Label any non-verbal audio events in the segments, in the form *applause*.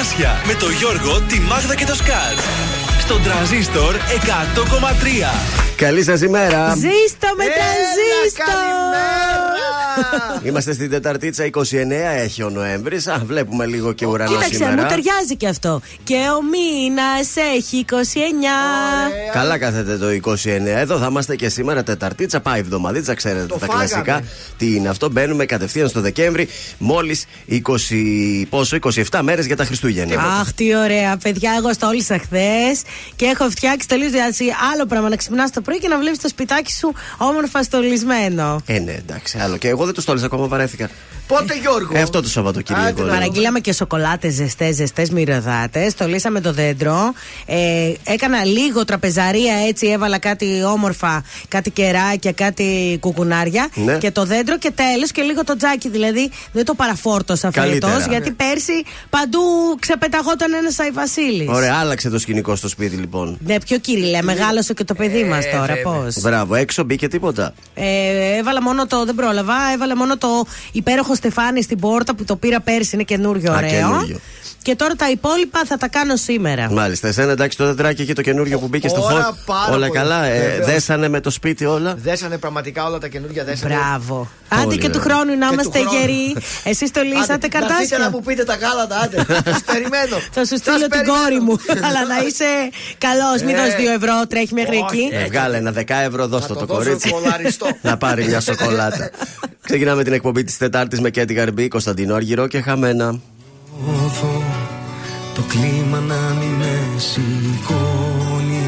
Καρτάσια με το Γιώργο, τη Μάγδα και το Σκάτ. Στον τραζίστορ 100,3. Καλή σας ημέρα. Ζήστο με τρανζίστορ. Είμαστε στην Τεταρτίτσα 29, έχει ο Νοέμβρης. Α, βλέπουμε λίγο και ουρανό Κοίταξε, σήμερα. μου ταιριάζει και αυτό. Και ο μήνας έχει 29. Καλά κάθεται το 29. Εδώ θα είμαστε και σήμερα Τεταρτίτσα. Πάει εβδομαδίτσα, ξέρετε Το τα φάγαμε. κλασικά. Τι είναι αυτό. Μπαίνουμε κατευθείαν στο Δεκέμβρη. Μόλις 20. πόσο, 27 μέρες για τα Χριστούγεννα. Αχ, τι ωραία, παιδιά. Εγώ στόλισα χθες και έχω φτιάξει τελείω δηλαδή, άλλο πράγμα να ξυπνάς το πρωί και να βλέπεις το σπιτάκι σου όμορφα στολισμένο. Ε, ναι, εντάξει, άλλο. Και εγώ δεν το στόλισα ακόμα, βαρέθηκα. Πότε Γιώργο; Ε, αυτό το Σαββατοκύριακο. λέω. Παραγγείλαμε και σοκολάτε ζεστές, ζεστές μυρωδάτες. Στολίσαμε το δέντρο. Ε, έκανα λίγο τραπεζαρία έτσι. Έβαλα κάτι όμορφα, κάτι κεράκια, κάτι κουκουνάρια. Ναι. Και το δέντρο και τέλος και λίγο το τζάκι. Δηλαδή δεν το παραφόρτωσα Καλύτερα. φέτος. Γιατί πέρσι παντού ξεπεταγόταν ένας Αϊ Βασίλης. Ωραία, άλλαξε το σκηνικό στο σπίτι λοιπόν. Ναι, πιο κυριλέ, μεγάλωσε και το παιδί μας τώρα. βέβαια. Πώς. Μπράβο, έξω μπήκε τίποτα. Ε, έβαλα μόνο το. Δεν πρόλαβα. Έβαλα μόνο το υπέροχο στεφάνι στην πόρτα που το πήρα πέρσι. Είναι καινούριο, Α, ωραίο. καινούριο. Και τώρα τα υπόλοιπα θα τα κάνω σήμερα. Μάλιστα, εσένα εντάξει το δεντράκι και το καινούριο που μπήκε στο Όλα χώρο. πάρα Όλα πολύ. καλά, ε, Βεβαίως. δέσανε με το σπίτι όλα. Δέσανε πραγματικά όλα τα καινούργια δέσανε. Μπράβο. Πολύ Άντε και του ωραία. χρόνου να Και του είμαστε χρόνου. γεροί. Εσείς το λύσατε Άντε, Να έρθετε καρτάσια. να μου πείτε τα γάλατα, άντε. Σας περιμένω. *laughs* Θα σου Σας στείλω την περιμένω. κόρη μου. Αλλά να είσαι καλός. Μην Ε. δώσεις 2 ευρώ, τρέχει μέχρι Όχι. εκεί. Ε, βγάλε ένα 10 ευρώ, δώσ' το το το δώσω κορίτσι. κολαριστό. *laughs* να πάρει μια σοκολάτα. *laughs* Ξεκινάμε την εκπομπή της Τετάρτης με Κέτι Γαρμπή, Κωνσταντίνο Αργυρό και Χαμένα. Νιώθω το κλίμα να μην με σηκώνει.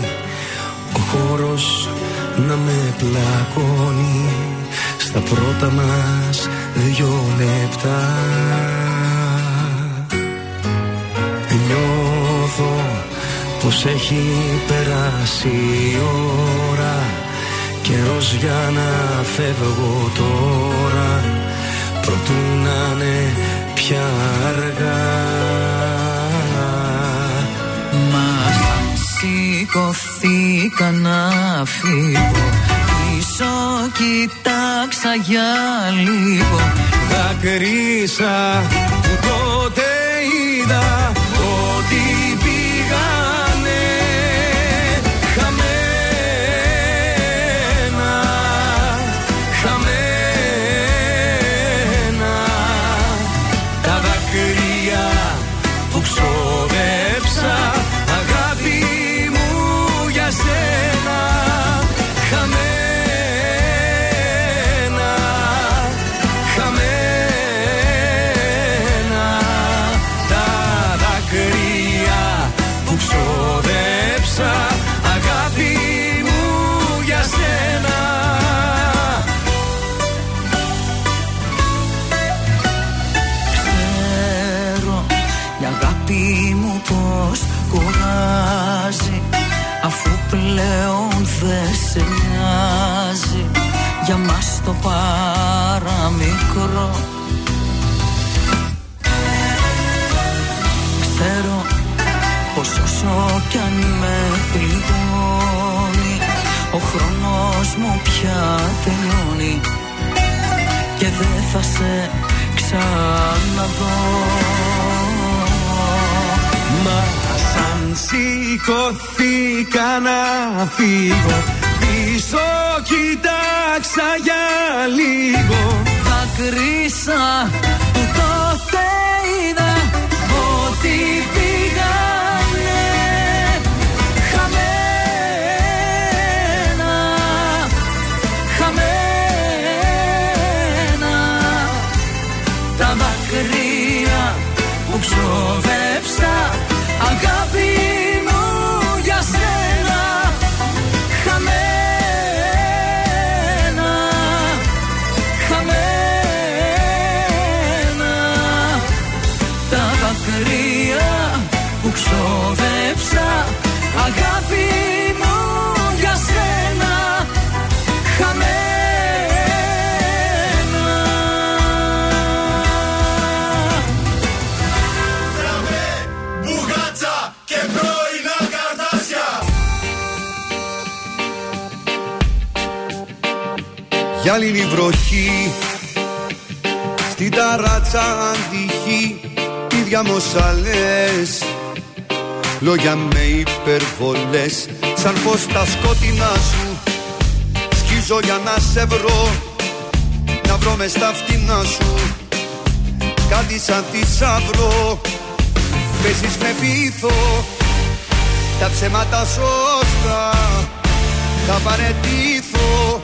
Ο χώρος να με πλακώνει. Στα πρώτα μας δυο λεπτά. Νιώθω πως έχει περάσει η ώρα. Καιρός για να φεύγω τώρα. Προτού να είναι πια αργά σηκωθήκα να φύγω. Πίσω κοιτάξα για λίγο. Δάκρυσα που τότε είδα πια τελειώνει και δεν θα σε ξαναδώ. Μα σαν σηκωθήκα να φύγω Πίσω κοιτάξα για λίγο Δάκρυσα που τότε είδα ότι πήγανε Γυάλινη βροχή. Στην ταράτσα αντυχή Λόγια μου όσα λες Λόγια με υπερβολές Σαν πως τα σκότεινά σου. Σκίζω για να σε βρω Να βρω μες στα φτηνά σου. Κάτι σαν θησαυρό Παίζεις με πείθο Τα ψέματα σωστά Θα παρετήθω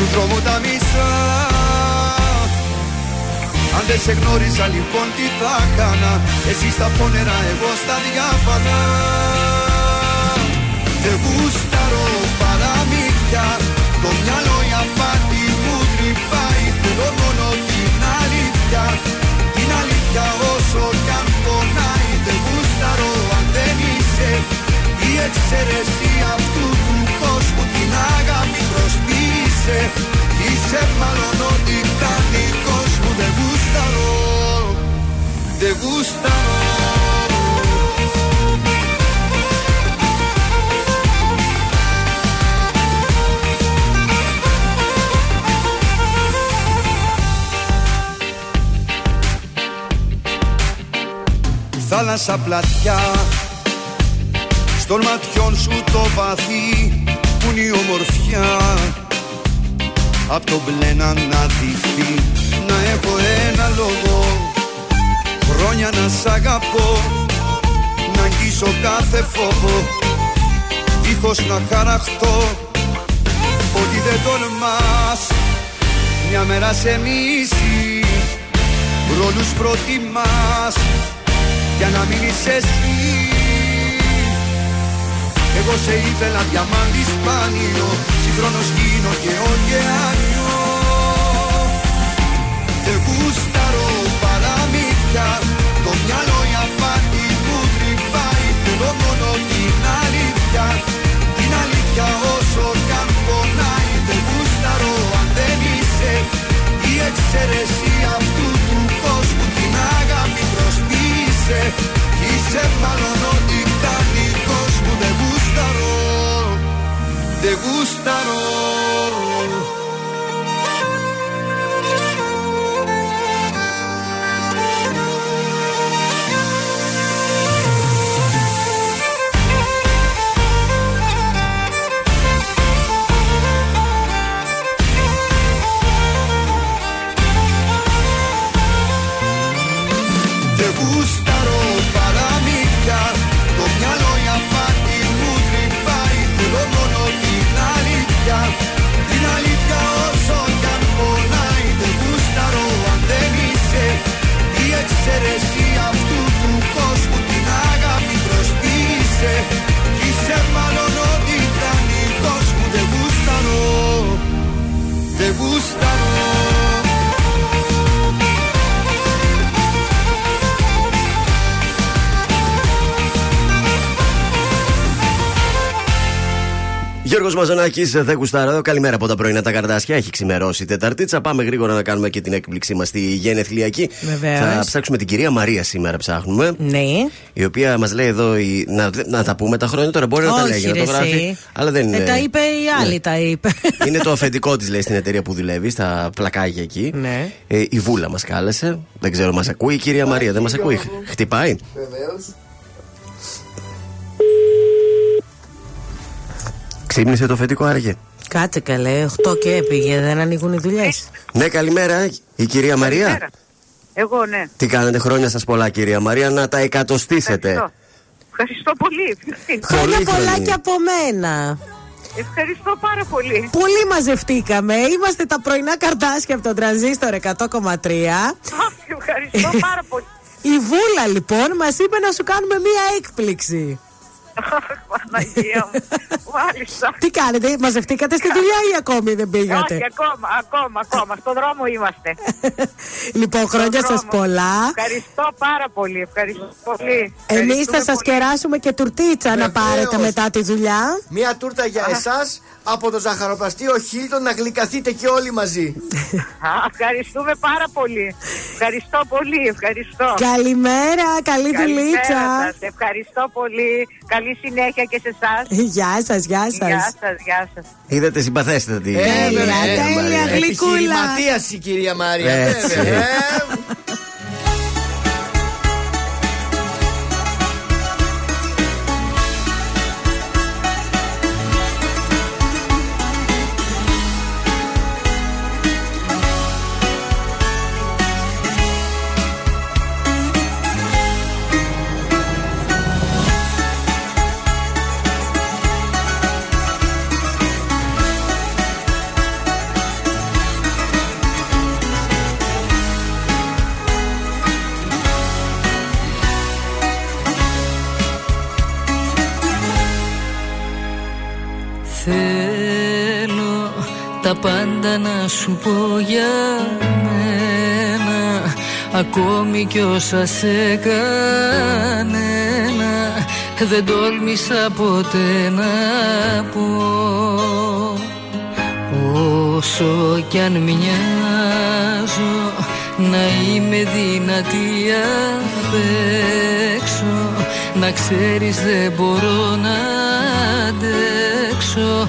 Στου δρόμου τα μισά. Αν δεν σε γνώριζα λοιπόν τι θα έκανα; Εσύ στα πόνερα εγώ στα διάφανα. Δεν γούσταρω παραμύθια. Το μυαλό η απάτη μου τρυπάει. Θέλω μόνο την αλήθεια. Την αλήθεια όσο κι αν πονάει. Δεν γούσταρω αν δεν είσαι Η εξαιρεσία αυτού του κόσμου. Την αγάπη προσποιείσαι Είσαι μάλλον ό,τι κάνει κόσμο Δεν γούσταρω. Δεν γούσταρω. Θάλασσα πλατιά Στον ματιών σου το βαθύ Που είναι η ομορφιά Απ' το μπλε να αναδειχθεί Να έχω ένα λόγο Χρόνια να σ' αγαπώ. Να αγγίσω κάθε φόβο Δίχως να χαραχτώ. Ότι δεν τολμάς Μια μέρα σε μίση Ρόλους προτιμάς Για να μείνεις εσύ εγώ σε ήθελα διαμάντι σπάνιο Συγχρόνως γίνω και ωκεάνιο. Δεν γούσταρω παραμύθια Το μυαλό η απάτη που τρυπάει. Θέλω μόνο την αλήθεια Την αλήθεια όσο κι αν πονάει. Δεν γούσταρω αν δεν είσαι Η εξαιρεσία αυτού του κόσμου. Την αγάπη προσποιείσαι Είσαι μάλλον Δεν γούσταρω Γιώργος Μαζονάκη, δεν γουστάρω εδώ. Καλημέρα από τα πρωινά τα καρδάσια. Έχει ξημερώσει η Τεταρτίτσα. Πάμε γρήγορα να κάνουμε και την έκπληξή μας στη γενεθλιακή. Βεβαίως. Θα ψάξουμε την κυρία Μαρία σήμερα. Ψάχνουμε. Ναι. Η οποία μας λέει εδώ. η- Να, να τα πούμε τα χρόνια τώρα. Μπορεί να τα Όχι, λέγει, να ρε, το γράφει. εσύ. Αλλά δεν είναι. Ε, τα είπε η άλλη, τα είπε. *laughs* Είναι το αφεντικό της, λέει, στην εταιρεία που δουλεύει, στα πλακάκια εκεί. Ναι. Ε, η Βούλα μας κάλεσε. Δεν ξέρω, μας ακούει η κυρία Μαρία. Δεν μας ακούει. Χτυπάει. Βεβαίως. Ξύπνησε το αφεντικό, άραγε. Κάτσε καλέ, 8 και έπηγε, δεν ανοίγουν οι δουλειές. Ναι, καλημέρα, η κυρία Μαρία. Εγώ ναι. Τι κάνετε χρόνια σας πολλά, κυρία Μαρία, να τα εκατοστήσετε. Ευχαριστώ. Ευχαριστώ πολύ. Χρόνια Πολύ πολλά χρόνια. και από μένα. Ευχαριστώ πάρα πολύ. Πολύ μαζευτήκαμε. Είμαστε τα πρωινά καρτάσια από τον τρανζίστορ 100,3. Αχ, Ευχαριστώ πάρα πολύ. Η Βούλα λοιπόν μας είπε να σου κάνουμε μία έκπληξη. Αχ, Παναγία μου. Μάλιστα. Τι κάνετε, μαζευτήκατε στη δουλειά ή ακόμη δεν πήγατε; Όχι, ακόμα, ακόμα, ακόμα. Στον δρόμο είμαστε. *laughs* λοιπόν, χρόνια Στον σας δρόμο. πολλά. Ευχαριστώ πάρα πολύ. Ευχαριστώ πολύ. Εμείς θα Ευχαριστούμε σας πολύ. κεράσουμε και τουρτίτσα να Βεβαίως. πάρετε μετά τη δουλειά. Μία τούρτα για εσάς από το ζαχαροπλαστείο Χίλτον να γλυκαθείτε και όλοι μαζί. Α, Ευχαριστούμε πάρα πολύ. Ευχαριστώ πολύ. Ευχαριστώ. Καλημέρα, καλή Καλημέρα δουλίτσα. σας. Ευχαριστώ πολύ. Καλή συνέχεια και σε εσάς. Γεια σας, γεια Γεια σας. σας, γεια σας. Είδατε συμπαθέστατη. Ε, Τέλεια, βέβαια, τέλεια, Μαρία. γλυκούλα. Επιχειρηματίας η κυρία Μαρία. Σου πω για μένα Ακόμη κι όσα σε κανένα. Δεν τόλμησα ποτέ να πω Όσο κι αν μοιάζω να είμαι δυνατή απ' έξω. Να ξέρεις δεν μπορώ να αντέξω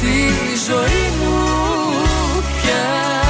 στη ζωή μου πια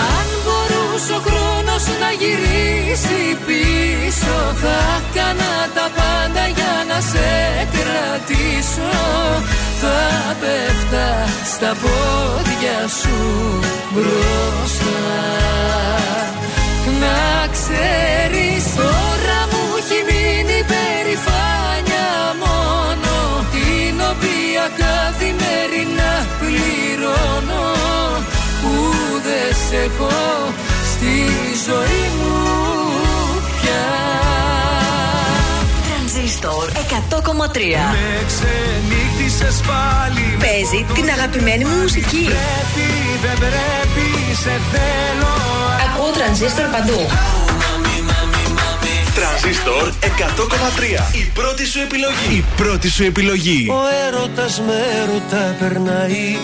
Αν μπορούσε ο χρόνος να γυρίσει πίσω Θα έκανα τα πάντα για να σε κρατήσω. Θα πέφτα στα πόδια σου μπροστά. Να ξέρεις τώρα μου έχει μείνει περηφάνια μόνο. Την οποία καθημερινά πληρώνω. Που δεν σε έχω στη ζωή μου πια Τρανζίστορ 100,3 Με ξενύχτησες πάλι Παίζει την αγαπημένη μου μουσική. Πρέπει, δεν πρέπει, σε θέλω Ακούω τρανζίστορ παντού. Τρανζίστορ 100,3. Η πρώτη σου επιλογή. Η πρώτη σου επιλογή. Ο έρωτας με έρωτα περνάει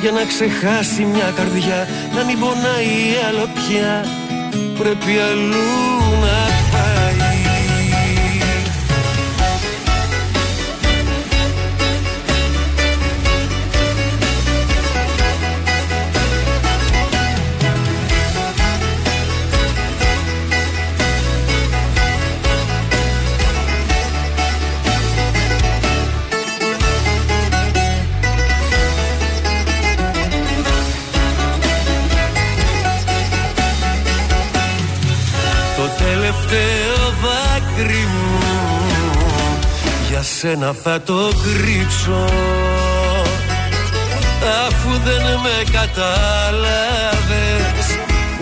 Για να ξεχάσει μια καρδιά Να μην πονάει άλλο πια. Πρέπει αλλού να σένα θα το κρύψω. Αφού δεν με κατάλαβες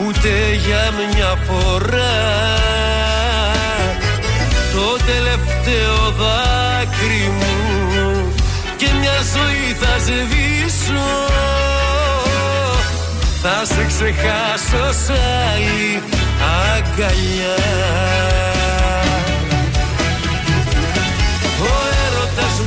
Ούτε για μια φορά. Το τελευταίο δάκρυ μου Και μια ζωή θα σβήσω. Θα σε ξεχάσω σ' άλλη αγκαλιά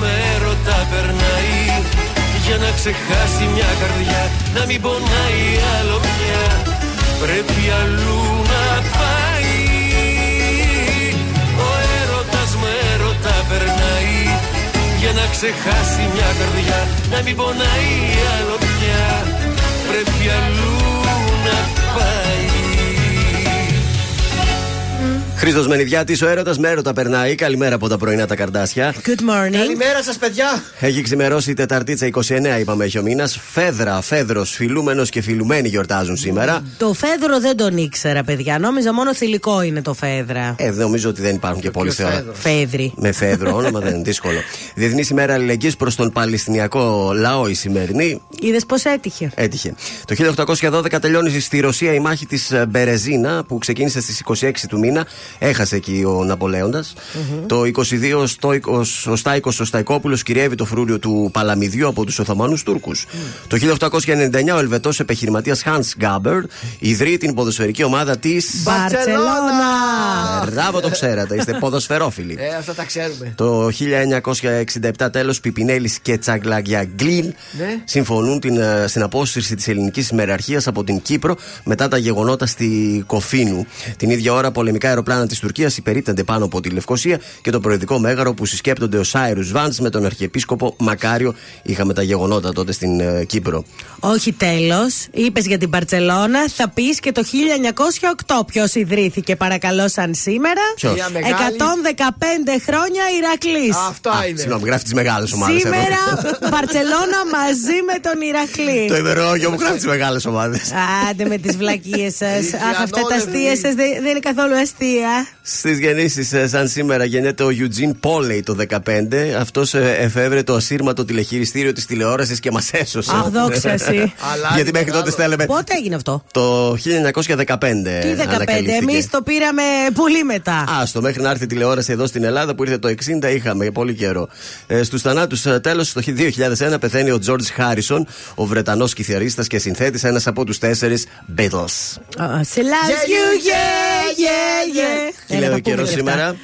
με έρωτα περνάει Για να ξεχάσει μια καρδιά Να μην πονάει άλλο πια Πρέπει αλλού να πάει. Ο έρωτας με έρωτα περνάει Για να ξεχάσει μια καρδιά Να μην πονάει άλλο πια Πρέπει αλλού Χρήστος Μενιδιάτης, ο έρωτας με έρωτα περνάει. Καλημέρα από τα πρωινά τα καρδάσια. Good morning. Καλημέρα σας, παιδιά. Έχει ξημερώσει η Τεταρτίτσα 29, είπαμε, έχει ο μήνας. Φέδρα, Φέδρος, φιλούμενος και φιλουμένοι γιορτάζουν σήμερα. Το Φέδρο δεν τον ήξερα, παιδιά. Νόμιζα μόνο θηλυκό είναι το Φέδρα. Ε, νομίζω ότι δεν υπάρχουν και πολλοί θεό. Φέδρη. Με Φέδρο, *laughs* όνομα δεν είναι δύσκολο. Διεθνή ημέρα αλληλεγγύης προς τον Παλαιστινιακό λαό η σημερινή. Είδες πώς έτυχε; Έτυχε. Το 1812 τελειώνει στη Ρωσία η μάχη της Μπερεζίνα που ξεκίνησε στις 26 του μήνα. Έχασε εκεί ο ναπολεοντας Το 22 Στόικο, ο Στάικος ο Σταϊκόπουλος κυριεύει το φρούριο του Παλαμιδιού από τους Οθωμανούς Τούρκους. Το 1899 ο Ελβετός επιχειρηματία Hans Gaber ιδρύει την ποδοσφαιρική ομάδα της. Μπαρσελόνα! Μπράβο, το ξέρατε, είστε *laughs* ποδοσφαιρόφιλοι. Ε, αυτά τα ξέρουμε. Το 1967 τέλος, Πιπινέλης και Τσαγκλαγιά Γκλίν Ναι. συμφωνούν την, ε, στην απόσυρση της ελληνικής ημεραρχίας από την Κύπρο μετά τα γεγονότα στη Κοφίνου. Την ίδια ώρα, πολεμικά αεροπλάνα της Τουρκίας υπερίπτανται πάνω από τη Λευκοσία και το προεδρικό μέγαρο που συσκέπτονται ο Σάιρους Βάντς με τον Αρχιεπίσκοπο Μακάριο. Είχαμε τα γεγονότα τότε στην ε, Κύπρο. Όχι τέλος. Είπες για την Μπαρσελόνα, θα πεις και το 1908 ποιος ιδρύθηκε, παρακαλώ, σαν σήμερα. Ποιος; Μια μεγάλη- 115 χρόνια Ηρακλής. Αυτά είναι. Συγγνώμη, γράφεις τις μεγάλες ομάδες. Σήμερα *laughs* Μπαρσελόνα μαζί με τον Το Ηρακλή. ημερολόγιο μου γράφει τις μεγάλες ομάδες. Άντε με τις βλακίες σας. Αχ, αυτά τα αστεία Ιθιανό, σας δεν, δεν είναι καθόλου αστεία. Στις γεννήσεις, ε, σαν σήμερα, γεννιέται ο Eugene Πόλεϊ το 15. Αυτός εφεύρε το ασύρματο τηλεχειριστήριο της τηλεόρασης και μας έσωσε. Αχ, δόξα εσύ. *laughs* Αλλά Γιατί μέχρι μεγάλο. τότε στέλναμε. Πότε έγινε αυτό; Το 1915. Τι 15, ανακαλύφθηκε. εμείς το πήραμε πολύ μετά. Άστο, μέχρι να έρθει η τηλεόραση εδώ στην Ελλάδα που ήρθε το 60, είχαμε για πολύ καιρό. Ε, Στους θανάτους, τέλος, το 2001 πεθαίνει ο George Harrison, ο Βρετανός κιθαρίστας και συνθέτης, ένας από τους τέσσερις Beatles. Σε love Yeah, you, you, yeah, yeah, yeah. Τι Έλα, λέει τα ο καιρό πούμε και αυτά. σήμερα;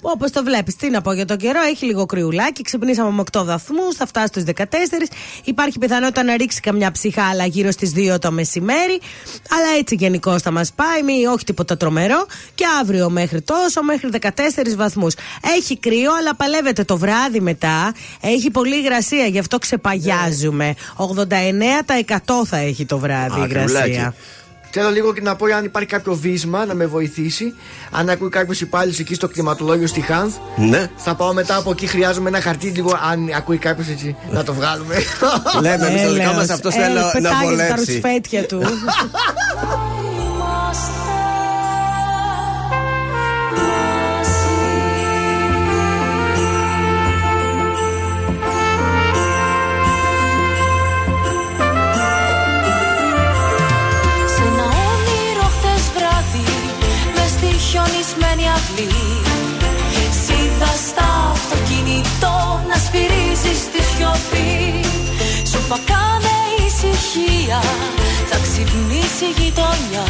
Όπως το βλέπεις, τι να πω για τον καιρό. Έχει λίγο κρυουλάκι. Ξυπνήσαμε με 8 βαθμούς. Θα φτάσει στους 14. Υπάρχει πιθανότητα να ρίξει καμιά ψυχάλα γύρω στις 2 το μεσημέρι. Αλλά έτσι γενικώς θα μας πάει. Μη, όχι τίποτα τρομερό. Και αύριο μέχρι τόσο, μέχρι 14 βαθμούς. Έχει κρύο, αλλά παλεύεται το βράδυ μετά. Έχει πολύ υγρασία, γι' αυτό ξεπαγιάζουμε. 89% θα έχει το βράδυ η Α, κρυουλάκι. Υγρασία. Θέλω λίγο και να πω αν υπάρχει κάποιο βίσμα να με βοηθήσει. Αν ακούει κάποιος υπάλληλος εκεί στο κτηματολόγιο στη Χάνθ, Ναι. θα πάω μετά από εκεί. Χρειάζομαι ένα χαρτί λίγο. Αν ακούει κάποιος έτσι, να το βγάλουμε. *laughs* Λέμε εμείς το δικό Έλεος. μα, αυτό Ε, θέλω να πετάγεται τα βολέψει. ρουσφέτια του. *laughs* Σίδαστα Σίδα στα αυτοκίνητο να σφυρίζεις τη σιωπή. Σου πακάνε ησυχία θα ξυπνήσει η γειτονιά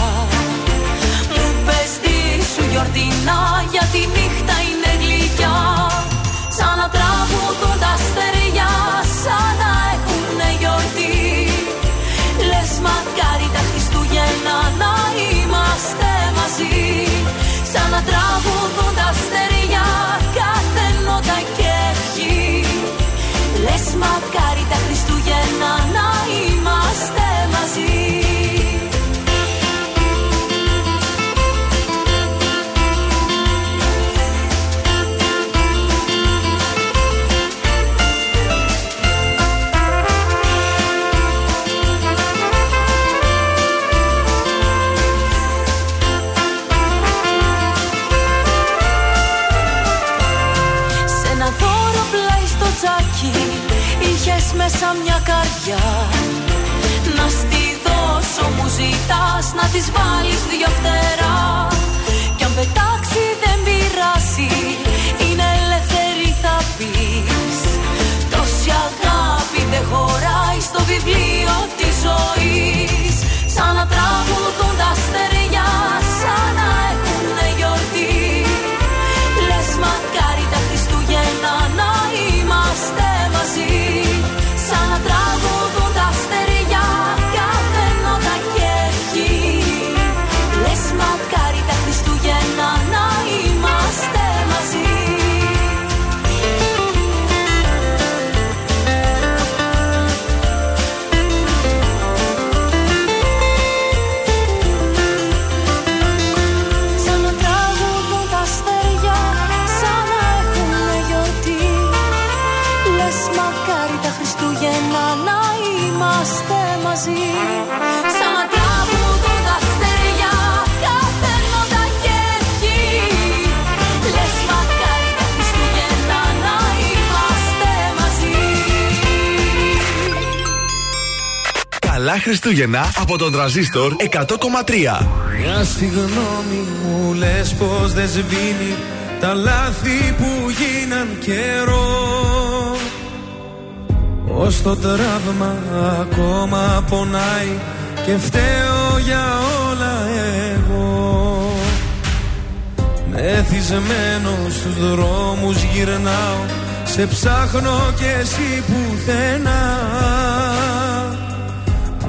Μου πες τι σου γιορτινά γιατί νύχτα είναι γλυκιά. Σαν να τραγουδούν τα αστέρια σαν να έχουν γιορτή. Λες μακάρι τα Χριστούγεννα να είμαστε Σαν να τραγουδούν τα στεριά Κάθε νότα και ευχή Λες μακάρι μου ζητάς Να της βάλεις δυο φτερά. Κι αν πετάξει δεν πειράσει Είναι ελεύθερη θα πεις. Τόση αγάπη δεν χωράει στο βιβλίο Καλά Χριστούγεννα από τον τραζίστορ 100,3. Μια συγγνώμη μου λες πως δεν σβήνει Τα λάθη που γίναν καιρό. Ως το τραύμα ακόμα πονάει Και φταίω για όλα εγώ. Μεθυσμένο στους δρόμους γυρνάω Σε ψάχνω και εσύ πουθενά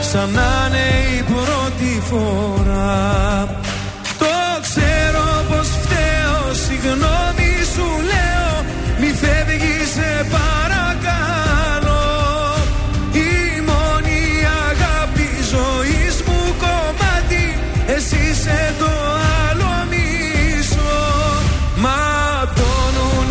Σαν να είναι η πρώτη φορά. Το ξέρω πως φταίω Συγγνώμη σου λέω Μη φεύγεις σε παρακαλώ. Η μόνη αγάπη ζωής μου κομμάτι Εσύ είσαι το άλλο μισό. Ματώνουν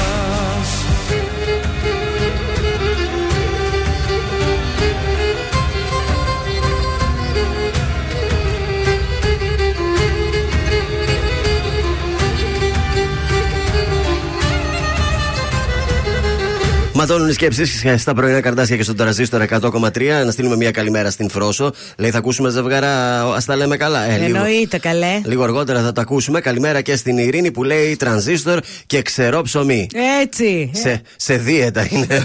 Ματώνουν οι σκέψεις στα πρωινά καρτάσια και στον τραζίστρο 100,3. Να στείλουμε μια καλημέρα στην Φρόσο. Λέει θα ακούσουμε ζευγάρα, ας τα λέμε καλά. Ε, Εννοείται καλέ. Λίγο αργότερα θα τα ακούσουμε. Καλημέρα και στην Ειρήνη που λέει τρανζίστορ και ξερό ψωμί. Έτσι. Σε, σε δίαιτα είναι.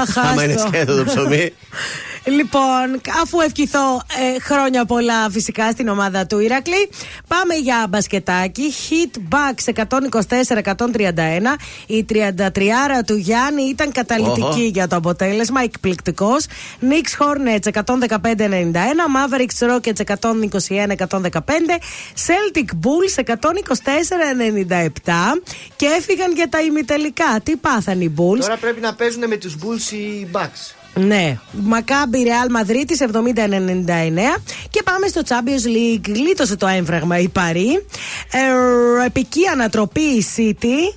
Αχ, *laughs* Άμα είναι σκέτο το ψωμί. *laughs* Λοιπόν, αφού ευχηθώ ε, χρόνια πολλά φυσικά στην ομάδα του Ηρακλή, πάμε για μπασκετάκι. Hit Bucks 124-131. Η 33 του Γιάννη ήταν καταλητική για το αποτέλεσμα, εκπληκτικός. Knicks Hornets 115-91. Mavericks Rockets 121-115. Celtic Bulls 124-97. Και έφυγαν για τα ημιτελικά. Τι πάθαν οι Bulls; Τώρα πρέπει να παίζουν με τους Bulls οι Bucks. Ναι. Μακάμπι Ρεάλ Μαδρίτη 70-99. Και πάμε στο Champions League. Γλίτωσε το έμφραγμα η Παρή. Ε, επική ανατροπή η City.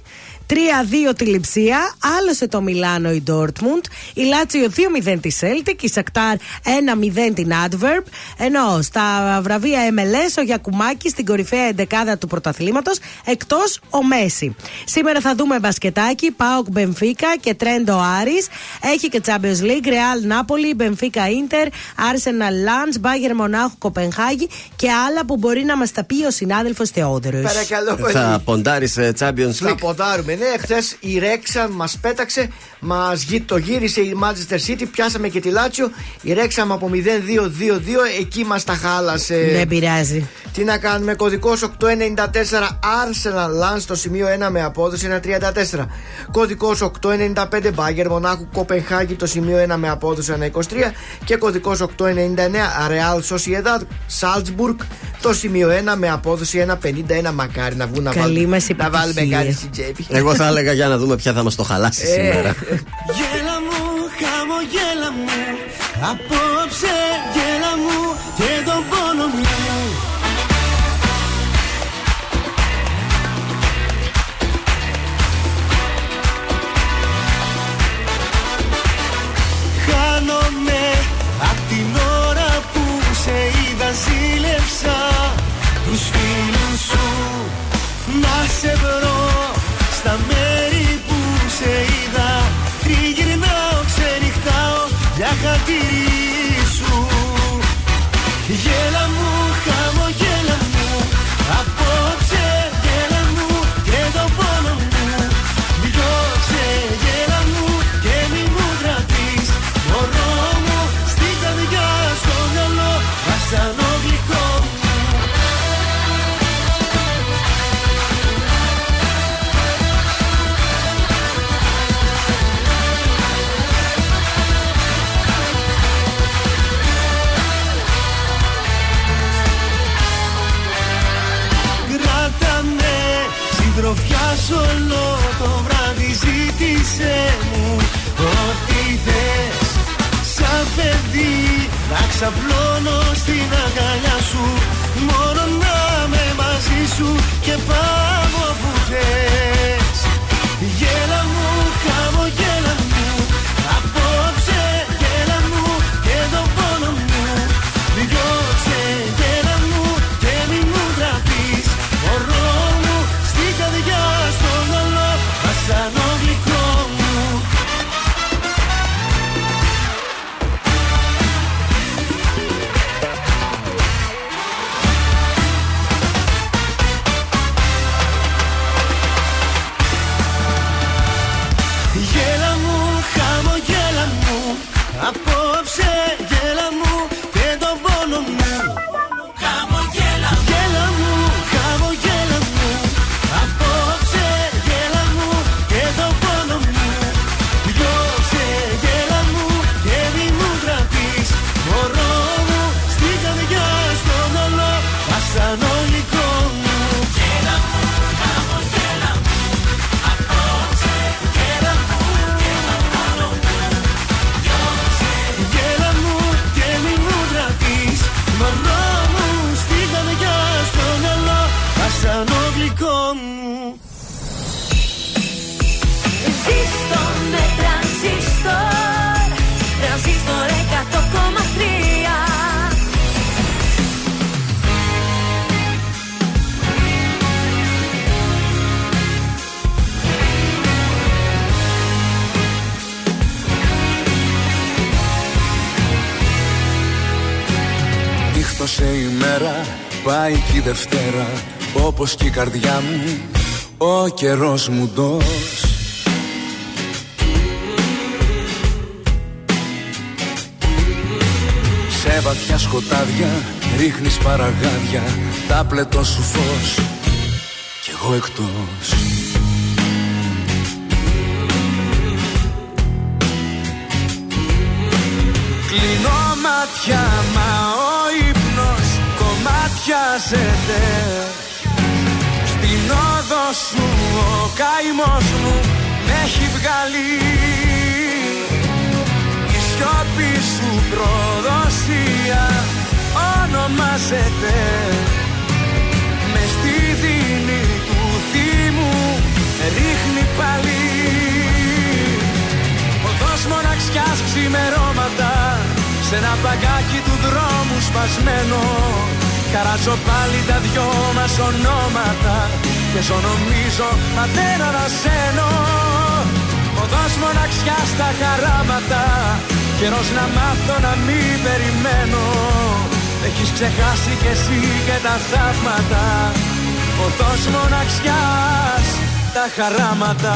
3-2 τη Λιψία, άλωσε το Μιλάνο η Ντόρτμουντ, η Λάτσιο 2-0 τη Σέλτικ, η Σακτάρ 1-0 την Αντβέρπ, ενώ στα βραβεία MLS ο Γιακουμάκης στην κορυφαία εντεκάδα του πρωταθλήματος, εκτός ο Μέσι. Σήμερα θα δούμε μπασκετάκι, Πάοκ Μπενφίκα και Τρέντο Άρης. Έχει και Champions League, Real Νάπολη, Μπενφίκα Ίντερ, Arsenal Λανς, Μπάγερν Μονάχου Κοπενχάγη και άλλα που μπορεί να μας τα πει ο συνάδελφος Θεόδωρος. Παρακαλώ πολύ. Θα ποντάρεις Champions League. Θα ποντάρουμε ναι, χθες η Ρέξα μας πέταξε, μας το γύρισε η Manchester City, πιάσαμε και τη Λάτσιο. Η Ρέξα από 0-2-2-2, εκεί μας τα χάλασε. Δεν πειράζει. Τι να κάνουμε, κωδικός 894 Arsenal Lance στο σημείο 1 με απόδοση 1,34. Κωδικός 895 Bayern Μονάχου Κοπενχάγη το σημείο 1 με απόδοση 1,23. Και κωδικός 899 Real Sociedad Salzburg το σημείο 1 με απόδοση 1,51. Μακάρι να βγουν να, βάλουμε, να βάλουμε κάτι στην τσέπη. Εγώ θα έλεγα για να δούμε ποια θα μας το χαλάσει Ε. σήμερα. Γέλα μου, χαμογέλα μου Απόψε γέλα μου και τον πόνο μου Χάνομαι απ' την ώρα που σε είδα ζήλεψα Τους φίλους σου να σε βρω στα μέρη που σε είδα. Τριγυρνάω, ξενυχτάω για χατήρι σου. Γέλα Να ξαπλώνω στην αγκαλιά σου Μόνο να με μαζί σου και πάω που θες καιρός μου ντός Σε βαθιά σκοτάδια ρίχνεις παραγάδια Τα πλετό σου φως κι εγώ εκτός. Κλείνω μάτια μα ο ύπνος κομμάτιαζεται. Στην όδο σου ο καημός μου με έχει βγάλει. Η σιώπη σου προδοσία ονομάζεται. Με στη δίνη του θύμου ρίχνει πάλι. Οδός μοναξιάς ξημερώματα σε ένα παγκάκι του δρόμου σπασμένο. Καράζω πάλι τα δυο μας ονόματα Και ζω νομίζω μα δεν ανασένω. Οδός μοναξιάς στα χαράματα. Καιρός να μάθω να μην περιμένω. Έχεις ξεχάσει κι εσύ και τα θαύματα. Οδός μοναξιάς τα χαράματα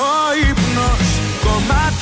ύπνος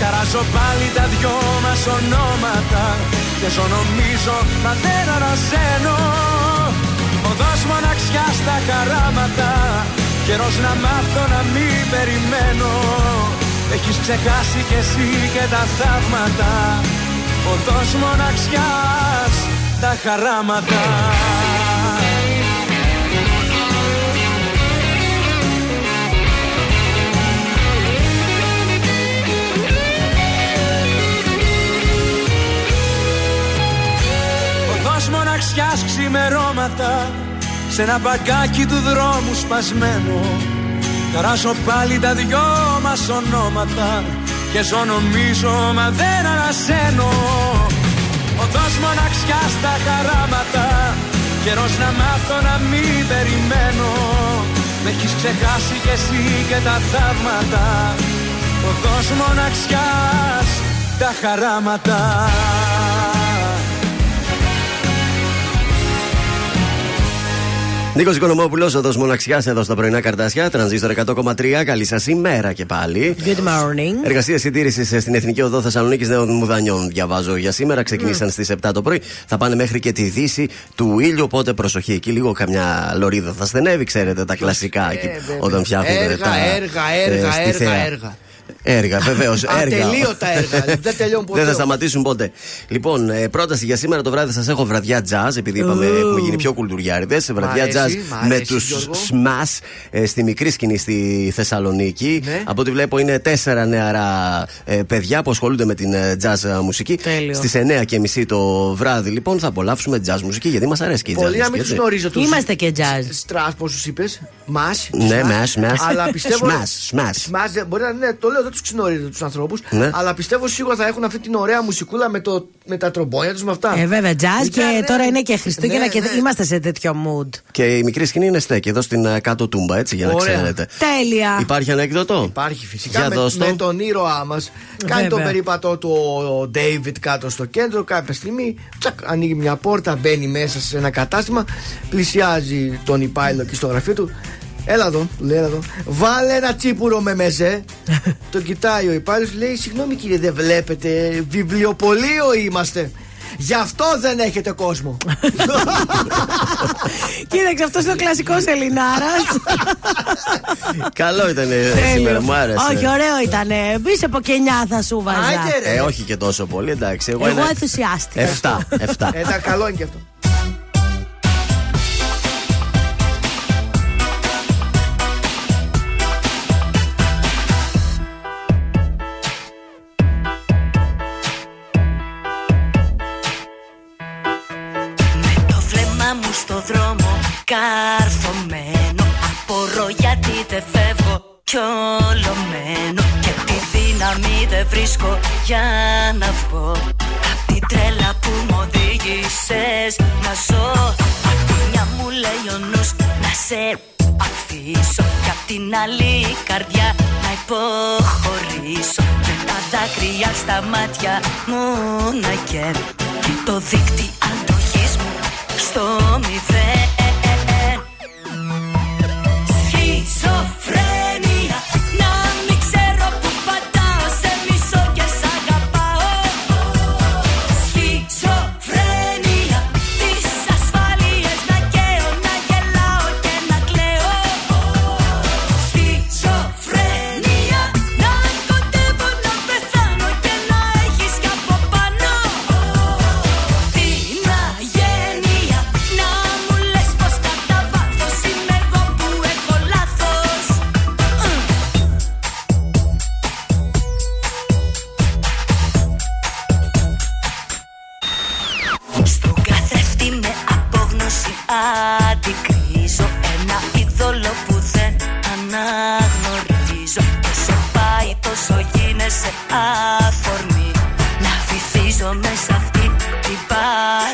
Καράζω πάλι τα δυο μας ονόματα Και ζω νομίζω μα δεν ανασένω Οδός μοναξιά στα χαράματα Καιρός να μάθω να μην περιμένω. Έχεις ξεχάσει κι εσύ και τα θαύματα Οδός μοναξιάς τα χαράματα Οδός μοναξιάς ξημερώματα Σε ένα μπαγκάκι του δρόμου σπασμένο. Καράσω πάλι τα δυο μας ονόματα Και ζω νομίζω μα δεν ανασένω. Οδός μοναξιάς στα χαράματα Καιρός να μάθω να μην περιμένω. Με έχεις ξεχάσει κι εσύ και τα θαύματα. Οδός μοναξιάς τα χαράματα Νίκος Οικονομόπουλος, οδό μοναξιάς εδώ στα πρωινά καρτάσια. Τρανζίστορ 100,3. Καλή σας ημέρα και πάλι. Good morning. Εργασία συντήρησης στην Εθνική Οδό Θεσσαλονίκης Νέων Μουδανιών. Διαβάζω για σήμερα. Ξεκινήσαν στις 7 το πρωί. Θα πάνε μέχρι και τη δύση του ήλιου. Οπότε προσοχή. Εκεί λίγο καμιά λωρίδα θα στενεύει. Ξέρετε τα κλασικά εκεί όταν φτιάχνουν Έργα, τα. έργα, έργα, ε, στη έργα, θέα. έργα. Έργα, βεβαίως. Ατελείωτα έργα. *laughs* Δεν τελειώνουν ποτέ. Δεν θα σταματήσουν ποτέ. Λοιπόν, ε, πρόταση για σήμερα το βράδυ σας έχω βραδιά jazz, επειδή είπαμε Ου. έχουμε γίνει πιο κουλτουριάριδες. Βραδιά αρέσει, jazz μ' αρέσει, με τους Γιώργο. Smash ε, στη μικρή σκηνή στη Θεσσαλονίκη. Ναι. Από ό,τι βλέπω είναι τέσσερα νεαρά ε, παιδιά που ασχολούνται με την ε, jazz μουσική. Τέλειο. Στις 9.30 το βράδυ λοιπόν θα απολαύσουμε jazz μουσική γιατί μας αρέσει και η jazz Πολύ να μουσική. μην τους έτσι. γνωρίζω τους. Είμαστε και jazz. Στρας, πώς τους είπες. Μα. Ναι, μας, μας. Αλλά πιστεύω. Smash, smash. Smash, δεν- μπορεί να είναι, το λέω, δεν του τους ξυνορίζετε τους ανθρώπους. Ναι. Αλλά πιστεύω σίγουρα θα έχουν αυτή την ωραία μουσικούλα με, το, με τα τρομπόνια τους με αυτά. Ε, βέβαια, jazz Ήταν, και ναι. τώρα είναι και Χριστούγεννα Ναι, και ναι. είμαστε σε τέτοιο mood. Και η μικρή σκηνή είναι στέκη εδώ στην ε, κάτω τούμπα, έτσι για να Ωραία. ξέρετε. Τέλεια. Υπάρχει ανέκδοτο; Υπάρχει φυσικά Για με, δώσ' το. με τον ήρωά μας. Κάνει Βέβαια. τον περίπατό του ο Ντέιβιτ κάτω στο κέντρο. Κάποια στιγμή τσακ, ανοίγει μια πόρτα, μπαίνει μέσα σε ένα κατάστημα. Πλησιάζει τον υπάλληλο και στο γραφείο του. Έλα εδώ, του λέει, έλα εδώ. Βάλε ένα τσίπουρο με μεζέ. *laughs* τον κοιτάει ο υπάλληλος, λέει: Συγγνώμη κύριε, δεν βλέπετε. Βιβλιοπωλείο είμαστε. Γι' αυτό δεν έχετε κόσμο. *laughs* Κοίταξε, αυτός είναι ο κλασικός Ελληνάρας. *laughs* Καλό ήταν ε, σήμερα, μου άρεσε. Όχι, ωραίο ήταν. Μη σε ποκενιά θα σου βάζα. Άντε, ρε. Ε, όχι και τόσο πολύ, εντάξει. Εγώ, Εγώ είναι ενθουσιάστηκα. Εφτά, εφτά. Ε, τα καλό είναι και αυτό. Καρφωμένο. Απορώ γιατί δεν φεύγω κι όλο μένω Και τη δύναμη δεν βρίσκω για να βγω. Απ' την τρέλα που μου οδήγησες να ζω. Απ' τη μια μου λέει ο νους να σε αφήσω. Κι απ' την άλλη η καρδιά να υποχωρήσω. Με τα δάκρυα στα μάτια μου να καίρω Και το δίκτυ αντοχής μου στο μηδέν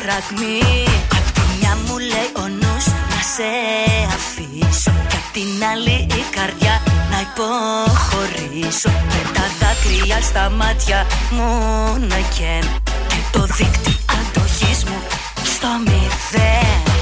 παρακμή Απ' τη μια μου λέει ο νους να σε αφήσω. Κι απ' την άλλη η καρδιά να υποχωρήσω. Με τα δάκρυα στα μάτια μου να καίνω. Και το δίκτυ αντοχής μου στο μηδέν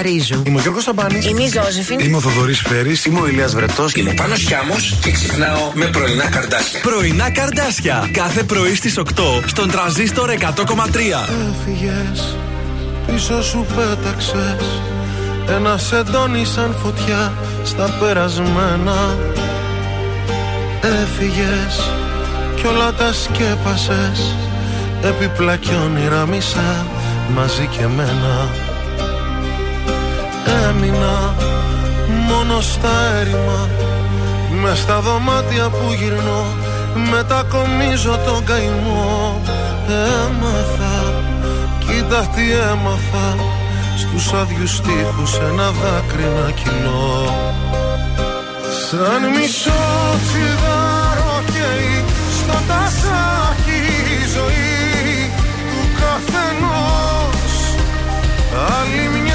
Έλενα Παπαρίζου. Είμαι ο Γιώργος Σαμπάνης. Είμαι η Ζώζεφιν. Είμαι ο Θοδωρής Φέρης. Είμαι ο Ηλίας Βρετός. Είμαι ο Πάνος Χιάμος και ξυπνάω με πρωινά καρδάσια. Πρωινά καρδάσια. Κάθε πρωί στις 8 στον τραζίστορ 100,3. Έφυγες, πίσω σου πέταξες Ένα σεντόνι σαν φωτιά στα περασμένα Έφυγες κι όλα τα σκέπασες Έπιπλα κι όνειρα μισά μαζί και μένα Έμεινα μόνο στα έρημα. Μες στα δωμάτια που γυρνώ Μετακομίζω τον καημό. Έμαθα Κοίτα τι έμαθα Στους άδειους τείχους ένα δάκρυ να κυλώ. Σαν μισό τσιγάρο καίει Στο τασάκι η ζωή του καθενός. Άλλη μια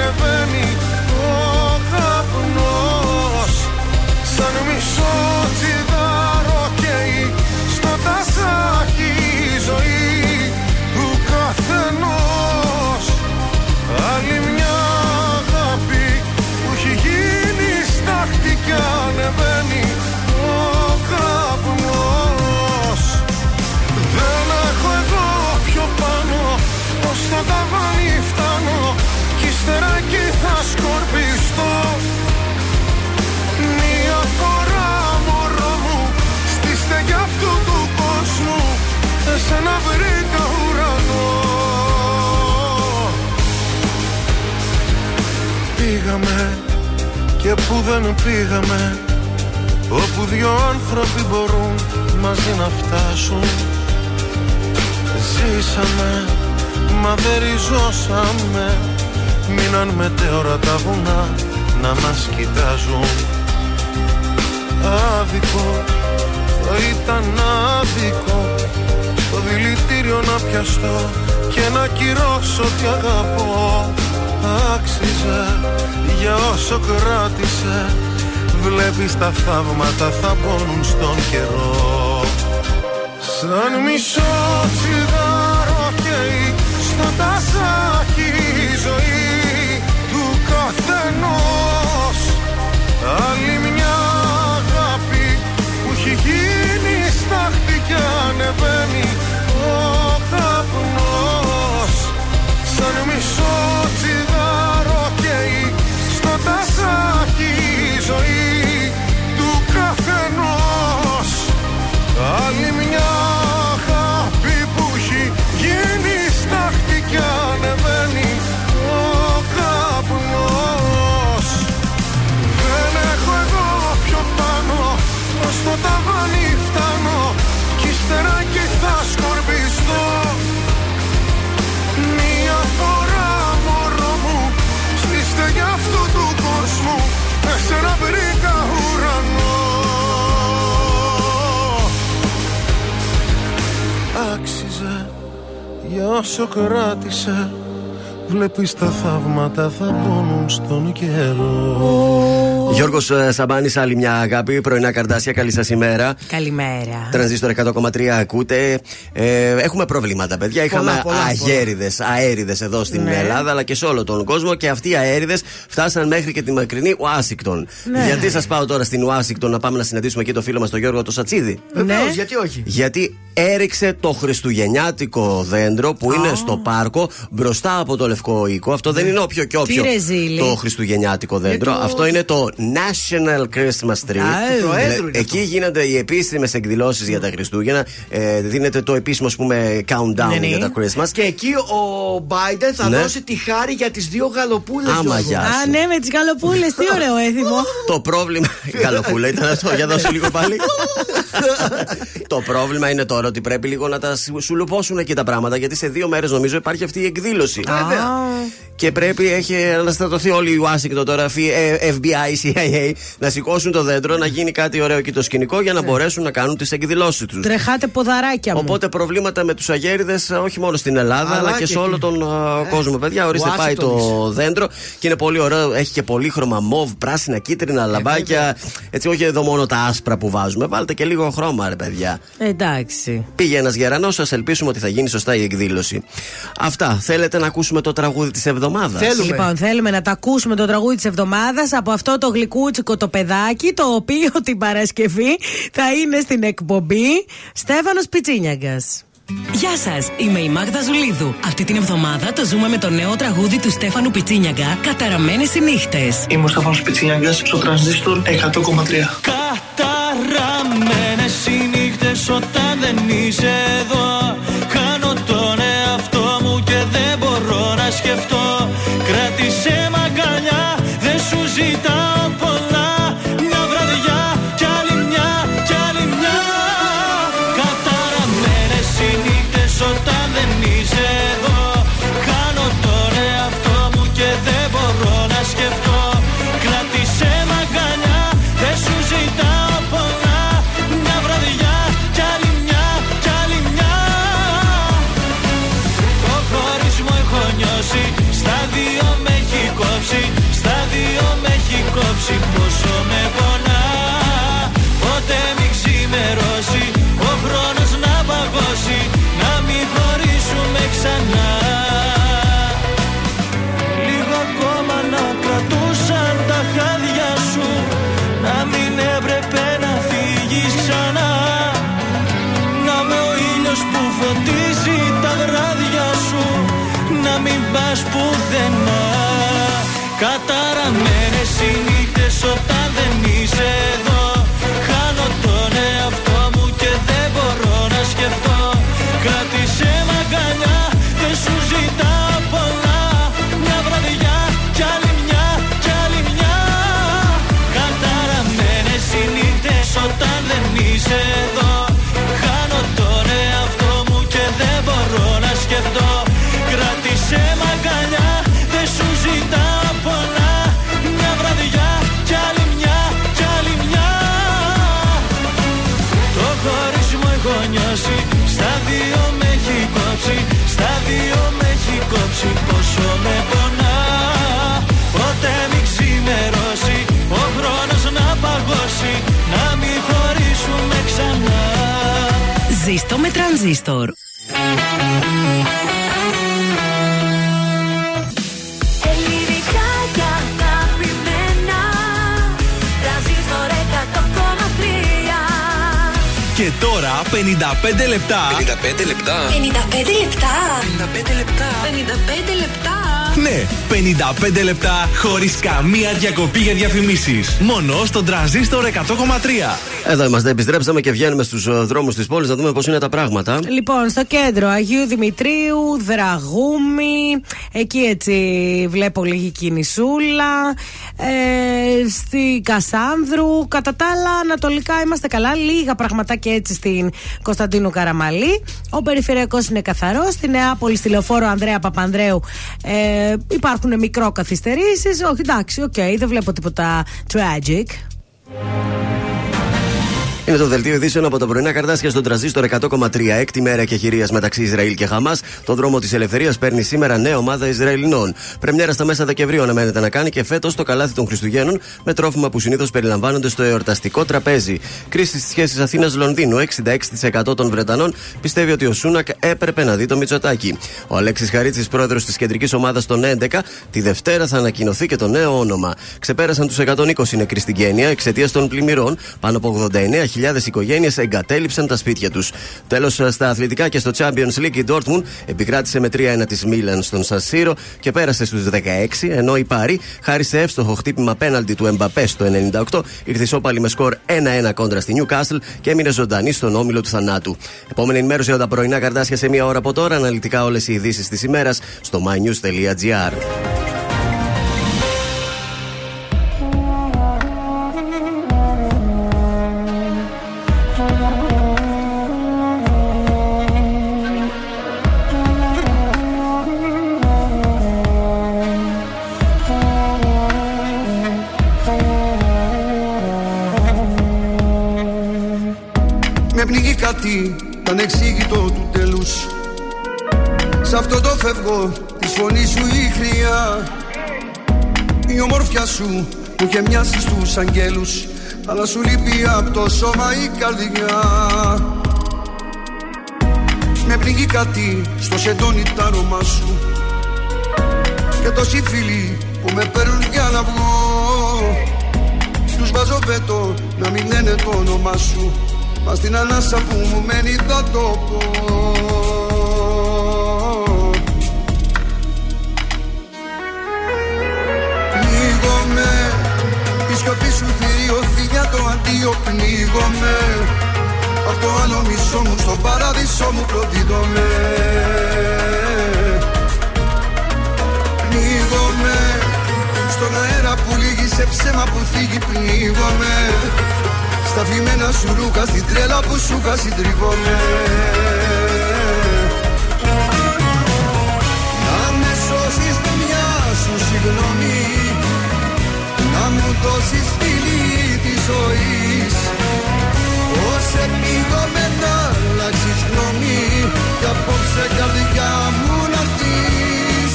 ανεβαίνει ο καπνός. Σαν μισό εσένα βρήκα ουρανό. Πήγαμε και που δεν πήγαμε Όπου δυο άνθρωποι μπορούν μαζί να φτάσουν. Ζήσαμε, μα δεν ριζώσαμε. Μείναν μετέωρα τα βουνά να μας κοιτάζουν. Άδικο, θα ήταν άδικο Στο δηλητήριο να πιαστώ και να κυρώσω τι αγαπώ. Άξιζε για όσο κράτησε. Βλέπεις τα θαύματα θα μπώνουν στον καιρό. Σαν μισό τσιγάρο καίει στο τασάκι η ζωή του καθενός. Άλλη μια όσο κράτησε Βλέπεις τα θαύματα θα πόνουν στον καιρό Γιώργος Σαμπάνης, άλλη μια αγάπη. Πρωινά καρδάσια, καλή σας ημέρα. Καλημέρα. Τρανζίστορ 100,3 ακούτε. Ε, έχουμε προβλήματα, παιδιά. Είχαμε πολλά, αγέριδε, αέριδες εδώ στην Ναι. Ελλάδα αλλά και σε όλο τον κόσμο και αυτοί οι αέριδες φτάσαν μέχρι και τη μακρινή Ουάσιγκτον. Ναι. Γιατί σας πάω τώρα στην Ουάσιγκτον να πάμε να συναντήσουμε εκεί το φίλο μας τον Γιώργο το Σατσίδη; Βεβαίως, Ναι. γιατί όχι; Γιατί έριξε το χριστουγεννιάτικο δέντρο που είναι στο πάρκο μπροστά από το Λευκό Οίκο. Αυτό δεν είναι όποιο και όποιο ρεζίλι. το χριστουγεννιάτικο δέντρο. το- Αυτό είναι το National Christmas Tree. Α, του Προέδρου είναι Εκεί γίνονται οι επίσημες εκδηλώσεις για τα Χριστούγεννα. Ε, δίνεται το επίσημο, ας πούμε, countdown Ναι, ναι. για τα Christmas. Και εκεί ο Biden θα Ναι. δώσει τη χάρη για τις δύο γαλοπούλες Άμα, γεια. Α, ναι, με τις γαλοπούλες, τι ωραίο έθιμο. Το πρόβλημα. *laughs* Γαλοπούλα ήταν αυτό, για δώσω λίγο πάλι. το πρόβλημα είναι τώρα ότι πρέπει λίγο να τα σου- σου λουπώσουν εκεί τα πράγματα γιατί σε δύο μέρες νομίζω υπάρχει αυτή η εκδήλωση. Βέβαια. Και πρέπει, έχει αναστατωθεί όλη η Ουάσιγκτον τώρα, φι- ε, FBI, CIA, να σηκώσουν το δέντρο, να γίνει κάτι ωραίο εκεί το σκηνικό για να μπορέσουν να κάνουν τις εκδηλώσεις τους. Τρεχάτε ποδαράκια μου. Οπότε προβλήματα με τους αγέριδες όχι μόνο στην Ελλάδα αλλά, Αλλά και και σε όλο εκεί. τον α, κόσμο. Παιδιά, ορίστε πάει Ουάσιγκτον το δέντρο και είναι πολύ ωραίο. Έχει και πολύχρωμα μοβ, πράσινα, κίτρινα, λαμπάκια. Έτσι, όχι εδώ μόνο τα άσπρα που βάζουμε. Βάλτε και λίγο χρώμα, ρε παιδιά. Εντάξει. Πήγε ένας γερανός, ας ελπίσουμε ότι θα γίνει σωστά η εκδήλωση. Αυτά. Θέλετε να ακούσουμε το τραγούδι της εβδομάδας; Θέλουμε. Λοιπόν, θέλουμε να τα ακούσουμε το τραγούδι της εβδομάδας από αυτό το γλυκούτσικο το παιδάκι, το οποίο την Παρασκευή θα είναι στην εκπομπή Στέφανος Πιτσίνιαγκας. Γεια σας, είμαι η Μάγδα Ζουλίδου. Αυτή την εβδομάδα το ζούμε με το νέο τραγούδι του Στέφανου Πιτσίνιαγκα, Καταραμένες οι νύχτες. Είμαι ο Στέφανος Πιτσινιάγκας στο τρανζίστορ 100,3. Καταραμένες οι νύχτες όταν δεν είσαι εδώ Χάνω τον εαυτό μου και δεν μπορώ να σκεφτώ Κράτησε μ' αγκαλιά, δεν σου ζητάω кота. Ζήστο με τρανζίστορ. Ελληνικά και αγαπημένα Τρανζίστορ 100,3 Και τώρα 55 λεπτά. 55 λεπτά. 55 λεπτά. 55 λεπτά. 55 λεπτά. Ναι, 55 λεπτά χωρίς καμία διακοπή για διαφημίσεις. Μόνο στον τρανζίστορ 100,3. Εδώ είμαστε, επιστρέψαμε και βγαίνουμε στους δρόμους της πόλης να δούμε πώς είναι τα πράγματα. Λοιπόν, στο κέντρο Αγίου Δημητρίου, Δραγούμη. Εκεί έτσι βλέπω λίγη κινησούλα. Ε, στη Κασάνδρου. Κατά τα άλλα, ανατολικά είμαστε καλά. Λίγα πραγματάκια έτσι στην Κωνσταντίνου Καραμανλή. Ο περιφερειακός είναι καθαρός. Στη Νεάπολη, στη λεωφόρο Ανδρέα Παπανδρέου, ε, υπάρχουν μικροκαθυστερήσεις. Όχι, εντάξει, οκ, δεν βλέπω τίποτα tragic. Είναι το δελτίο ειδήσεων από τα πρωινά καρτάσια στον τραζίστορ 100,3. Έκτη μέρα και χειρία μεταξύ Ισραήλ και Χαμάς. Το δρόμο της ελευθερίας παίρνει σήμερα νέα ομάδα Ισραηλινών. Πρεμιέρα στα μέσα Δεκεμβρίου αναμένεται να κάνει και φέτος το καλάθι των Χριστουγέννων με τρόφιμα που συνήθως περιλαμβάνονται στο εορταστικό τραπέζι. Κρίση στις σχέσεις Αθήνα-Λονδίνου. 66% των Βρετανών πιστεύει ότι ο Σούνακ έπρεπε να δει το Μητσοτάκι. Ο Αλέξης Χαρίτσης, πρόεδρος της κεντρικής ομάδας των 11, τη Δευτέρα θα ανακοινωθεί και το νέο όνομα. Ξεπέρασαν τους 120 νεκροί στην Κένια εξαιτίας των πλημμυρών. Πάνω από 89.000 οικογένειες εγκατέλειψαν τα σπίτια τους. Τέλος, στα αθλητικά και στο Champions League, η Dortmund επικράτησε με 3-1 της Μίλαν στον Σασίρο και πέρασε στους 16, ενώ η Πάρη, χάρη σε εύστοχο χτύπημα πέναλτι του Εμπαπέ στο 98, ήρθε ισόπαλη με σκορ 1-1 κόντρα στη Newcastle και έμεινε ζωντανή στον όμιλο του θανάτου. Επόμενη ενημέρωση από τα πρωινά καρτάσια σε μία ώρα από τώρα. Αναλυτικά όλες οι ειδήσεις της ημέρας στο mynews.gr. κάτι ανεξήγητο του τέλους. Σ' αυτό το φεύγω τη φωνή σου η χρειά. Η ομορφιά σου που και μοιάζει στους αγγέλους Αλλά σου λείπει από το σώμα η καρδιά. Με πνίγει κάτι στο σεντόνι τα αρώμα σου. Και τόσοι φίλοι που με παίρνουν για να βγω. Τους βάζω βέτο να μην λένε το όνομά σου Μα στην ανάσα που μου μένει θα το πω. Πνίγομαι Η σιωπή σου θηριωθεί για το αντίο Πνίγομαι. Απ' το άλλο μισό μου στο παράδεισό μου προδίδομαι. Πνίγομαι Στον αέρα που λύγει σε ψέμα που θίγει Πνίγομαι στα φημένα σου ρούχα, στην τρέλα που σου είχα συντριβόμαι Να με σώσεις με μια σου συγγνώμη Να μου δώσεις φιλί της ζωής. Πώς επίγομαι να αλλάξεις γνώμη Κι απόψε καρδιά μου να δεις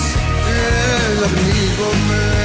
Έλα πνίγομαι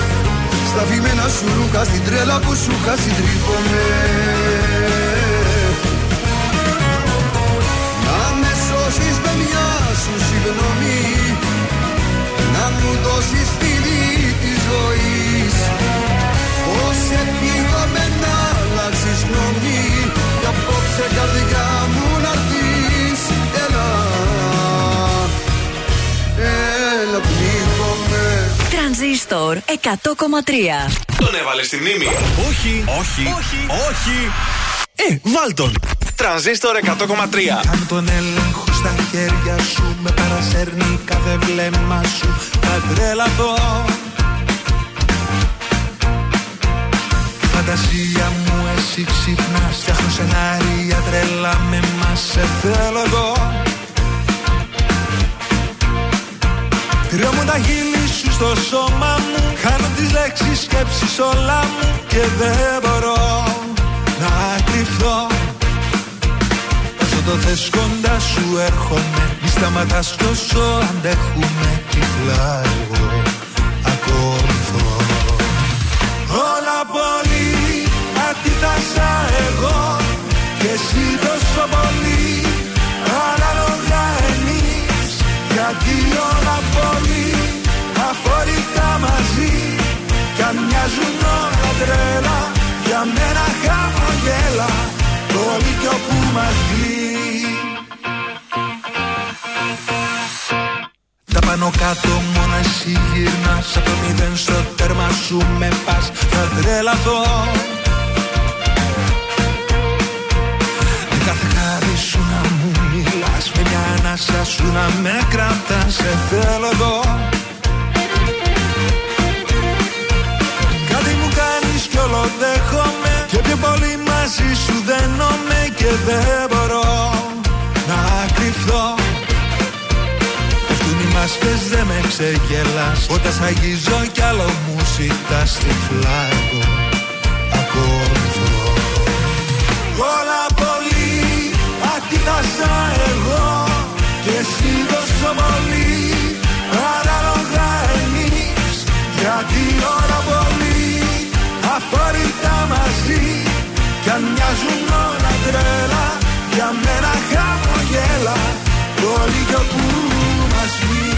Στα φημένα σου ρούχα στην τρέλα που σου είχα συντρίβομαι Να με σώσεις με μια σου συγγνώμη Να μου δώσεις φίλη Τρανζίστορ 100,3. Τον έβαλες στη μνήμη. Όχι, όχι, όχι, όχι. Ε, βάλ τον. Τρανζίστορ 100,3. Αν τον έλεγχο στα χέρια σου με παρασέρνει κάθε βλέμμα σου θα τρελαθώ Τη φαντασία μου εσύ ξυπνάς φτιάχνω σενάρια τρέλα με μας σε θέλω εγώ Τριώ μου τα χείλη σου στο σώμα μου. Κάνω τις λέξεις σκέψεις όλα μου. Και δεν μπορώ να κρυφθώ Όσο το θες κοντά σου έρχομαι. Μη σταματάς τόσο αντέχουμε τυφλά εγώ. Ακολουθώ. Όλα πολύ αντίθασα εγώ. Και εσύ τόσο πολύ εμείς Γιατί όλα πολύ αφορικά μαζί. Κι αν μοιάζουν όλα τρέλα Για μένα χαμογέλα. Όλοι κι όπου μας βγει Τα πάνω κάτω μόνο εσύ γυρνάς. Από το μηδέν στο τέρμα σου με πας. Θα τρελαθώ ανάσα σου να με κρατάς Σε θέλω εδώ. Κάτι μου κάνεις κι όλο δέχομαι Και πιο πολύ μαζί σου δένομαι Και δεν μπορώ να κρυφθώ Πέφτουν οι μάσκες δεν με ξεγελάς. Όταν σ' αγγίζω κι άλλο μου ζητάς τυφλά εγώ ακολουθώ Όλα πολύ αντίθασα εγώ Και εσύ τόσο πολύ ανάλογα εμείς Γιατί όλα πολύ. Αφορικά μαζί Κι αν μοιάζουν όλα τρέλα Για μένα χαμογέλα Όλοι κι όπου μας βγει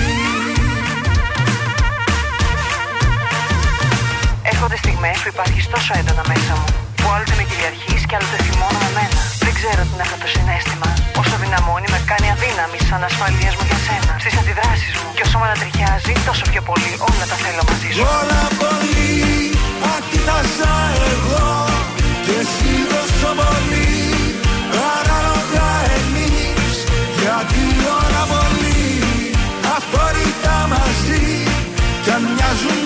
Έρχονται στιγμές που υπάρχεις τόσο έντονα μέσα μου Που άλλοτε με κυριαρχείς και άλλοτε θυμώνω με μένα. Δεν ξέρω τι είναι αυτό το συνέστημα. Όσο δυναμώνει με κάνει αδύναμη σαν ασφαλείας μου για σένα. Στις αντιδράσεις μου. Και όσο με ανατριχιάζει τόσο πιο πολύ όλα τα θέλω μαζί σου. Όλα πολύ αντίθασα εγώ. Και εσύ τόσο πολύ ανάλογα εμείς. Γιατί όλα πολύ αφορικά μαζί. Κι αν μοιάζουν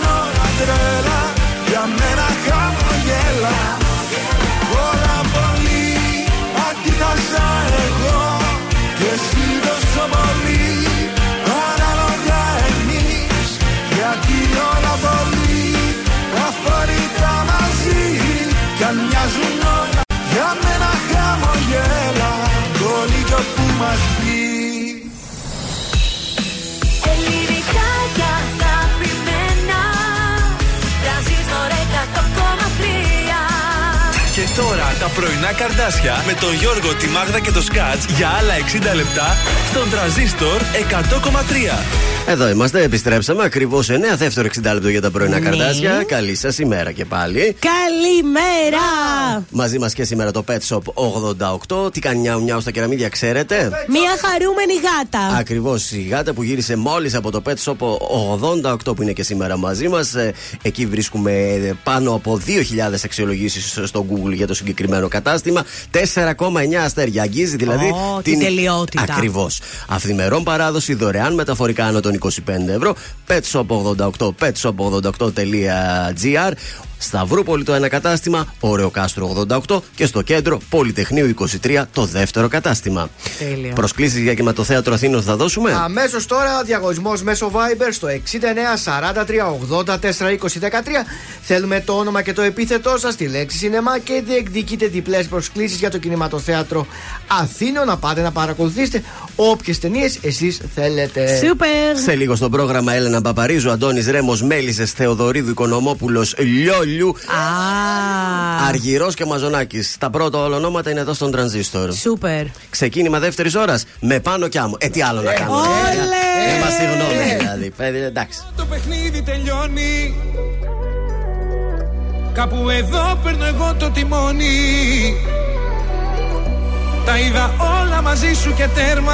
τα πρωινά καρδάσια με τον Γιώργο, τη Μάγδα και το Σκάτς για άλλα 60 λεπτά στον τραζίστορ 100,3. Εδώ είμαστε, επιστρέψαμε ακριβώς 9 δεύτερο 60 λεπτό για τα πρωινά Ναι. καρτάσια. Καλή σας ημέρα και πάλι. Καλημέρα! Μαζί μας και σήμερα το Pet Shop 88. Τι κάνει νιάου νιάου στα κεραμίδια, ξέρετε; Μια χαρούμενη γάτα. Ακριβώς η γάτα που γύρισε μόλις από το Pet Shop 88 που είναι και σήμερα μαζί μας. Εκεί βρίσκουμε ε, πάνω από 2.000 αξιολογήσεις στο Google για το συγκεκριμένο κατάστημα. 4,9 αστέρια. Αγγίζει δηλαδή Ω, την τελειότητα. Ακριβώς. Αυθημερών παράδοση δωρεάν μεταφορικά άνω των 25 ευρώ. Petshop88, petshop88.gr. Σταυρούπολη το ένα κατάστημα, Ωραίο Κάστρο 88 και στο κέντρο Πολυτεχνείου 23 το δεύτερο κατάστημα. Τέλεια. Προσκλήσεις για κινηματοθέατρο Αθήνων θα δώσουμε; Αμέσως τώρα διαγωνισμός μέσω Viber στο 69 43 84 20 13. Θέλουμε το όνομα και το επίθετό σας, τη λέξη σινεμά και διεκδικείτε διπλές προσκλήσεις για το κινηματοθέατρο Αθήνων. Να πάτε να παρακολουθήσετε όποιες ταινίες εσείς θέλετε. Σούπερ! Σε λίγο στο πρόγραμμα Έλενα Παπαρίζου, Αντώνης Ρέμος, Μέλισσες Θεοδωρίδου, Οικονομόπουλος, Λιόλιου, Α, Αργυρός και Μαζονάκης. Τα πρώτα όλα ονόματα είναι εδώ στον Τρανζίστορ. σούπερ. Ξεκίνημα δεύτερης ώρας με πάνω κι άμμο. Ε, τι άλλο να κάνουμε. Όλε! Ε, μα συγγνώμη δηλαδή. Παιδί, εντάξει. Το παιχνίδι τελειώνει Κάπου εδώ παίρνω εγώ το τιμόνι Τα είδα όλα μαζί σου και τέρμα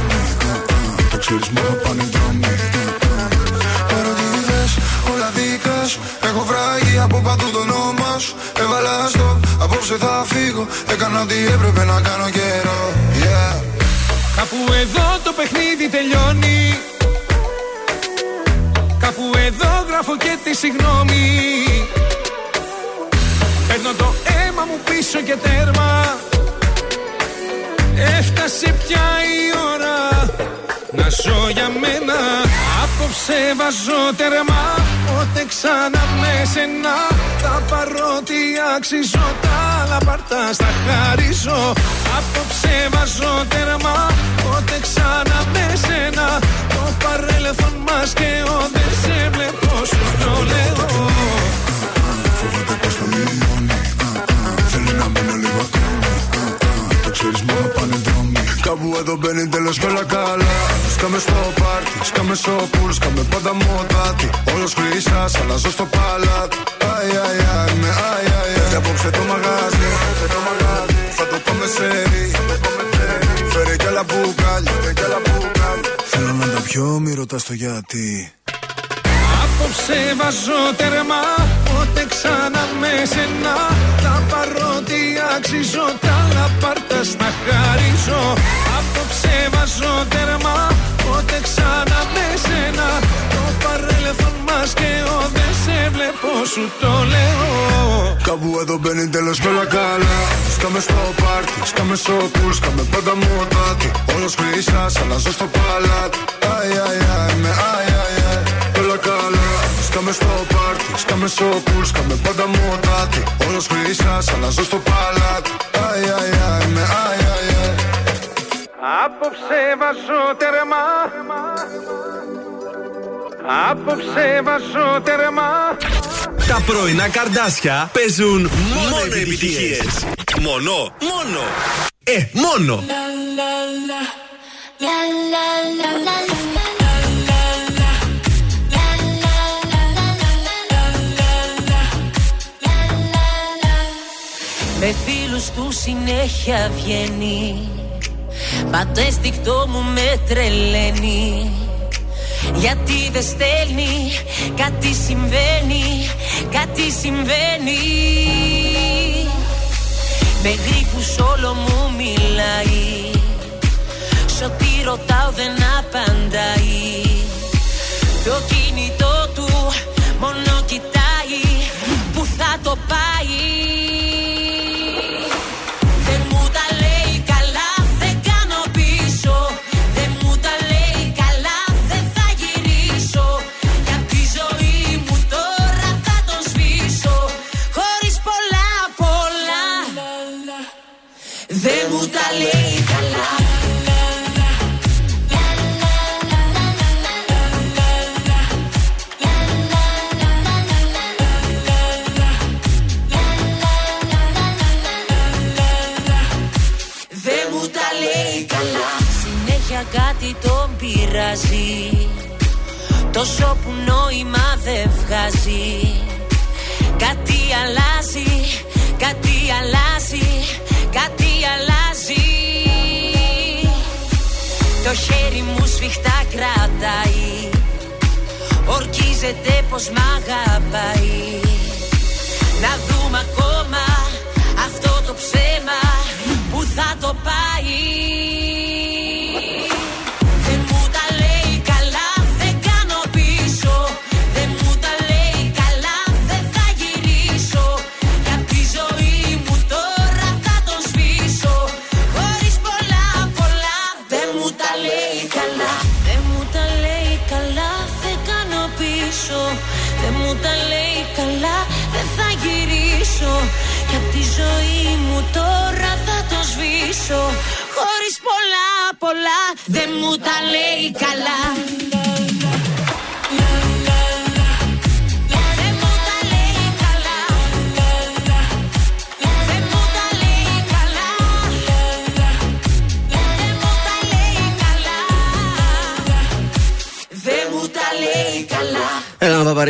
Το ξέρεις μόνο πάνε δρόμοι Παρότι όλα δικά σου Έχω βράγει από παντού το όνομα σου. Έβαλα στο απόψε θα φύγω. Έκανα ό,τι έπρεπε να κάνω καιρό. Yeah. Κάπου εδώ το παιχνίδι τελειώνει. Κάπου εδώ γράφω και τη συγγνώμη Παίρνω το αίμα μου πίσω και τέρμα. Έφτασε πια η ώρα να ζω για μένα Απόψε βάζω τέρμα. Πότε ξανά με σένα Θα πάρω τι αξίζω Τα άλλα πάρτα στα χαρίζω. Απόψε βάζω τέρμα Πότε ξανά με σένα. Το παρέλθον μας και ο Δεν σε βλέπω σου το λέω Φοβάται πως θα μειώνει Θέλει να μείνω λίγο ακόμη Το ξέρεις μόνο πάνε δρόμοι Κάπου εδώ μπαίνει τέλος και όλα καλά. Σκάμε στο πάρτι, σκάμε στο πουλ Σκάμε πάντα μοτάτι. Όλος χρυσάς, αλλάζω στο παλάτι. Αι, αι, αι, με αι, αι, αι. Απόψε το μαγάζι, θα το πάμε σε ρί. Φέρε κι άλλα μπουκάλια. Θέλω να τα πιω, μη ρωτάς το γιατί Απόψε βάζω τέρμα Πότε ξανά με σένα. Τα παρότι αξίζω Τα λαπάρτα στα χαρίζω. Απόψε βάζω τέρμα Πότε ξανά με σένα. Το παρέλθον μας και ο Δεν σε βλέπω σου το λέω. Κάπου εδώ μπαίνει τέλος και όλα καλά. Σκάμε στο πάρτι, σκάμε στο πουλ Σκάμε πάντα μοτάτι. Όλος χρυσάς, αλλάζω στο παλάτι. Αι, αι, αι, με αι, αι, αι. Όλα καλά Σκάμε στο πάρτι, σκάμε στο πουλ Σκάμε πάντα μοτάτι Όλος χρυσάς, αλλάζω στο παλάτι Αι, αι, αι, με αι, αι, αι Απόψε βάζω τέρμα Απόψε βάζω τέρμα Τα πρωινά καρδάσια παίζουν μόνο επιτυχίες. Μόνο, μόνο. Ε, μόνο. Με φίλους του συνέχεια βγαίνει. Πάντο αισθηκτό μου με τρελαίνει. Γιατί δεν στέλνει Κάτι συμβαίνει Κάτι συμβαίνει. Με γρήφους όλο μου μιλάει. Σ' ό,τι ρωτάω δεν απαντάει gusta ley Δεν μου τα λέει καλά Συνέχεια κάτι τον πειράζει. Τόσο που νόημα δε βγάζει. Κάτι αλλάζει, κάτι αλλάζει, κάτι Το χέρι μου σφιχτά κρατάει. Ορκίζεται πως μ' αγαπάει. Να δούμε ακόμα αυτό το ψέμα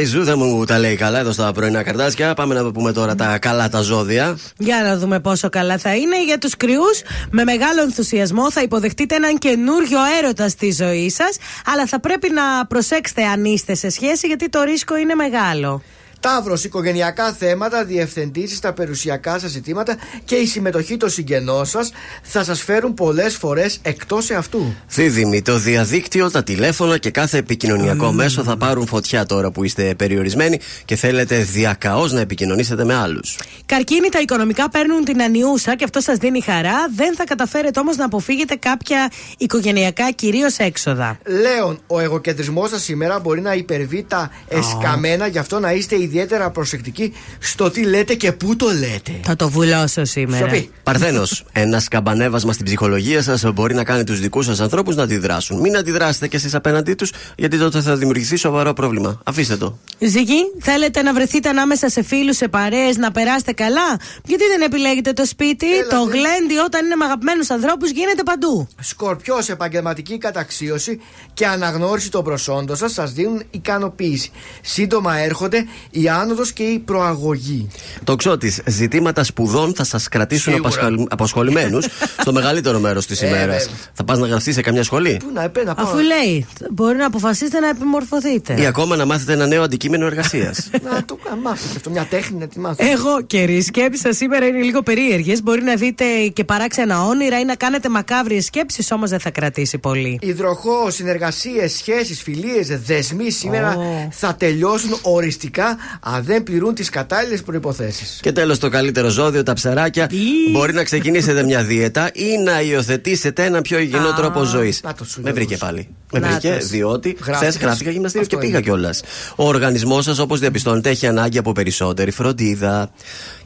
Ένα Παπαρίζου δεν μου τα λέει καλά εδώ στα πρωινά καρτάσια. Πάμε να πούμε τώρα τα καλά τα ζώδια. Για να δούμε πόσο καλά θα είναι. Για τους κρυούς, με μεγάλο ενθουσιασμό θα υποδεχτείτε έναν καινούριο έρωτα στη ζωή σας. Αλλά θα πρέπει να προσέξετε αν είστε σε σχέση, γιατί το ρίσκο είναι μεγάλο. Ταύρο, οικογενειακά θέματα, διευθεντήσει στα περιουσιακά σας ζητήματα και η συμμετοχή των συγγενών σας θα σας φέρουν πολλές φορές εκτός εαυτού. Δίδυμη, το διαδίκτυο, τα τηλέφωνα και κάθε επικοινωνιακό μέσο θα πάρουν φωτιά τώρα που είστε περιορισμένοι και θέλετε διακαώς να επικοινωνήσετε με άλλους. Καρκίνη, τα οικονομικά παίρνουν την ανιούσα και αυτό σας δίνει χαρά. Δεν θα καταφέρετε όμως να αποφύγετε κάποια οικογενειακά κυρίως έξοδα. Λέων, ο εγωκεντρισμός σας σήμερα μπορεί να υπερβεί τα εσκαμμένα, γι' αυτό να είστε ιδιαίτερα προσεκτικοί στο τι λέτε και πού το λέτε. Θα το βουλώσω σήμερα. Σοπή. Παρθένος, ένας σκαμπανέβασμα στην ψυχολογία σας μπορεί να κάνει τους δικούς σας ανθρώπους να αντιδράσουν. Μην αντιδράσετε κι εσείς απέναντί τους, γιατί τότε θα δημιουργηθεί σοβαρό πρόβλημα. Αφήστε το. Ζυγή, θέλετε να βρεθείτε ανάμεσα σε φίλους, σε παρέες, να περάσετε καλά; Γιατί δεν επιλέγετε το σπίτι, το γλέντι όταν είναι με αγαπημένους ανθρώπους γίνεται παντού. Σκορπιός, επαγγελματική καταξίωση και αναγνώριση των προσόντων σας σας δίνουν ικανοποίηση. Σύντομα έρχονται η άνοδος και η προαγωγή. Το ξώτη, ζητήματα σπουδών θα σας κρατήσουν Σίγουρα. απασχολ... απασχολημένους *laughs* στο μεγαλύτερο μέρος της Ε, ημέρας. βέβαια. θα πας να γραφτείς σε καμιά σχολή; Πού να επέ, να πάω. Αφού λέει, μπορεί να αποφασίσετε να επιμορφωθείτε. Ή ακόμα να μάθετε ένα νέο αντικείμενο εργασίας. *laughs* Να το κα- μάθω και αυτό, μια τέχνη να τη μάθω. Εγώ και οι σκέψεις σας σήμερα είναι λίγο περίεργες. Μπορεί να δείτε και παράξενα όνειρα ή να κάνετε μακάβριες σκέψεις, όμως δεν θα κρατήσει πολύ. Υδροχό, συνεργασίες, σχέσεις, φιλίες, δεσμοί σήμερα θα τελειώσουν οριστικά αν δεν πληρούν τις κατάλληλες προποθέσει. Και τέλος, το καλύτερο ζώδιο, τα ψαράκια. Μπορεί να ξεκινήσετε μια δίαιτα ή να υιοθετήσετε ένα πιο υγιεινό Α, τρόπο ζωής. να το σου Με λέω. βρήκε πάλι. Με Να βρήκε, το. διότι χθες Γράφτηκες. γράφτηκα γυμναστήριο και Αυτό πήγα είναι. κιόλας. Ο οργανισμός σας, όπως διαπιστώνετε, έχει ανάγκη από περισσότερη φροντίδα.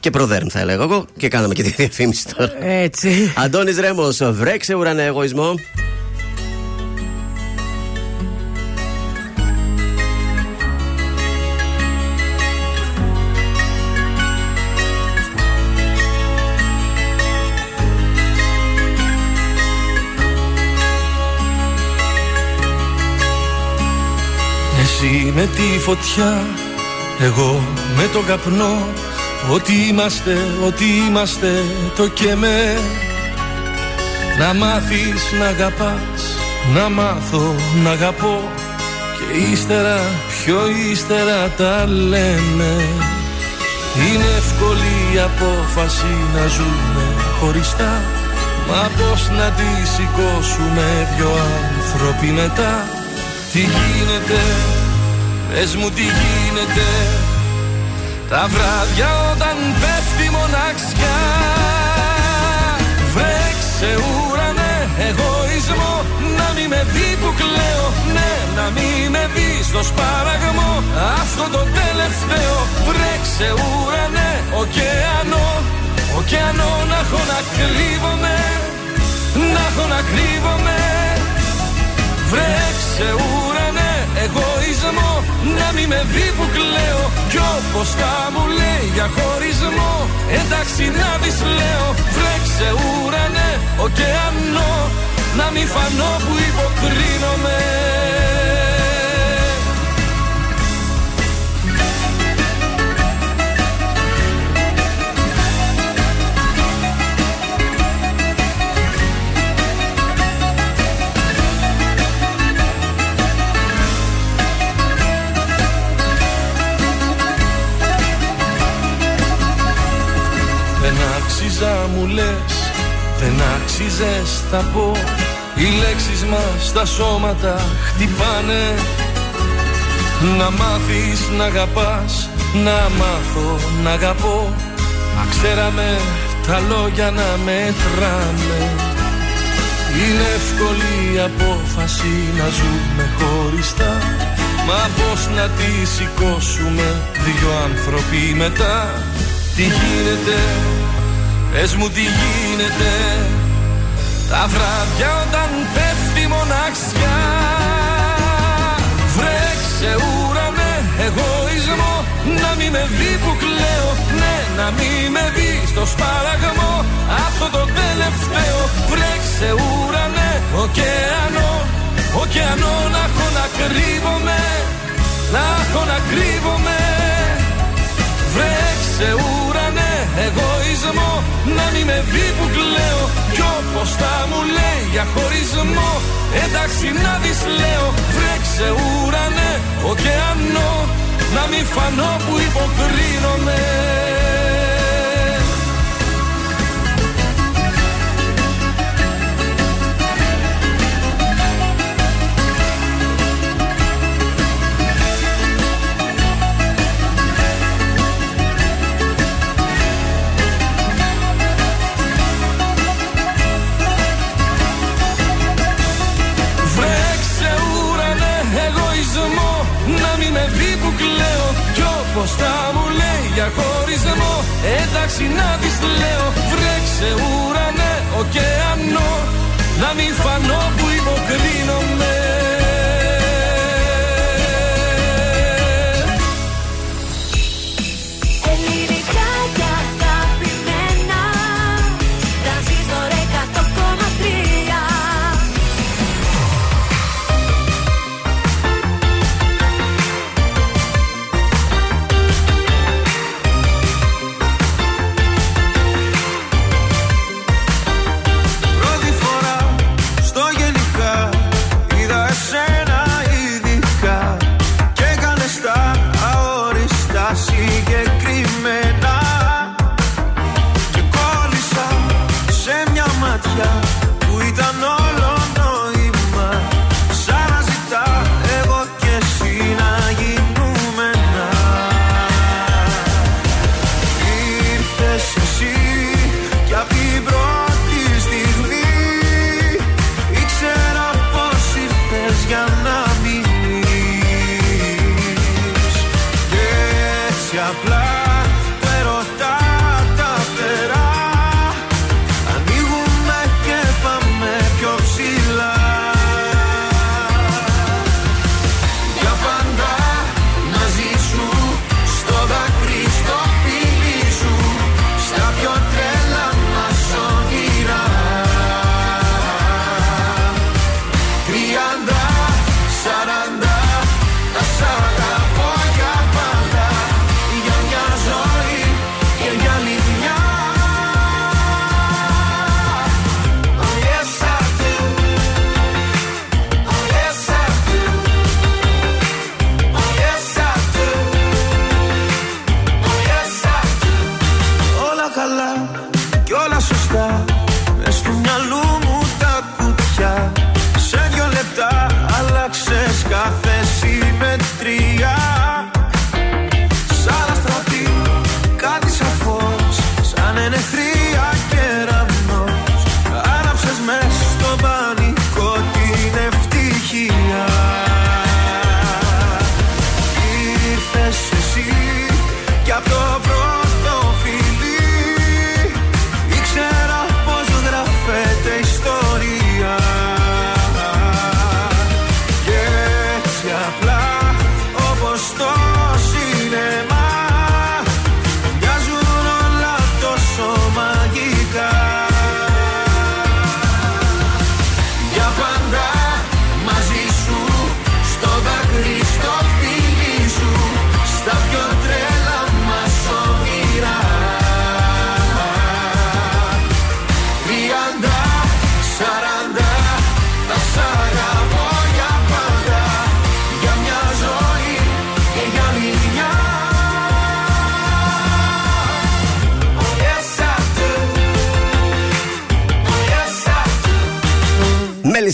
Και προδέρν, θα έλεγα εγώ. Και κάναμε και τη *laughs* διαφήμιση τώρα. Έτσι. Αντώνης Ρέμος, βρέξε ουρανέ εγωισμό. Με τη φωτιά, εγώ με τον καπνό Ότι είμαστε, ότι είμαστε το και με. Να μάθεις να αγαπάς, να μάθω να αγαπώ. Και ύστερα, πιο ύστερα τα λέμε. Είναι εύκολη η απόφαση να ζούμε χωριστά. Μα πώς να τη σηκώσουμε δυο άνθρωποι μετά. Τι γίνεται, πες μου τι γίνεται Τα βράδια όταν πέφτει η μοναξιά. Βρέξε ουρανέ εγωισμό Να μη με δει που κλαίω. Ναι, να μη με δει στο σπαραγμό Αυτό το τελευταίο. Βρέξε ουρανέ ωκεανό Ωκεανό να έχω να κρύβομαι Να έχω να κρύβομαι. Βρέξε ουρανέ εγωισμό Να μη με δει που κλαίω. Κι όπως θα μου λέει για χωρισμό Εντάξει να δεις λέω. Βρέξε ουρανέ ωκεανό Να μη φανώ που υποκρίνομαι νόμιζα μου λες Δεν άξιζες θα πω. Οι λέξεις μας τα σώματα χτυπάνε. Να μάθεις να αγαπάς Να μάθω να αγαπώ. Μα ξέραμε τα λόγια να μετράνε Είναι εύκολη η απόφαση να ζούμε χωριστά. Μα πώς να τη σηκώσουμε δυο άνθρωποι μετά. Τι γίνεται, πες μου τι γίνεται. Τα βράδια όταν πέφτει μοναξιά Βρέξε ουρανέ εγωισμό Να μη με δει που κλαίω Ναι να μη με δει στο σπαραγμό. Αυτό το τελευταίο Βρέξε ουρανέ. Ωκεανό Ωκεανό να έχω να κρύβομαι. Να έχω να κρύβομαι. Βρέξε ουρανέ εγωισμό Να μη με δει που κλαίω. Κι όπως θα μου λέει για χωρισμό Εντάξει να δεις λέω. Βρέξε ουρανέ ωκεανό Να μη φανώ που υποκρίνομαι Κι όπως θα μου λέει για χωρισμό. Εντάξει να δεις λέω Βρέξε ουρανέ ωκεανό. Να μη φανώ που υποκρίνομαι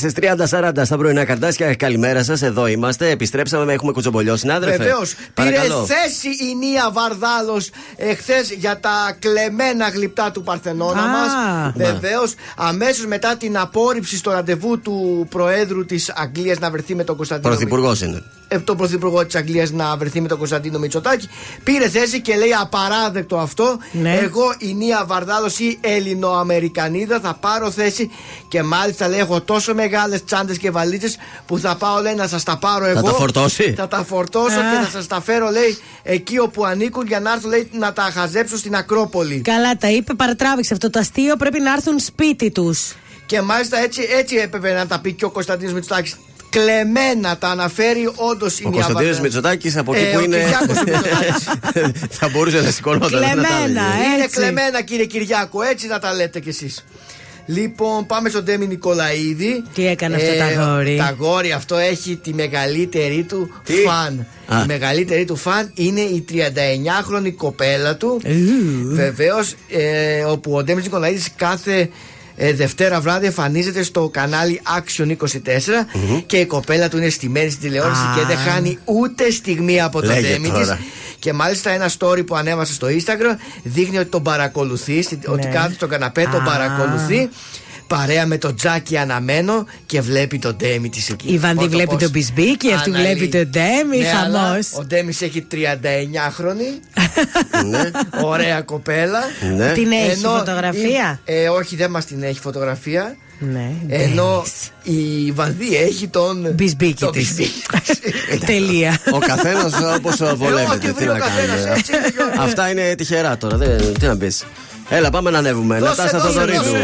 στις 30-40 στα πρωινά καρτάσια. Καλημέρα σας, εδώ είμαστε. Επιστρέψαμε, έχουμε κουτσομπολιό συνάδελφε. Βεβαίως. Πήρε Παρακαλώ. θέση η Νία Βαρδάλος εχθέ για τα κλεμμένα γλυπτά του Παρθενώνα Α. μας. Ναι. Βεβαίως. Αμέσως μετά την απόρριψη στο ραντεβού του Προέδρου της Αγγλίας να βρεθεί με τον Κωνσταντίνο Πρωθυπουργός είναι. Ε, τον Πρωθυπουργό της Αγγλίας να βρεθεί με τον Κωνσταντίνο Μητσοτάκη. Πήρε θέση και λέει απαράδεκτο αυτό. Ναι. Εγώ η Νία Βαρδάλος ή Ελληνοαμερικανίδα θα πάρω θέση και μάλιστα λέει έχω τόσο μεγάλες τσάντες και βαλίτσες που θα πάω λέει να σας τα πάρω εγώ. τα φορτώσει; Θα τα φορτώσω Α. και θα σας τα φέρω λέει εκεί όπου ανήκουν για να έρθω λέει να τα χαζέψω στην Ακρόπολη. Καλά τα είπε, παρατράβηξε αυτό το αστείο. Πρέπει να έρθουν σπίτι τους. Και μάλιστα έτσι, έτσι έπρεπε να τα πει και ο Κωνσταντίνος Μητσοτάκης. Κλεμμένα τα αναφέρει όντως η Ο Νία Κωνσταντίνος Βαρδάλο. Μητσοτάκης από εκεί Ε, που ο είναι. Κυριάκος ο Μητσοτάκης. *laughs* θα μπορούσε να σηκωνόταν. να τα Κλεμμένα, έλεγε. ε. Είναι Έτσι. κλεμμένα κύριε Κυριάκο, έτσι να τα λέτε κι εσείς. Λοιπόν, πάμε στον Ντέμι Νικολαίδη. Τι έκανε αυτό το αγόρι; Το αγόρι αυτό έχει τη μεγαλύτερη του Τι; φαν. Α. Η μεγαλύτερη του φαν είναι η 39χρονη κοπέλα του. Βεβαίως, ε, όπου ο Ντέμι Νικολαίδης κάθε ε, Δευτέρα βράδυ εμφανίζεται στο κανάλι Action 24 και η κοπέλα του είναι στημένη στην τηλεόραση Α. και δεν χάνει ούτε στιγμή από το Λέγε Ντέμι τώρα. της. Και μάλιστα ένα story που ανέβασε στο Instagram δείχνει ότι τον παρακολουθεί, ότι κάθεται στον καναπέ, τον Ναι. Α. παρακολουθεί. Παρέα με τον Τζάκι αναμένο και βλέπει τον Ντέμι της εκεί. Η Βανδί Πόσο βλέπει πώς τον Μπισμπίκη, αυτή αναλύει. βλέπει τον Ντέμι, Ναι, αλλά χαμός. Ο Ντέμις έχει 39χρονη. *laughs* Ναι. Ωραία κοπέλα. Ναι. Την έχει Ενώ φωτογραφία; η- ε, όχι, δεν μας την έχει φωτογραφία. Ναι. Ενώ η Βανδί έχει τον. Μπισμπίκη τον της. μπισμπίκη. *laughs* Τελεία. Ο καθένας όπως ό,τι βολεύεται. βρει Τι ο να καθένας, κάνουμε. έτσι είναι, Γιώργο. Αυτά είναι τυχερά τώρα. δεν- Τι να πεις. Έλα, πάμε να ανέβουμε. Δώσε, Νατάσα δώσε, Θοδωρίδου.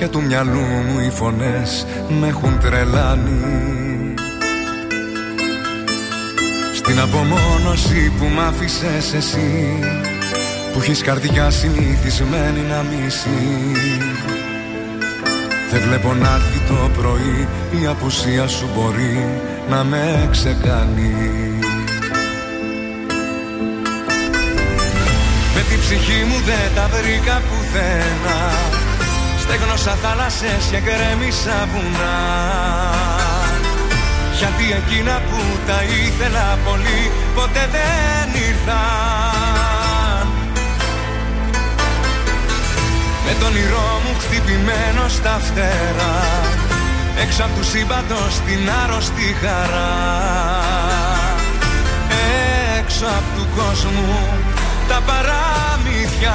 Και του μυαλού μου οι φωνές Με έχουν τρελάνει. Στην απομόνωση που μ' άφησες εσύ Που έχεις καρδιά συνηθισμένη να μισεί Δεν βλέπω να έρθει το πρωί Η απουσία σου μπορεί να με ξεκάνει. Με την ψυχή μου δεν τα βρήκα πουθενά Στέγνωσα θάλασσες και γκρέμισα βουνά. Γιατί εκείνα που τα ήθελα πολύ ποτέ δεν ήρθαν. Με τον όνειρό μου χτυπημένο στα φτερά Έξω από του σύμπαντος την άρρωστη χαρά. Έξω από του κόσμου τα παραμύθια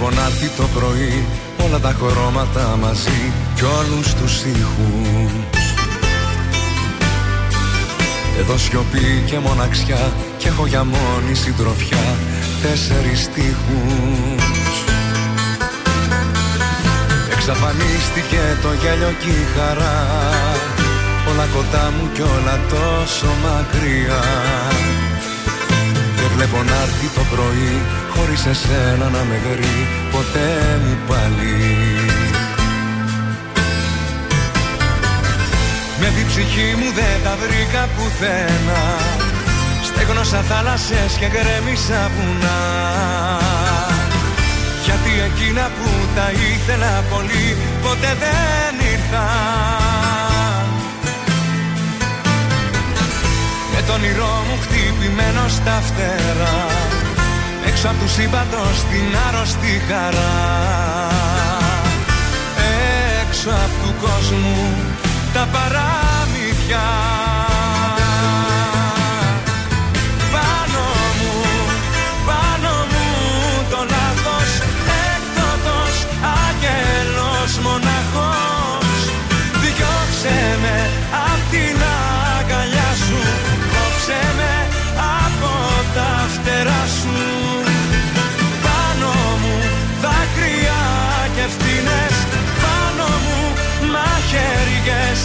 βλέπω να έρθει το πρωί όλα τα χρώματα μαζί κι όλους τους ήχους. Εδώ σιωπή και μοναξιά και έχω για μόνη συντροφιά τέσσερις στίχους. Εξαφανίστηκε το γέλιο και η χαρά όλα κοντά μου κι όλα τόσο μακριά. Δεν βλέπω να έρθει το πρωί Χωρίς εσένα να με βρει Ποτέ μου πάλι. Με την ψυχή μου δεν τα βρήκα πουθενά Στέγνωσα θάλασσες και γκρέμισα βουνά. Γιατί εκείνα που τα ήθελα πολύ Ποτέ δεν ήρθαν με τον όνειρό μου χτυπημένο στα φτερά Έξω από τους σύμπαντος την άρρωστη χαρά. Έξω από του κόσμου τα παραμύθια. Πάνω μου, πάνω μου το λάθος Έκτοτος άγγελος μοναχός. Διώξε με απ' την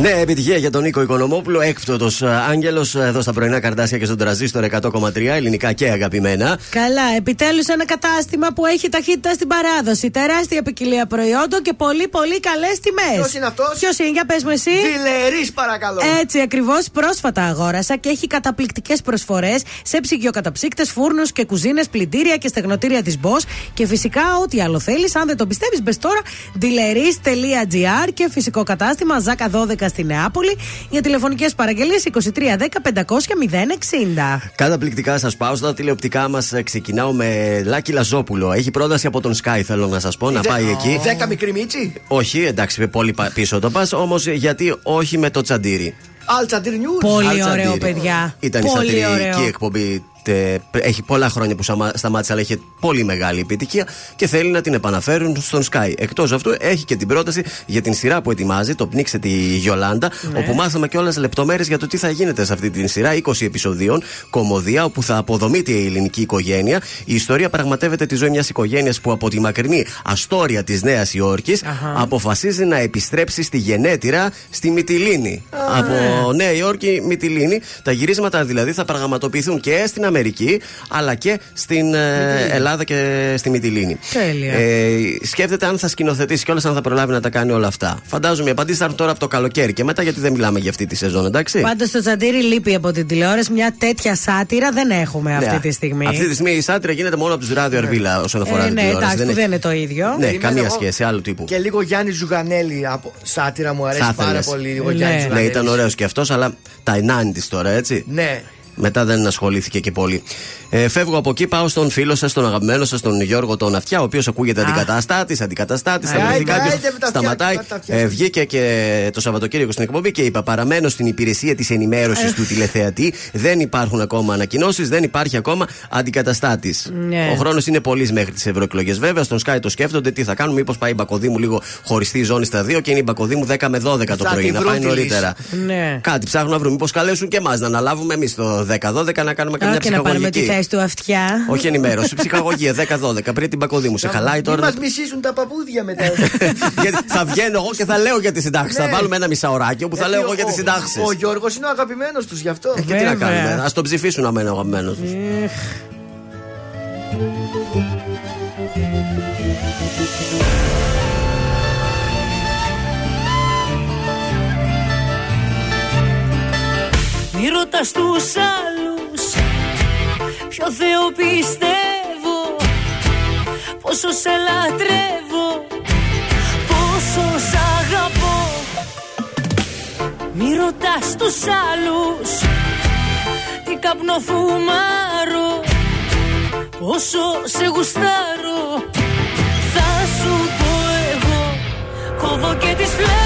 Ναι, επιτυχία για τον Νίκο Οικονομόπουλο. Έκπτωτος Άγγελος εδώ στα πρωινά καρτάσια και στον τραζίστορ 100,3 ελληνικά και αγαπημένα. Καλά, επιτέλους ένα κατάστημα που έχει ταχύτητα στην παράδοση. Τεράστια ποικιλία προϊόντων και πολύ πολύ καλές τιμές. Ποιος είναι αυτός; Ποιος είναι, για πες με εσύ. Δηλερή, παρακαλώ. Έτσι ακριβώς, πρόσφατα αγόρασα και έχει καταπληκτικές προσφορές σε ψυγειοκαταψύκτες, φούρνους και κουζίνες, πλυντήρια και στεγνοτήρια της Bosch. Και φυσικά, ό,τι άλλο θέλεις, αν δεν το πιστεύεις, μπες τώρα dealeris.gr και φυσικό κατάστημα Ζάκα 12 στη Νεάπολη για τηλεφωνικές παραγγελίες 2310 500 060. Καταπληκτικά σας πάω στα τηλεοπτικά μας. Ξεκινάω με Λάκη Λαζόπουλο. Έχει πρόταση από τον Sky, θέλω να σας πω, να πάει εκεί. Δέκα μικρή μίτσι; Όχι, εντάξει, πολύ πα- πίσω το πας, όμως γιατί όχι με το τσαντήρι. Αλτσαντήρ News. Πολύ Αλτσαντήρι. ωραίο, παιδιά. Ήταν η Πολύ σατυρική ωραίο. εκπομπή τε- έχει πολλά χρόνια που σαμα- σταμάτησε, αλλά είχε πολύ μεγάλη επιτυχία και θέλει να την επαναφέρουν στον Sky. Εκτός αυτού, έχει και την πρόταση για την σειρά που ετοιμάζει, το Πνίξε τη Γιολάντα, Ναι. όπου μάθαμε και όλε λεπτομέρειες για το τι θα γίνεται σε αυτή την σειρά. 20 επεισοδίων, κομμωδία, όπου θα αποδομείται η ελληνική οικογένεια. Η ιστορία πραγματεύεται τη ζωή μιας οικογένειας που από τη μακρινή Αστόρια της Νέας Υόρκης αποφασίζει να επιστρέψει στη γενέτειρα στη Μυτιλίνη. από Νέα Υόρκη, Μυτιλίνη. Τα γυρίσματα δηλαδή θα πραγματοποιηθούν και στην Αμερική, αλλά και στην ε, Μυτιλίνη. Ελλάδα και στη Μυτιλίνη. Τέλεια. Ε, σκέφτεται αν θα σκηνοθετήσει και αν θα προλάβει να τα κάνει όλα αυτά. Φαντάζομαι οι απαντήσεις θα έρθουν τώρα από το καλοκαίρι και μετά, γιατί δεν μιλάμε για αυτή τη σεζόν, εντάξει. Πάντως το τσαντήρι λείπει από την τηλεόραση. Μια τέτοια σάτυρα δεν έχουμε αυτή Ναι. τη στιγμή. Αυτή τη στιγμή η σάτυρα γίνεται μόνο από τους ράδιο Αρβίλα όσον αφορά Ε, την ναι, τηλεόραση. εντάξει, που έχει- δεν είναι το ίδιο. Ναι, Περιμένω καμία εγώ. σχέση, άλλου τύπου. Και λίγο Γιάννη Ζουγανέλη από σάτυρα μου αρέσει Θα πάρα ήθελες. πολύ. Λίγο Ναι. Γιάννη Ναι, Ζουγανέλη. ήταν ωραίος και αυτός, αλλά τα 90 τώρα, έτσι. Ναι. Μετά δεν ασχολήθηκε και πολύ. Ε, φεύγω από εκεί, πάω στον φίλο σας, τον αγαπημένο σας, τον Γιώργο τον Αυτιά, ο οποίος ακούγεται αντικαταστάτης, αντικαταστάτης, θα Άιντε, βρεθεί κάποιος. άιντε με τα αυτιά, Σταματάει. με τα αυτιά. Ε, βγήκε και το Σαββατοκύριακο στην εκπομπή και είπα: Παραμένω στην υπηρεσία της ενημέρωσης του τηλεθεατή. Δεν υπάρχουν ακόμα ανακοινώσεις, δεν υπάρχει ακόμα αντικαταστάτης. Ναι. Ο χρόνος είναι πολύ μέχρι τις ευρωεκλογές. Βέβαια, στον Sky το σκέφτονται τι θα κάνουν, μήπως πάει η Μπακοδήμου λίγο χωριστή ζώνη στα δύο και είναι η Μπακοδήμου 10 με 12 το Θα πρωί, τη να βρουν πάει της νωρίτερα. Ναι. Κάτι ψάχνουν να βρουν. Μήπως καλέσουν και εμάς να αναλάβουμε εμείς το 10-12 να κάνουμε καμιά και να πάρουμε τη ψυχαγωγική. θέση του αυτιά. Όχι ενημέρωση, ψυχαγωγία 10-12 πριν την Πακοδήμου. Σε χαλάει Μην τώρα. μας μισήσουν τα παππούδια μετά. *laughs* Γιατί θα βγαίνω εγώ και θα λέω για τη συντάξη. Θα Ναι. βάλουμε ένα μισάωράκι όπου θα λέω εγώ για τη συντάξη. Ο Γιώργος είναι ο αγαπημένος τους γι' αυτό. Και τι να κάνουμε, ας τον ψηφίσουν να μένει ο αγαπημένο του. Μη ρωτάς τους άλλους Ποιο Θεό πιστεύω Πόσο σε λατρεύω Πόσο σ' αγαπώ. Μη ρωτάς τους άλλους Τι καπνό φουμάρω Πόσο σε γουστάρω. Θα σου πω εγώ Κόβω και τις φλέβες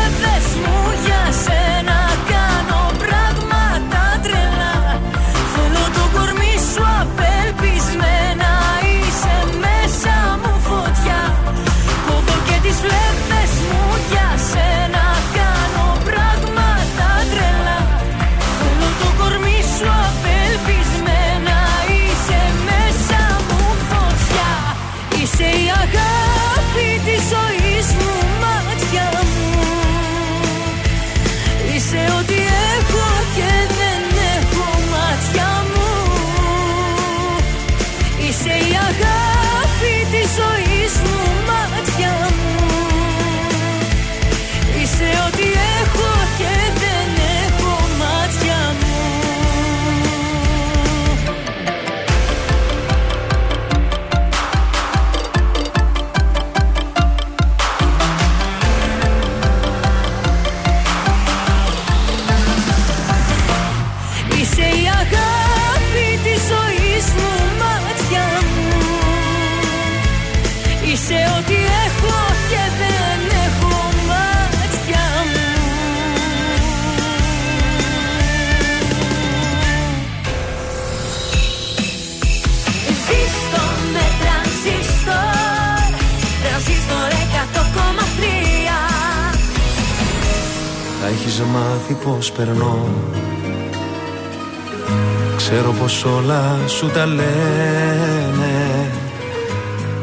σου τα λένε.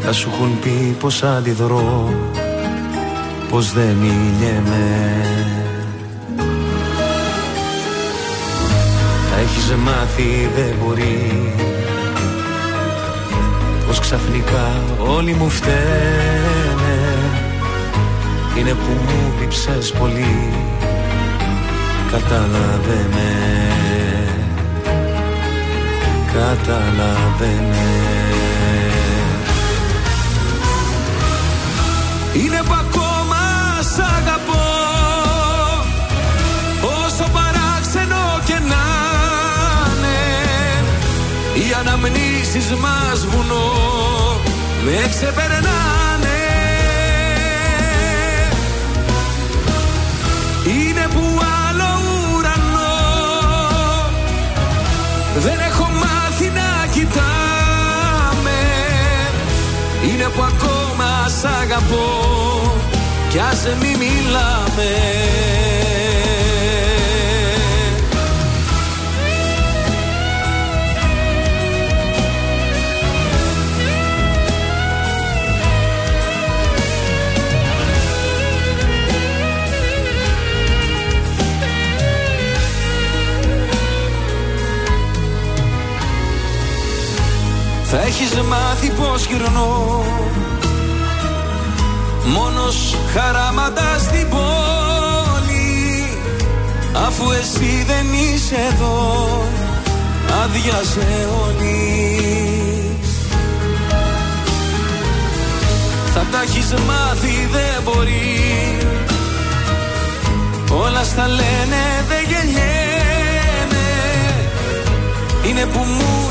Θα σου έχουν πει πως αντιδρώ Πως δεν μιλιέμαι Θα έχεις μάθει δεν μπορεί. Πως ξαφνικά όλοι μου φταίνε. Είναι που μου λείψες πολύ. Κατάλαβε με Κατάλαβε με Είναι που ακόμα σ' αγαπώ. Όσο παράξενο και να είναι Οι αναμνήσεις μας βουνό Με ξεπερνάνε Είναι που ακόμα σ' αγαπώ. Κι ας μη μιλάμε Θα έχεις μάθει πως γυρνώ. Μόνος χαράματα στην πόλη Αφού εσύ δεν είσαι εδώ Άδειασε όλης. Θα τα έχεις μάθει δεν μπορεί. Όλα στα λένε δεν γελιέμαι. Είναι που μου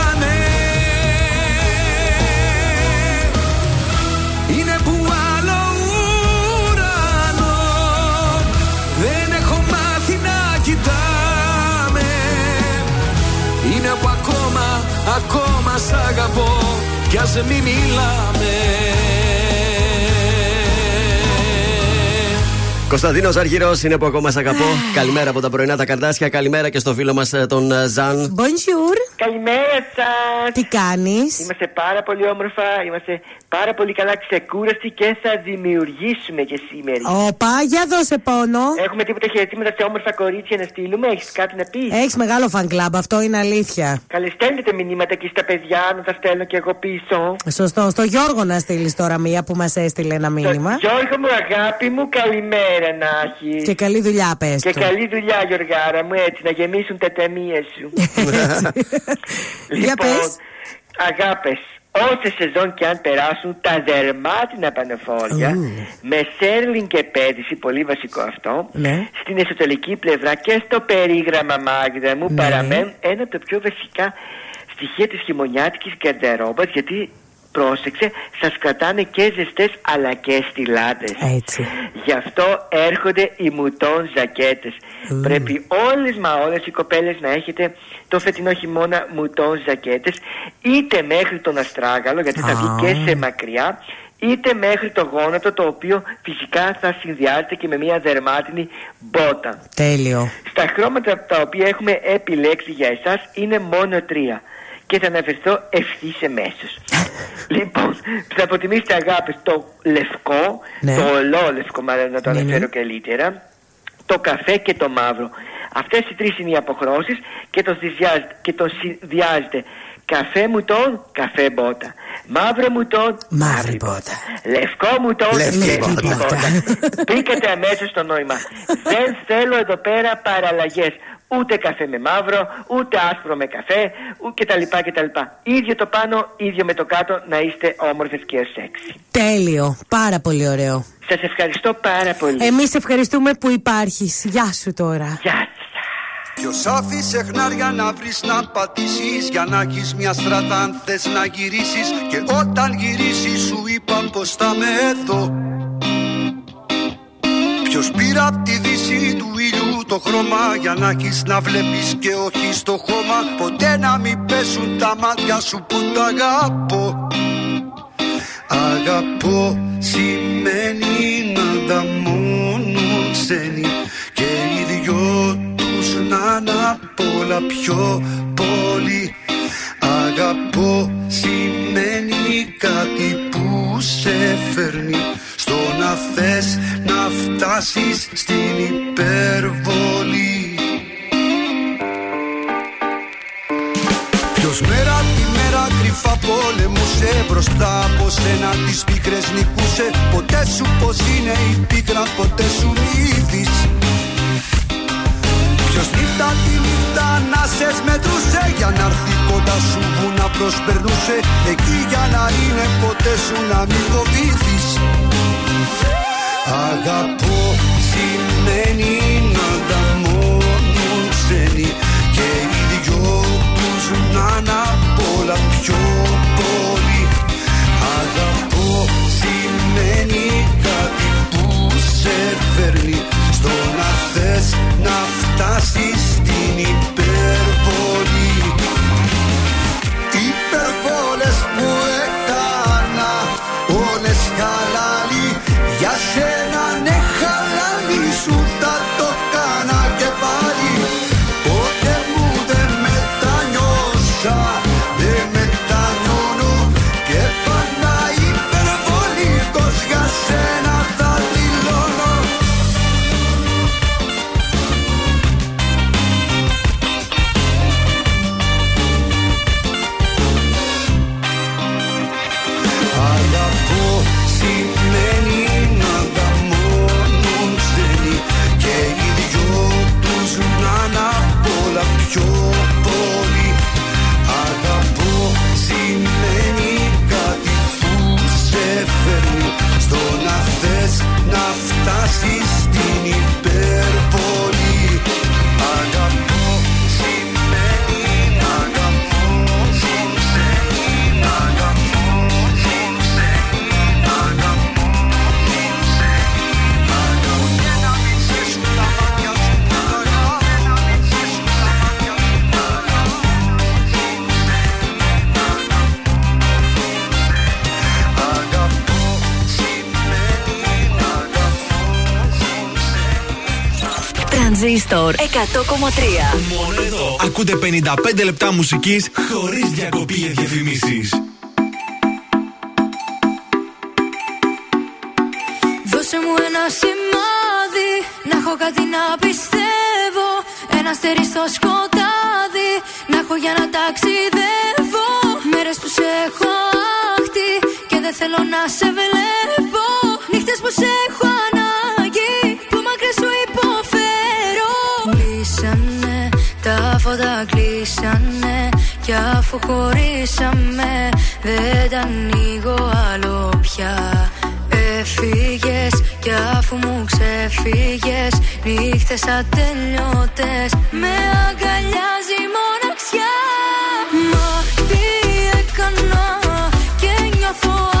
σ' αγαπώ Κι ας μη μιλάμε Κωνσταντίνος Αργυρός είναι που ακόμα σ' αγαπώ. Καλημέρα από τα πρωινά τα καρδάσια. Καλημέρα και στο φίλο μας τον ε, Ζαν. Bonjour. Καλημέρα σα. Τι κάνεις; Είμαστε πάρα πολύ όμορφα, είμαστε πάρα πολύ καλά ξεκούραστοι και θα δημιουργήσουμε και σήμερα. Όπα, για δώσε πόνο. Έχουμε τίποτα χαιρετήματα σε όμορφα κορίτσια να στείλουμε, έχεις κάτι να πεις; Έχεις μεγάλο fan club, αυτό είναι αλήθεια. Καλέ, στέλνετε μηνύματα εκεί στα παιδιά, να τα στέλνω και εγώ πίσω. Σωστό. Στο Γιώργο να στείλεις τώρα μία που μας έστειλε ένα μήνυμα. Γιώργο μου, αγάπη μου, καλημέρα να έχει. Και καλή δουλειά, πες. Και καλή δουλειά, Γιωργάρα μου, έτσι, να γεμίσουν τα ταμεία σου. *laughs* Για πες. αγάπες, όσε σεζόν και αν περάσουν, τα δερμάτινα πανεφόρια με σέρλινγκ και πέδηση, πολύ βασικό αυτό, Ναι. στην εσωτερική πλευρά και στο περίγραμμα Μάγδα μου Ναι. παραμένουν ένα από τα πιο βασικά στοιχεία της χειμωνιάτικης γκαρντερόμπας γιατί πρόσεξε, σας κρατάνε και ζεστές αλλά και στυλάτες. Έτσι. Γι' αυτό έρχονται οι μουτών ζακέτες. Πρέπει όλες μα όλες οι κοπέλες να έχετε το φετινό χειμώνα μουτών ζακέτες είτε μέχρι τον αστράγαλο γιατί θα Α. βγει και σε μακριά είτε μέχρι το γόνατο το οποίο φυσικά θα συνδυάζεται και με μια δερμάτινη μπότα. Τέλειο. Στα χρώματα τα οποία έχουμε επιλέξει για εσάς είναι μόνο τρία. και θα αναφερθώ ευθύς εμέσως. *laughs* λοιπόν, θα αποτιμήσετε αγάπης το λευκό, Ναι. το ολόλευκο μάλλον να το Ναι, ναι. αναφέρω καλύτερα, το καφέ και το μαύρο. Αυτές οι τρεις είναι οι αποχρώσεις και το, συνδυάζετε, και το συνδυάζετε. Καφέ μου τον, καφέ μπότα. Μαύρο μου τον, μαύρη μπότα. Λευκό μου τον, Λευκή λευκή μπότα. μπότα. Μπήκατε αμέσως στο νόημα. *laughs* Δεν θέλω εδώ πέρα παραλλαγές. Ούτε καφέ με μαύρο, ούτε άσπρο με καφέ, ούτε κτλ. κτλ. Ίδιο το πάνω, ίδιο με το κάτω, να είστε όμορφες και σεξι. Τέλειο. Πάρα πολύ ωραίο. Σας ευχαριστώ πάρα πολύ. Εμείς ευχαριστούμε που υπάρχεις. Γεια σου τώρα. Γεια Ποιος άφησε χνάρια να βρεις να πατήσεις Για να έχεις μια στράτα αν θες να γυρίσεις Και όταν γυρίσεις σου είπα πως θα με εδώ Ποιος πήρε απ' τη δύση του ήλιου το χρώμα Για να έχεις να βλέπεις και όχι στο χώμα. Ποτέ να μην πέσουν τα μάτια σου που τα αγαπώ. Αγαπώ σημαίνει να ανταμώνουν ξένοι Και οι δυο τους να είναι απ' όλα πιο πολύ Αγαπώ σημαίνει κάτι που σε φέρνει Στο να θες να φτάσεις στην υπερβολή. Ποιος μέρα τη μέρα κρυφά πολεμούσε Μπροστά από σένα τις πίκρες νικούσε. Ποτέ σου πως είναι η πίκρα ποτέ σου μύθις Ποιος νύχτα τη νύχτα να σε μετρούσε Για να έρθει κοντά σου που να προσπερνούσε. Εκεί για να είναι ποτέ σου να μην φοβήθεις Αγαπώ σημαίνει να ανταμώνουν ξένοι Και οι δυο τους να είναι απ' όλα πιο πολύ Αγαπώ σημαίνει κάτι που σε φέρνει Στο να θες να φτάσεις στην υπερβολή Τρανζίστορ 100,3. Μόνο εδώ. Ακούτε 55 λεπτά μουσικής χωρίς διακοπή για διαφημίσεις. Δώσε μου ένα σημάδι Να έχω κάτι να πιστεύω Ένα αστέρι στο σκοτάδι Να έχω για να ταξιδεύω Μέρες που σε έχω άχτη Και δεν θέλω να σε βλέπω Νύχτες που σε έχω κλείσανε Κι αφού χωρίσαμε Δεν τα ανοίγω άλλο πια. Έφυγες κι αφού μου ξεφύγες Νύχτες ατελειώτες Με αγκαλιάζει η μοναξιά. Μα τι έκανα και νιώθω